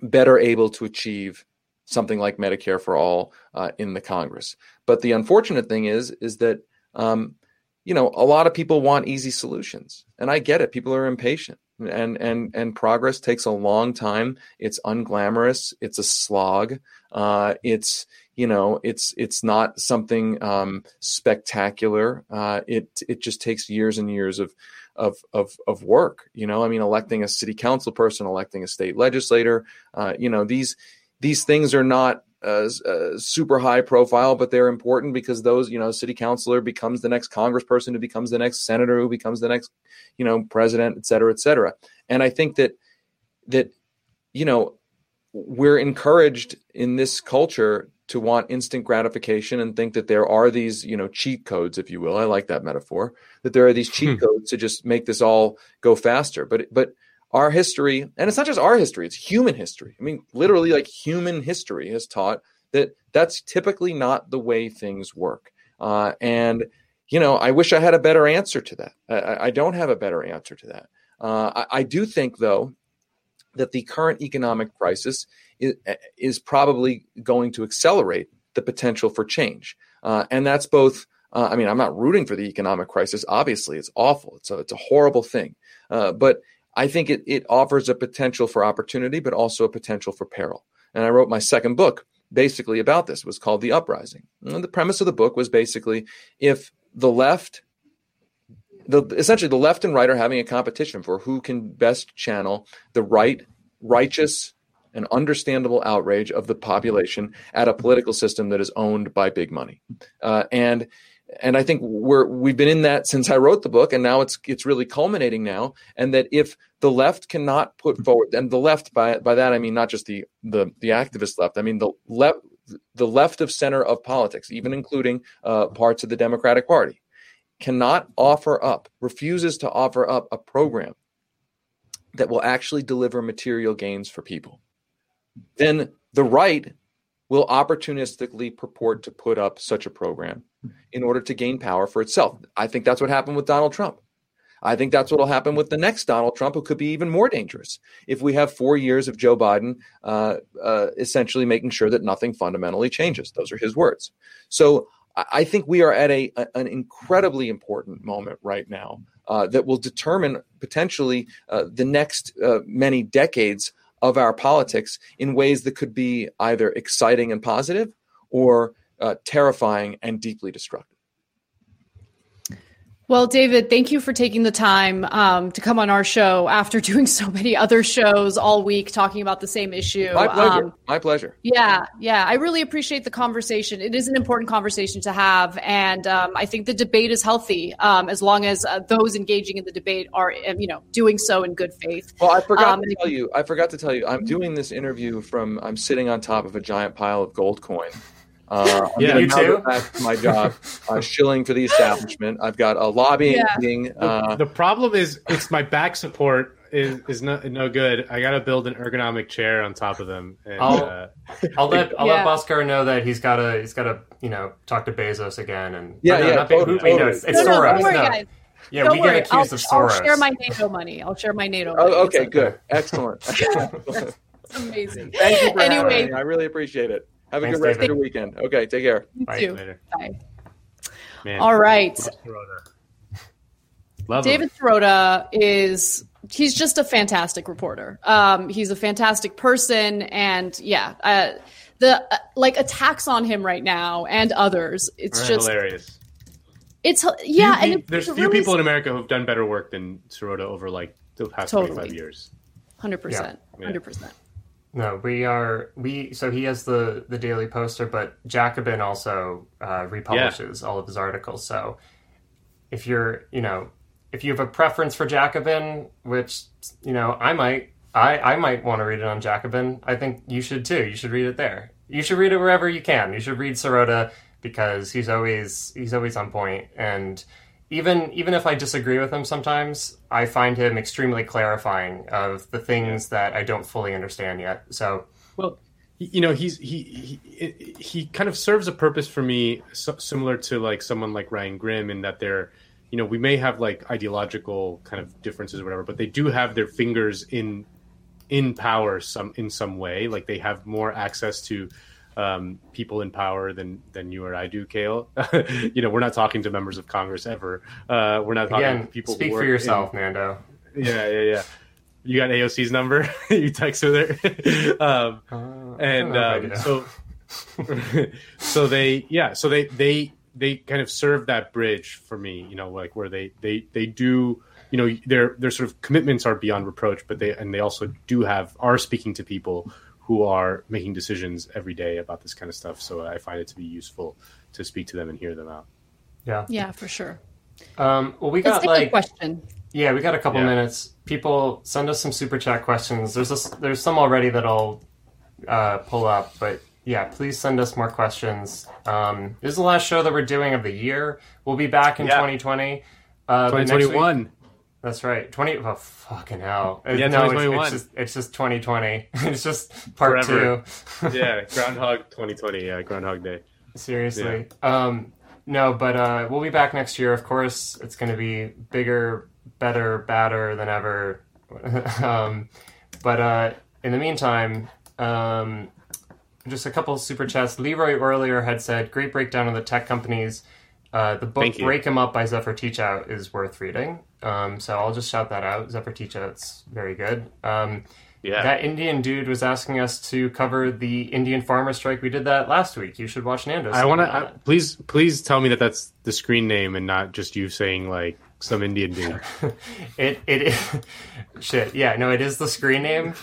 [SPEAKER 19] better able to achieve something like Medicare for all uh, in the Congress. But the unfortunate thing is, is that um, you know a lot of people want easy solutions, and I get it. People are impatient, and and and progress takes a long time. It's unglamorous. It's a slog. Uh, it's you know it's it's not something um, spectacular. Uh, it it just takes years and years of of of of work. You know, I mean, electing a city council person, electing a state legislator. Uh, you know, these these things are not uh, uh, super high profile, but they're important because those, you know, city councilor becomes the next congressperson who becomes the next senator who becomes the next, you know, president, et cetera, et cetera. And I think that that you know we're encouraged in this culture to want instant gratification and think that there are these, you know, cheat codes, if you will. I like that metaphor. That there are these cheat hmm. codes to just make this all go faster. But but our history, and it's not just our history, it's human history. I mean, literally, like human history has taught that that's typically not the way things work. Uh, and, you know, I wish I had a better answer to that. I, I don't have a better answer to that. Uh, I, I, do think, though, that the current economic crisis is, is probably going to accelerate the potential for change. Uh, and that's both. Uh, I mean, I'm not rooting for the economic crisis. Obviously, it's awful. It's a, it's a horrible thing. Uh, but I think it, it offers a potential for opportunity, but also a potential for peril. And I wrote my second book basically about this. It was called The Uprising. And the premise of the book was basically if the left, the, essentially the left and right are having a competition for who can best channel the right, righteous, and understandable outrage of the population at a political system that is owned by big money. Uh, and and I think we're we've been in that since I wrote the book, and now it's it's really culminating now. And that if the left cannot put forward, and the left by by that I mean not just the the the activist left, I mean the left the left of center of politics, even including uh, parts of the Democratic Party, cannot offer up, refuses to offer up a program that will actually deliver material gains for people, then the right will opportunistically purport to put up such a program in order to gain power for itself. I think that's what happened with Donald Trump. I think that's what will happen with the next Donald Trump, who could be even more dangerous if we have four years of Joe Biden uh, uh, essentially making sure that nothing fundamentally changes. Those are his words. So I think we are at a, an incredibly important moment right now uh, that will determine potentially uh, the next uh, many decades of our politics in ways that could be either exciting and positive or uh, terrifying and deeply destructive.
[SPEAKER 1] Well, David, thank you for taking the time um, to come on our show after doing so many other shows all week talking about the same issue.
[SPEAKER 19] My pleasure. Um, My pleasure.
[SPEAKER 1] Yeah, yeah. I really appreciate the conversation. It is an important conversation to have. And um, I think the debate is healthy um, as long as uh, those engaging in the debate are, um, you know, doing so in good faith.
[SPEAKER 19] Well, I forgot um, to tell you, I forgot to tell you, I'm doing this interview from, I'm sitting on top of a giant pile of gold coin. Uh, I'm
[SPEAKER 20] yeah, you too.
[SPEAKER 19] Back to my job, uh, shilling for the establishment. I've got a lobbying yeah. meeting.
[SPEAKER 2] Uh, the, the, problem is, it's my back support is is no, no good. I got to build an ergonomic chair on top of them. And,
[SPEAKER 20] I'll, uh, I'll let I'll yeah. let Bhaskar know that he's got to he's got to you know talk to Bezos again and
[SPEAKER 19] yeah no, yeah not totally,
[SPEAKER 20] totally. No, it's, it's no, Soros. No, worry, no. Yeah,
[SPEAKER 1] don't
[SPEAKER 20] we
[SPEAKER 1] worry.
[SPEAKER 20] get accused
[SPEAKER 1] I'll,
[SPEAKER 20] of Soros.
[SPEAKER 1] I'll share my NATO money. I'll share my NATO.
[SPEAKER 19] Oh,
[SPEAKER 1] money.
[SPEAKER 19] okay, good, excellent.
[SPEAKER 1] amazing.
[SPEAKER 19] Thank you for anyway, having me. I really appreciate it. Have a Thanks, good rest David. of your weekend. Okay, take care.
[SPEAKER 1] You
[SPEAKER 2] Bye.
[SPEAKER 1] too.
[SPEAKER 2] Later.
[SPEAKER 1] Bye. Man, All right.
[SPEAKER 2] Love
[SPEAKER 1] David Sirota is he's just a fantastic reporter. Um, he's a fantastic person, and yeah, uh, the uh, like attacks on him right now and others. It's
[SPEAKER 2] Are
[SPEAKER 1] just
[SPEAKER 2] hilarious.
[SPEAKER 1] It's yeah,
[SPEAKER 2] few,
[SPEAKER 1] and it,
[SPEAKER 2] there's few
[SPEAKER 1] really
[SPEAKER 2] people in America who've done better work than Sirota over like the past
[SPEAKER 1] Totally.
[SPEAKER 2] 25 years.
[SPEAKER 1] Hundred percent, hundred percent.
[SPEAKER 20] No, we are we. So he has the the Daily Poster, but Jacobin also uh, republishes yeah. all of his articles. So if you're, you know, if you have a preference for Jacobin, which you know I might, I I might want to read it on Jacobin. I think you should too. You should read it there. You should read it wherever you can. You should read Sirota because he's always he's always on point and even even if I disagree with him sometimes, I find him extremely clarifying of the things that I don't fully understand yet. So,
[SPEAKER 2] well, you know, he's he he he kind of serves a purpose for me, so, similar to like someone like Ryan Grim, in that they're, you know, we may have like ideological kind of differences or whatever, but they do have their fingers in in power some in some way. Like they have more access to um, people in power than than you or I do, Kale. you know, we're not talking to members of Congress ever. Uh, we're not talking
[SPEAKER 20] Again,
[SPEAKER 2] to people.
[SPEAKER 20] Speak for yourself, in, Nando.
[SPEAKER 2] Yeah, yeah, yeah. You got AOC's number. you text with her, um, uh, and um, so so they yeah so they they they kind of serve that bridge for me. You know, like where they they they do you know their their sort of commitments are beyond reproach, but they and they also do have are speaking to people who are making decisions every day about this kind of stuff. So I find it to be useful to speak to them and hear them out.
[SPEAKER 20] Yeah.
[SPEAKER 1] Yeah, for sure.
[SPEAKER 20] Um, well, we got like question. Yeah, we got a couple yeah. minutes. People send us some super chat questions. There's a, there's some already that I'll uh, pull up, but yeah, please send us more questions. Um, this is the last show that we're doing of the year. We'll be back in yeah. 2020.
[SPEAKER 2] Uh, 2021.
[SPEAKER 20] That's right. Twenty. Oh, fucking hell. Yeah, no, it's, it's, just it's just twenty twenty. it's just part
[SPEAKER 2] Forever. two. yeah, Groundhog twenty twenty. Yeah, Groundhog Day.
[SPEAKER 20] Seriously. Yeah. Um, no, but uh, we'll be back next year. Of course, it's going to be bigger, better, badder than ever. um, but uh, in the meantime, um, just a couple super chats. Leroy earlier had said, "Great breakdown of the tech companies." Uh, the book Break 'Em Up" by Zephyr Teachout is worth reading. Um, so I'll just shout that out. Zephyr Teachout's very good. Um, yeah. That Indian dude was asking us to cover the Indian farmer strike. We did that last week. You should watch Nando's.
[SPEAKER 2] I want to please please tell me that that's the screen name and not just you saying like some Indian dude.
[SPEAKER 20] it it is, shit. Yeah, no, it is the screen name.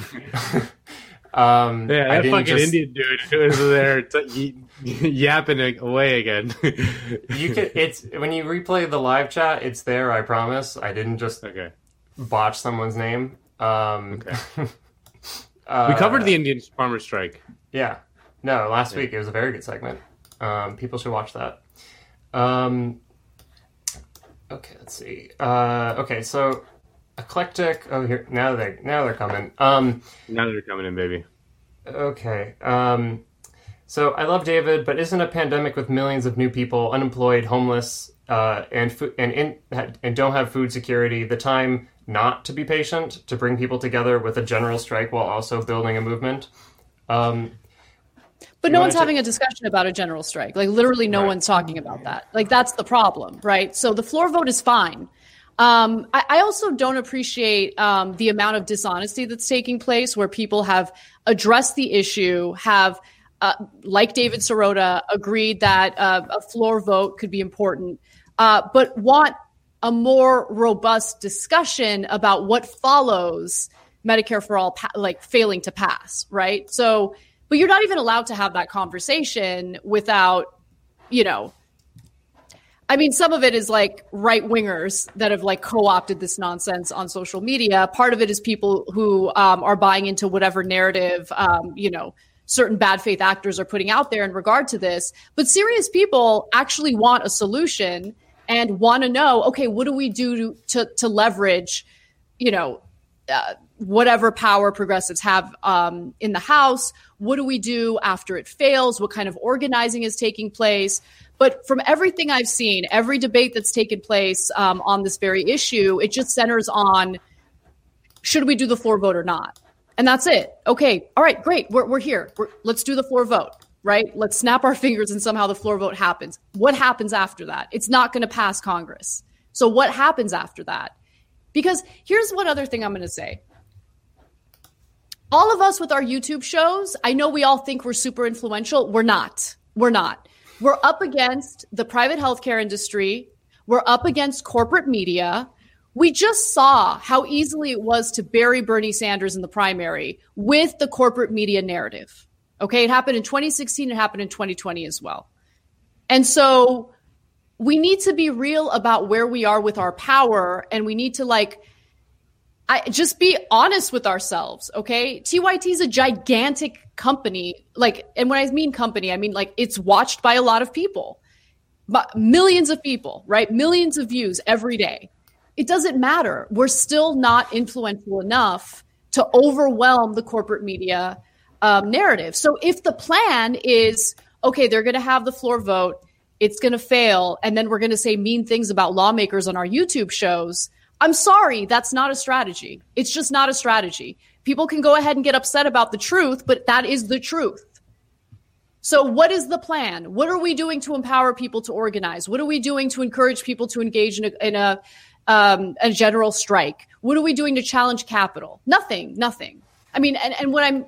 [SPEAKER 20] um,
[SPEAKER 2] yeah, that fucking just... Indian dude who was there t- yapping away again.
[SPEAKER 20] you can. It's when you replay the live chat. It's there. I promise. I didn't just
[SPEAKER 2] okay
[SPEAKER 20] botch someone's name. Um,
[SPEAKER 2] okay. Uh, we covered the Indian farmer strike.
[SPEAKER 20] Yeah. No, last yeah. week it was a very good segment. Um, people should watch that. Um, okay, let's see. Uh, okay, so eclectic. Oh, here now they now they're coming. Um,
[SPEAKER 2] now they're coming in, baby.
[SPEAKER 20] Okay. Um, so I love David, but isn't a pandemic with millions of new people unemployed, homeless, uh, and fo- and in, and don't have food security the time not to be patient, to bring people together with a general strike while also building a movement. Um,
[SPEAKER 1] but no one's having a discussion about a general strike. Like literally, no right. one's talking about that. Like that's the problem, right? So the floor vote is fine. Um, I, I, also don't appreciate um, the amount of dishonesty that's taking place, where people have addressed the issue, have, uh, like David Sirota, agreed that uh, a floor vote could be important, uh, but want a more robust discussion about what follows Medicare for all, pa- like failing to pass, right? So, but you're not even allowed to have that conversation without, you know, I mean, some of it is like right wingers that have like co opted this nonsense on social media. Part of it is people who um, are buying into whatever narrative, um, you know, certain bad faith actors are putting out there in regard to this. But serious people actually want a solution and want to know, okay, what do we do to, to, to leverage, you know, uh, whatever power progressives have um, in the House? What do we do after it fails? What kind of organizing is taking place? But from everything I've seen, every debate that's taken place um, on this very issue, it just centers on should we do the floor vote or not? And that's it. Okay, all right, great. We're, we're here. We're, let's do the floor vote right? Let's snap our fingers and somehow the floor vote happens. What happens after that? It's not going to pass Congress. So what happens after that? Because here's one other thing I'm going to say. All of us with our YouTube shows, I know we all think we're super influential. We're not. We're not. We're up against the private healthcare industry. We're up against corporate media. We just saw how easily it was to bury Bernie Sanders in the primary with the corporate media narrative. Okay, it happened in 2016, it happened in 2020 as well. And so we need to be real about where we are with our power and we need to like I just be honest with ourselves, okay? TYT is a gigantic company. Like and when I mean company, I mean like it's watched by a lot of people. but Millions of people, right? Millions of views every day it doesn't matter. We're still not influential enough to overwhelm the corporate media um, narrative. So if the plan is, okay, they're going to have the floor vote, it's going to fail, and then we're going to say mean things about lawmakers on our YouTube shows, I'm sorry, that's not a strategy. It's just not a strategy. People can go ahead and get upset about the truth, but that is the truth. So, what is the plan? What are we doing to empower people to organize? What are we doing to encourage people to engage in a, in a um, a general strike? What are we doing to challenge capital? Nothing, nothing. I mean, and, and what I'm,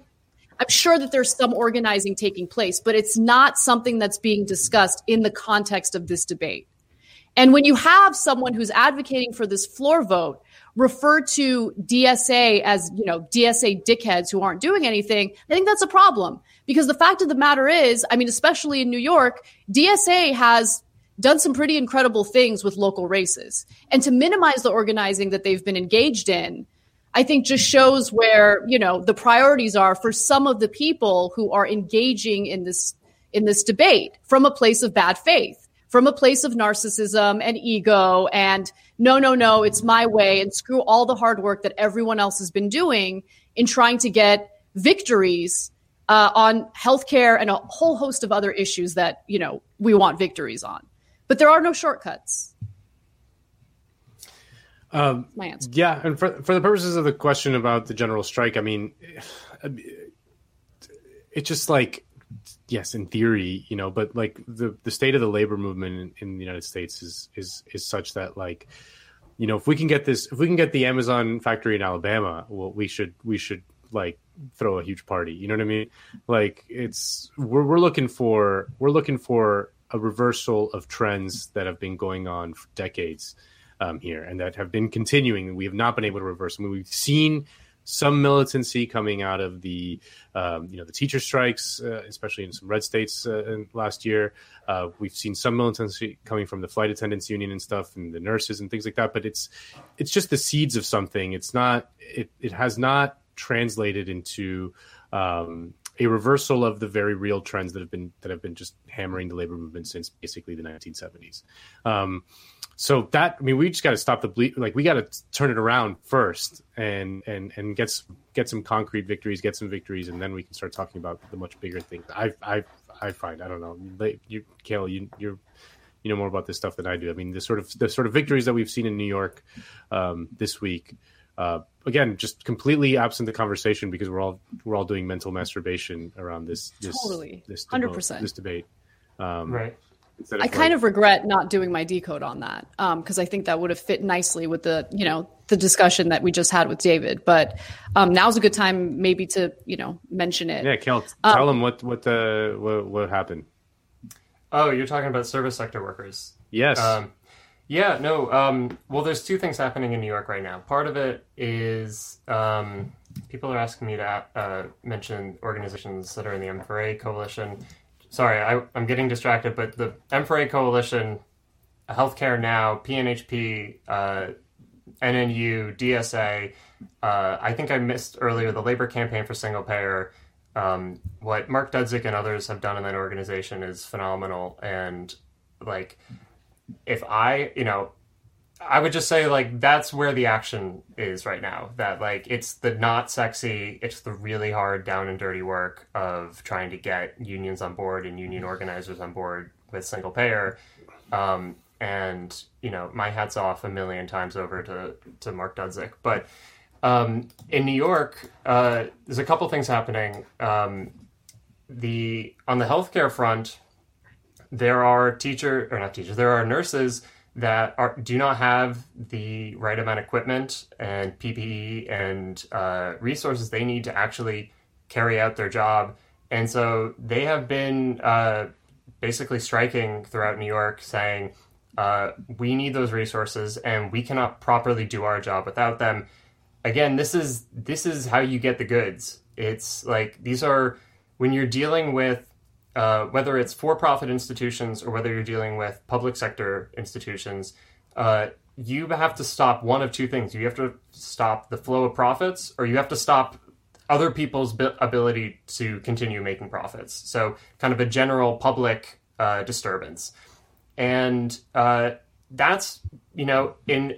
[SPEAKER 1] I'm sure that there's some organizing taking place, but it's not something that's being discussed in the context of this debate. And when you have someone who's advocating for this floor vote refer to DSA as, you know, DSA dickheads who aren't doing anything, I think that's a problem. Because the fact of the matter is, I mean, especially in New York, DSA has done some pretty incredible things with local races. And to minimize the organizing that they've been engaged in, I think just shows where, you know, the priorities are for some of the people who are engaging in this in this debate from a place of bad faith, from a place of narcissism and ego and no, no, no, it's my way and screw all the hard work that everyone else has been doing in trying to get victories uh, on healthcare and a whole host of other issues that, you know, we want victories on. But there are no shortcuts.
[SPEAKER 2] Um, my answer. Yeah, and for for the purposes of the question about the general strike, I mean, it's just like yes, in theory, you know, but like the the state of the labor movement in, in, the United States is is is such that like, you know, if we can get this, if we can get the Amazon factory in Alabama, well, we should we should like throw a huge party. You know what I mean? Like it's we're we're looking for we're looking for a reversal of trends that have been going on for decades um, here and that have been continuing. We have not been able to reverse. I mean, we've seen some militancy coming out of the um, you know the teacher strikes, uh, especially in some red states uh, last year. Uh, we've seen some militancy coming from the flight attendants union and stuff, and the nurses and things like that. But it's it's just the seeds of something. It's not. It it has not translated into um, a reversal of the very real trends that have been that have been just hammering the labor movement since basically the 1970s. Um, so that I mean, we just got to stop the bleed. Like we got to turn it around first, and and and get some, get some concrete victories, get some victories, and then we can start talking about the much bigger things. I I I find I don't know. You, Kayla, you you're you know more about this stuff than I do. I mean, the sort of the sort of victories that we've seen in New York um, this week uh, again, just completely absent the conversation because we're all we're all doing mental masturbation around this this
[SPEAKER 1] totally
[SPEAKER 2] this
[SPEAKER 1] hundred percent
[SPEAKER 2] this debate. Um,
[SPEAKER 20] right.
[SPEAKER 1] I like, kind of regret not doing my decode on that because um, I think that would have fit nicely with the you know the discussion that we just had with David. But um, now's a good time maybe to you know mention it.
[SPEAKER 2] Yeah, Kel, tell um, them what what the what, what, happened.
[SPEAKER 20] Oh, you're talking about service sector workers.
[SPEAKER 2] Yes.
[SPEAKER 20] Um, yeah, no. Um, well, there's two things happening in New York right now. Part of it is um, people are asking me to uh, mention organizations that are in the M4A coalition. Sorry, I, am getting distracted, but the M4A coalition, Healthcare Now, PNHP, uh, NNU, DSA. Uh, I think I missed earlier the labor campaign for single payer. Um, what Mark Dudzic and others have done in that organization is phenomenal, and like if I, you know, I would just say like that's where the action is right now. That like it's the not sexy, it's the really hard down and dirty work of trying to get unions on board and union organizers on board with single payer. Um, and you know, my hats off a million times over to to Mark Dudzic. But um, in New York, uh, there's a couple things happening. Um, the on the healthcare front, there are teacher or not teachers, there are nurses that are do not have the right amount of equipment and PPE and uh, resources they need to actually carry out their job, and so they have been uh, basically striking throughout New York, saying Uh, we need those resources, and we cannot properly do our job without them. Again, this is this is how you get the goods. It's like these are when you're dealing with uh, whether it's for-profit institutions or whether you're dealing with public sector institutions. Uh, you have to stop one of two things. You have to stop the flow of profits, or you have to stop other people's ability to continue making profits. So, kind of a general public uh, disturbance, and uh, that's you know in.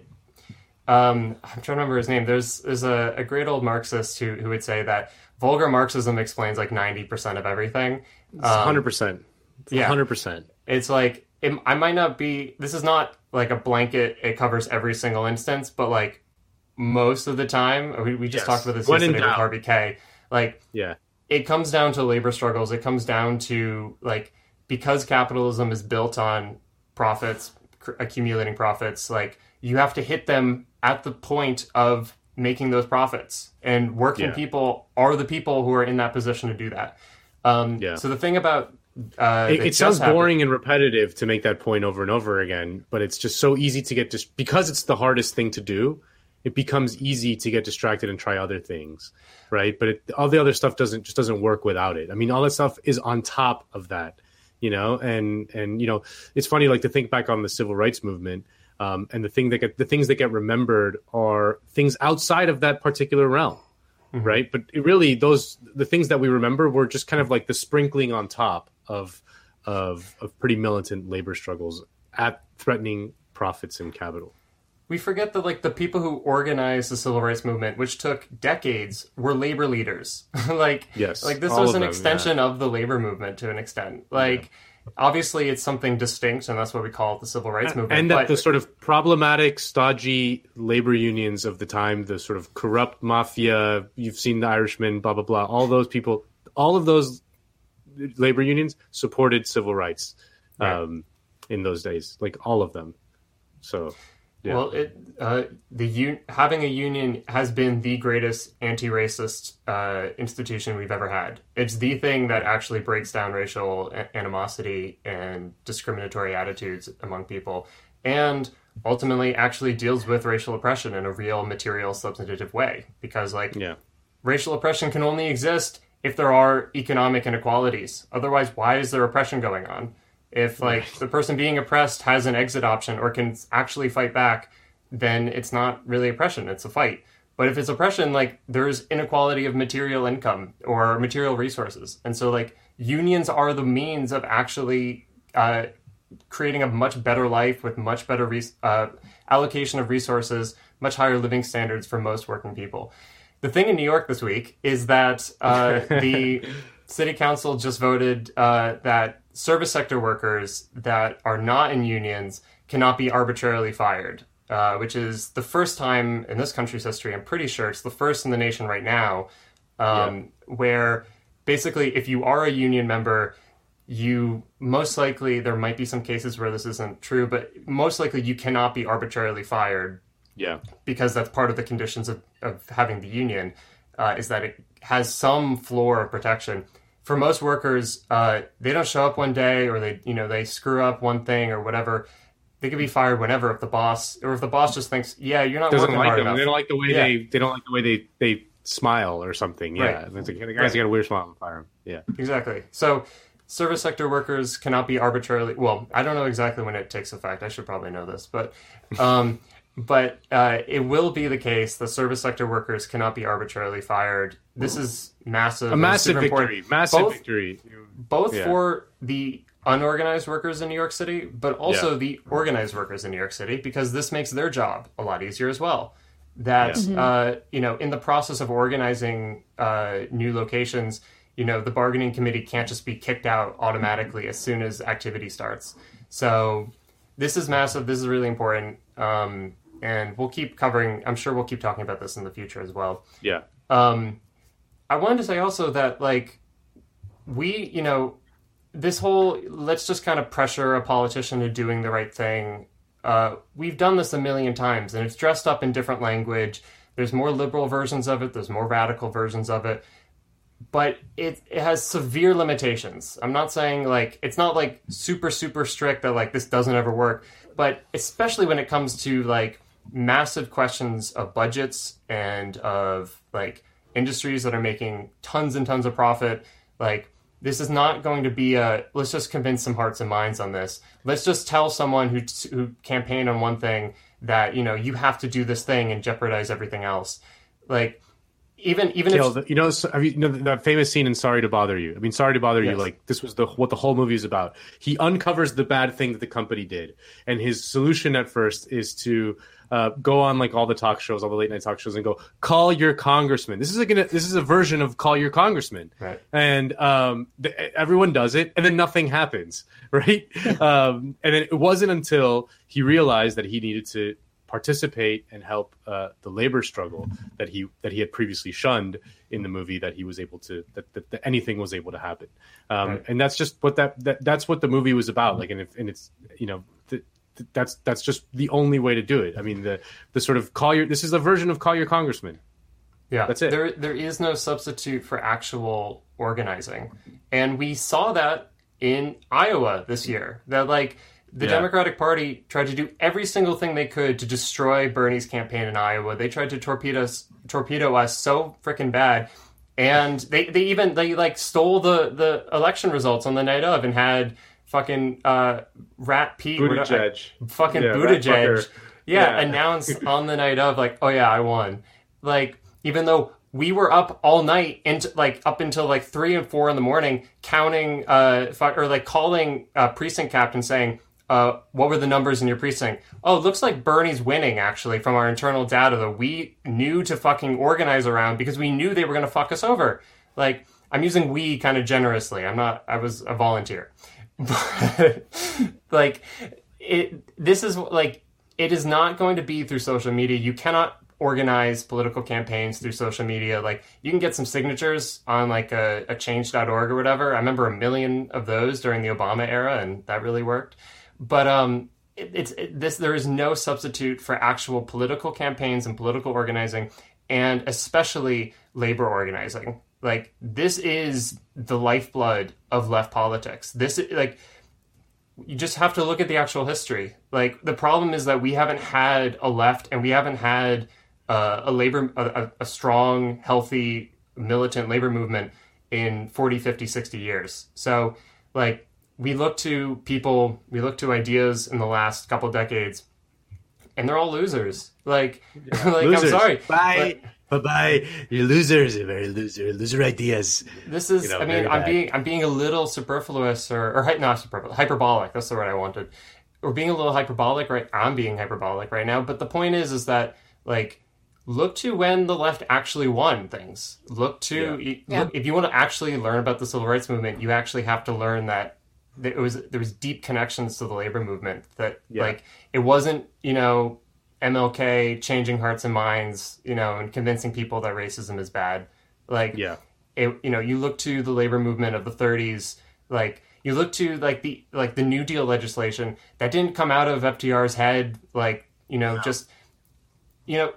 [SPEAKER 20] Um, I'm trying to remember his name. There's there's a, a great old Marxist who who would say that vulgar Marxism explains like 90% of everything.
[SPEAKER 2] Um, hundred percent.
[SPEAKER 20] Yeah,
[SPEAKER 2] hundred percent.
[SPEAKER 20] It's like it, I might not be. This is not like a blanket. It covers every single instance, but like most of the time, we, we just
[SPEAKER 2] Yes.
[SPEAKER 20] talked about this
[SPEAKER 2] When
[SPEAKER 20] yesterday with. Harvey Kaye. Like,
[SPEAKER 2] Yeah.
[SPEAKER 20] it comes down to labor struggles. It comes down to like because capitalism is built on profits, cr- accumulating profits. Like you have to hit them at the point of making those profits, and working
[SPEAKER 2] Yeah.
[SPEAKER 20] people are the people who are in that position to do that. Um,
[SPEAKER 2] Yeah.
[SPEAKER 20] So the thing about uh,
[SPEAKER 2] it, it sounds
[SPEAKER 20] just
[SPEAKER 2] boring and repetitive to make that point over and over again, but it's just so easy to get dis- because it's the hardest thing to do. It becomes easy to get distracted and try other things, right? But it, all the other stuff doesn't just doesn't work without it. I mean, all that stuff is on top of that, you know. And and you know, it's funny like to think back on the civil rights movement, um, and the thing that get the things that get remembered are things outside of that particular realm Mm-hmm. right? But it really, those the things that we remember were just kind of like the sprinkling on top of of of pretty militant labor struggles at threatening profits and capital.
[SPEAKER 20] we forget that like the people who organized the civil rights movement which took decades were labor leaders. Like
[SPEAKER 2] Yes,
[SPEAKER 20] like this was an
[SPEAKER 2] them,
[SPEAKER 20] extension of the labor movement to an extent. Like obviously it's something distinct and that's what we call it the civil rights movement
[SPEAKER 2] and that
[SPEAKER 20] but
[SPEAKER 2] the sort of problematic, stodgy labor unions of the time, the sort of corrupt mafia, you've seen the Irishman, blah blah blah, all those people, all of those labor unions supported civil rights um, in those days, like all of them. So, yeah.
[SPEAKER 20] Well, it uh, the un- having a union has been the greatest anti-racist uh, institution we've ever had. It's the thing that actually breaks down racial a- animosity and discriminatory attitudes among people, and ultimately actually deals with racial oppression in a real, material, substantive way. Because, like,
[SPEAKER 2] yeah.
[SPEAKER 20] racial oppression can only exist if there are economic inequalities. Otherwise, why is there oppression going on? If like the person being oppressed has an exit option or can actually fight back, then it's not really oppression, it's a fight. But if it's oppression, like there's inequality of material income or material resources. And so like unions are the means of actually uh, creating a much better life with much better res- uh, allocation of resources, much higher living standards for most working people. The thing in New York this week is that uh, the city council just voted uh, that service sector workers that are not in unions cannot be arbitrarily fired, uh, which is the first time in this country's history. I'm pretty sure it's the first in the nation right now, um, where basically, if you are a union member, you most likely there might be some cases where this isn't true, but most likely you cannot be arbitrarily fired
[SPEAKER 2] Yeah.
[SPEAKER 20] because that's part of the conditions of, of having the union uh, is that it has some floor of protection for most workers uh, they don't show up one day or they you know they screw up one thing or whatever they could be fired whenever if the boss or if the boss just thinks yeah you're not
[SPEAKER 2] doesn't
[SPEAKER 20] working
[SPEAKER 2] like
[SPEAKER 20] hard
[SPEAKER 2] them.
[SPEAKER 20] enough
[SPEAKER 2] They don't like the way
[SPEAKER 20] Yeah.
[SPEAKER 2] they they don't like the way they they smile or something. Yeah,
[SPEAKER 20] Right.
[SPEAKER 2] And it's like, the guy's
[SPEAKER 20] Right.
[SPEAKER 2] got a weird smile. Fire him. Yeah.
[SPEAKER 20] Exactly. So service sector workers cannot be arbitrarily well, I don't know exactly when it takes effect. I should probably know this, but um but uh, it will be the case that service sector workers cannot be arbitrarily fired. This is massive.
[SPEAKER 2] A massive
[SPEAKER 20] super important.
[SPEAKER 2] victory. Massive
[SPEAKER 20] both,
[SPEAKER 2] victory.
[SPEAKER 20] Both
[SPEAKER 2] Yeah.
[SPEAKER 20] for the unorganized workers in New York City, but also
[SPEAKER 2] Yeah.
[SPEAKER 20] the organized workers in New York City, because this makes their job a lot easier as well. That
[SPEAKER 2] Yeah.
[SPEAKER 20] Uh, you know, in the process of organizing uh, new locations, you know, the bargaining committee can't just be kicked out automatically as soon as activity starts. So this is massive. This is really important, um, and we'll keep covering. I'm sure we'll keep talking about this in the future as well.
[SPEAKER 2] Yeah.
[SPEAKER 20] Um, I wanted to say also that like we, you know, this whole let's just kind of pressure a politician to doing the right thing. Uh, we've done this a million times, and it's dressed up in different language. There's more liberal versions of it. There's more radical versions of it. But it, it has severe limitations. I'm not saying like it's not like super super strict that like this doesn't ever work. but especially when it comes to like massive questions of budgets and of like industries that are making tons and tons of profit, like this is not going to be a let's just convince some hearts and minds on this. Let's just tell someone who who campaigned on one thing that you know you have to do this thing and jeopardize everything else. Like even even
[SPEAKER 2] Kill,
[SPEAKER 20] if
[SPEAKER 2] you know, have you, you know that famous scene in "Sorry to Bother You"? I mean, "Sorry to Bother
[SPEAKER 20] Yes.
[SPEAKER 2] You," like this was the what the whole movie is about. He uncovers the bad thing that the company did, and his solution at first is to uh, go on like all the talk shows, all the late night talk shows, and go call your congressman. This is like a, this is a version of call your congressman,
[SPEAKER 20] right?
[SPEAKER 2] And um, th- everyone does it, and then nothing happens, right? um, and then it wasn't until he realized that he needed to participate and help uh, the labor struggle that he that he had previously shunned in the movie that he was able to that, that, that anything was able to happen um,
[SPEAKER 20] Right.
[SPEAKER 2] and that's just what that, that that's what the movie was about like and, if, and it's you know th- th- that's that's just the only way to do it i mean the the sort of call your this is a version of call your congressman
[SPEAKER 20] Yeah,
[SPEAKER 2] That's it.
[SPEAKER 20] There, there is no substitute for actual organizing, and we saw that in Iowa this year. That like the
[SPEAKER 2] Yeah.
[SPEAKER 20] Democratic Party tried to do every single thing they could to destroy Bernie's campaign in Iowa. They tried to torpedo us, torpedo us so freaking bad, and they they even they like stole the the election results on the night of and had fucking uh, Rat Pete
[SPEAKER 2] Buttigieg.
[SPEAKER 20] fucking
[SPEAKER 2] Yeah,
[SPEAKER 20] Buttigieg, yeah,
[SPEAKER 2] Yeah.
[SPEAKER 20] announce on the night of like, oh yeah, I won. Like even though we were up all night into like up until like three and four in the morning counting uh fu- or like calling uh, precinct captain saying. Uh, what were the numbers in your precinct? Oh, it looks like Bernie's winning actually from our internal data that we knew to fucking organize around because we knew they were going to fuck us over. Like, I'm using we kind of generously. I'm not, I was a volunteer. But, like, it, this is like, it is not going to be through social media. You cannot organize political campaigns through social media. Like, you can get some signatures on like a, a change.org or whatever. I remember a million of those during the Obama era, and that really worked. But, um, it, it's it, this. There is no substitute for actual political campaigns and political organizing, and especially labor organizing. Like this is the lifeblood of left politics. This is like you just have to look at the actual history. Like the problem is that we haven't had a left and we haven't had uh, a labor a, a- strong, healthy, militant labor movement in 40, 50, 60 years. So like we look to people, we look to ideas in the last couple decades and they're all losers. Like like
[SPEAKER 2] Losers.
[SPEAKER 20] I'm sorry.
[SPEAKER 2] Bye.
[SPEAKER 20] but-
[SPEAKER 2] Bye bye. You're losers. You're very loser. Loser ideas.
[SPEAKER 20] This is,
[SPEAKER 2] You know,
[SPEAKER 20] I mean, I'm
[SPEAKER 2] bad.
[SPEAKER 20] being, I'm being a little superfluous or, or not superfluous, hyperbolic. That's the word I wanted. Or being a little hyperbolic, right? I'm being hyperbolic right now. But the point is, is that like, look to when the left actually won things. Look to,
[SPEAKER 2] Yeah.
[SPEAKER 20] y-
[SPEAKER 2] Yeah.
[SPEAKER 20] look, if you want to actually learn about the civil rights movement, you actually have to learn that there was there was deep connections to the labor movement. That
[SPEAKER 2] Yeah.
[SPEAKER 20] like it wasn't, you know, MLK changing hearts and minds, you know, and convincing people that racism is bad. Like,
[SPEAKER 2] yeah,
[SPEAKER 20] it, you know, you look to the labor movement of the 30s, like you look to like the like the New Deal legislation that didn't come out of FDR's head, like you know, just you know,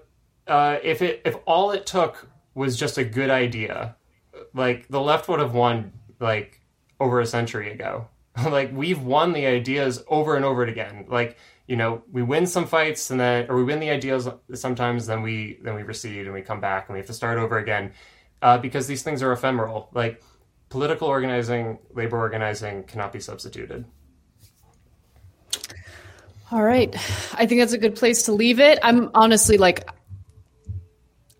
[SPEAKER 20] uh, if it if all it took was just a good idea, like the left would have won like over a century ago. like we've won the ideas over and over again. Like you know, we win some fights and then, or we win the ideas sometimes, then we then we recede and we come back and we have to start over again uh, because these things are ephemeral. Like political organizing, labor organizing cannot be substituted.
[SPEAKER 1] All right. I think that's a good place to leave it. I'm honestly like,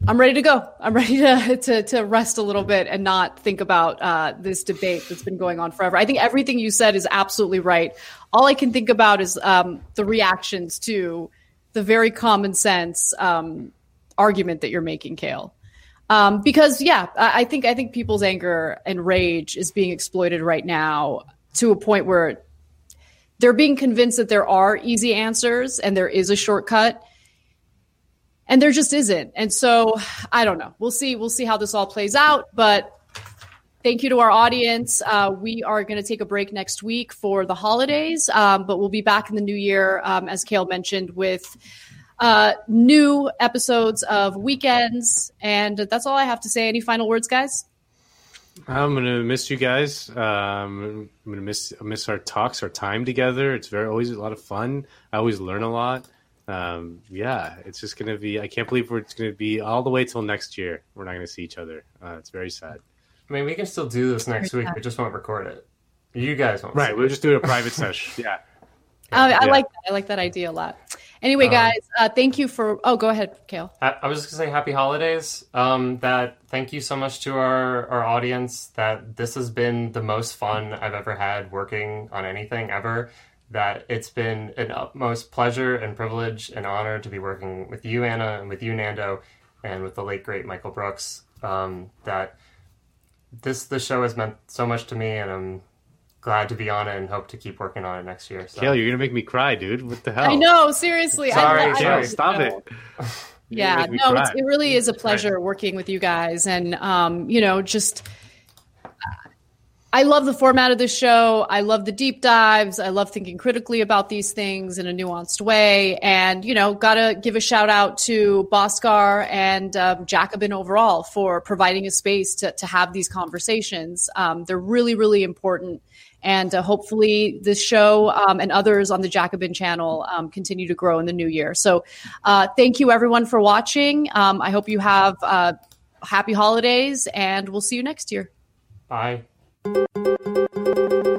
[SPEAKER 1] I'm ready to go. I'm ready to, to, to rest a little bit and not think about uh, this debate that's been going on forever. I think everything you said is absolutely right. All I can think about is um, the reactions to the very common sense um, argument that you're making, Kale. Um, because yeah, I, I think I think people's anger and rage is being exploited right now to a point where they're being convinced that there are easy answers and there is a shortcut and there just isn't and so i don't know we'll see we'll see how this all plays out but thank you to our audience uh, we are going to take a break next week for the holidays um, but we'll be back in the new year um, as kale mentioned with uh, new episodes of weekends and that's all i have to say any final words guys
[SPEAKER 2] I'm gonna miss you guys. Um, I'm gonna miss miss our talks, our time together. It's very always a lot of fun. I always learn a lot. Um, yeah, it's just gonna be. I can't believe we're, it's gonna be all the way till next year. We're not gonna see each other. Uh, it's very sad.
[SPEAKER 20] I mean, we can still do this next week. We just won't record it. You guys won't.
[SPEAKER 2] Right, we'll just do a private session. Yeah.
[SPEAKER 1] I, I like that. I like that idea a lot. Anyway,
[SPEAKER 20] Um,
[SPEAKER 1] guys, uh, thank you for. Oh, go ahead, Kale.
[SPEAKER 20] I, I was just gonna say happy holidays. Um, that thank you so much to our our audience. That this has been the most fun I've ever had working on anything ever. That it's been an utmost pleasure and privilege and honor to be working with you, Ana, and with you, Nando, and with the late great Michael Brooks. Um, that this the show has meant so much to me, and I'm glad to be on it and hope to keep working on it next year. So.
[SPEAKER 2] Kale, you're gonna make me cry, dude. What the hell?
[SPEAKER 1] I know, seriously.
[SPEAKER 20] Sorry,
[SPEAKER 1] I, I,
[SPEAKER 2] Kale,
[SPEAKER 1] I-
[SPEAKER 2] stop it.
[SPEAKER 1] Yeah,
[SPEAKER 2] gonna make me
[SPEAKER 1] no, it's, it really is a pleasure working with you guys, and um, you know, just I love the format of this show. I love the deep dives. I love thinking critically about these things in a nuanced way, and you know, gotta give a shout out to Bhaskar and um, Jacobin overall for providing a space to to have these conversations. Um, they're really, really important. And uh, hopefully, this show um, and others on the Jacobin channel um, continue to grow in the new year. So, uh, thank you everyone for watching. Um, I hope you have uh, happy holidays, and we'll see you next year.
[SPEAKER 20] Bye.「どどどどどど」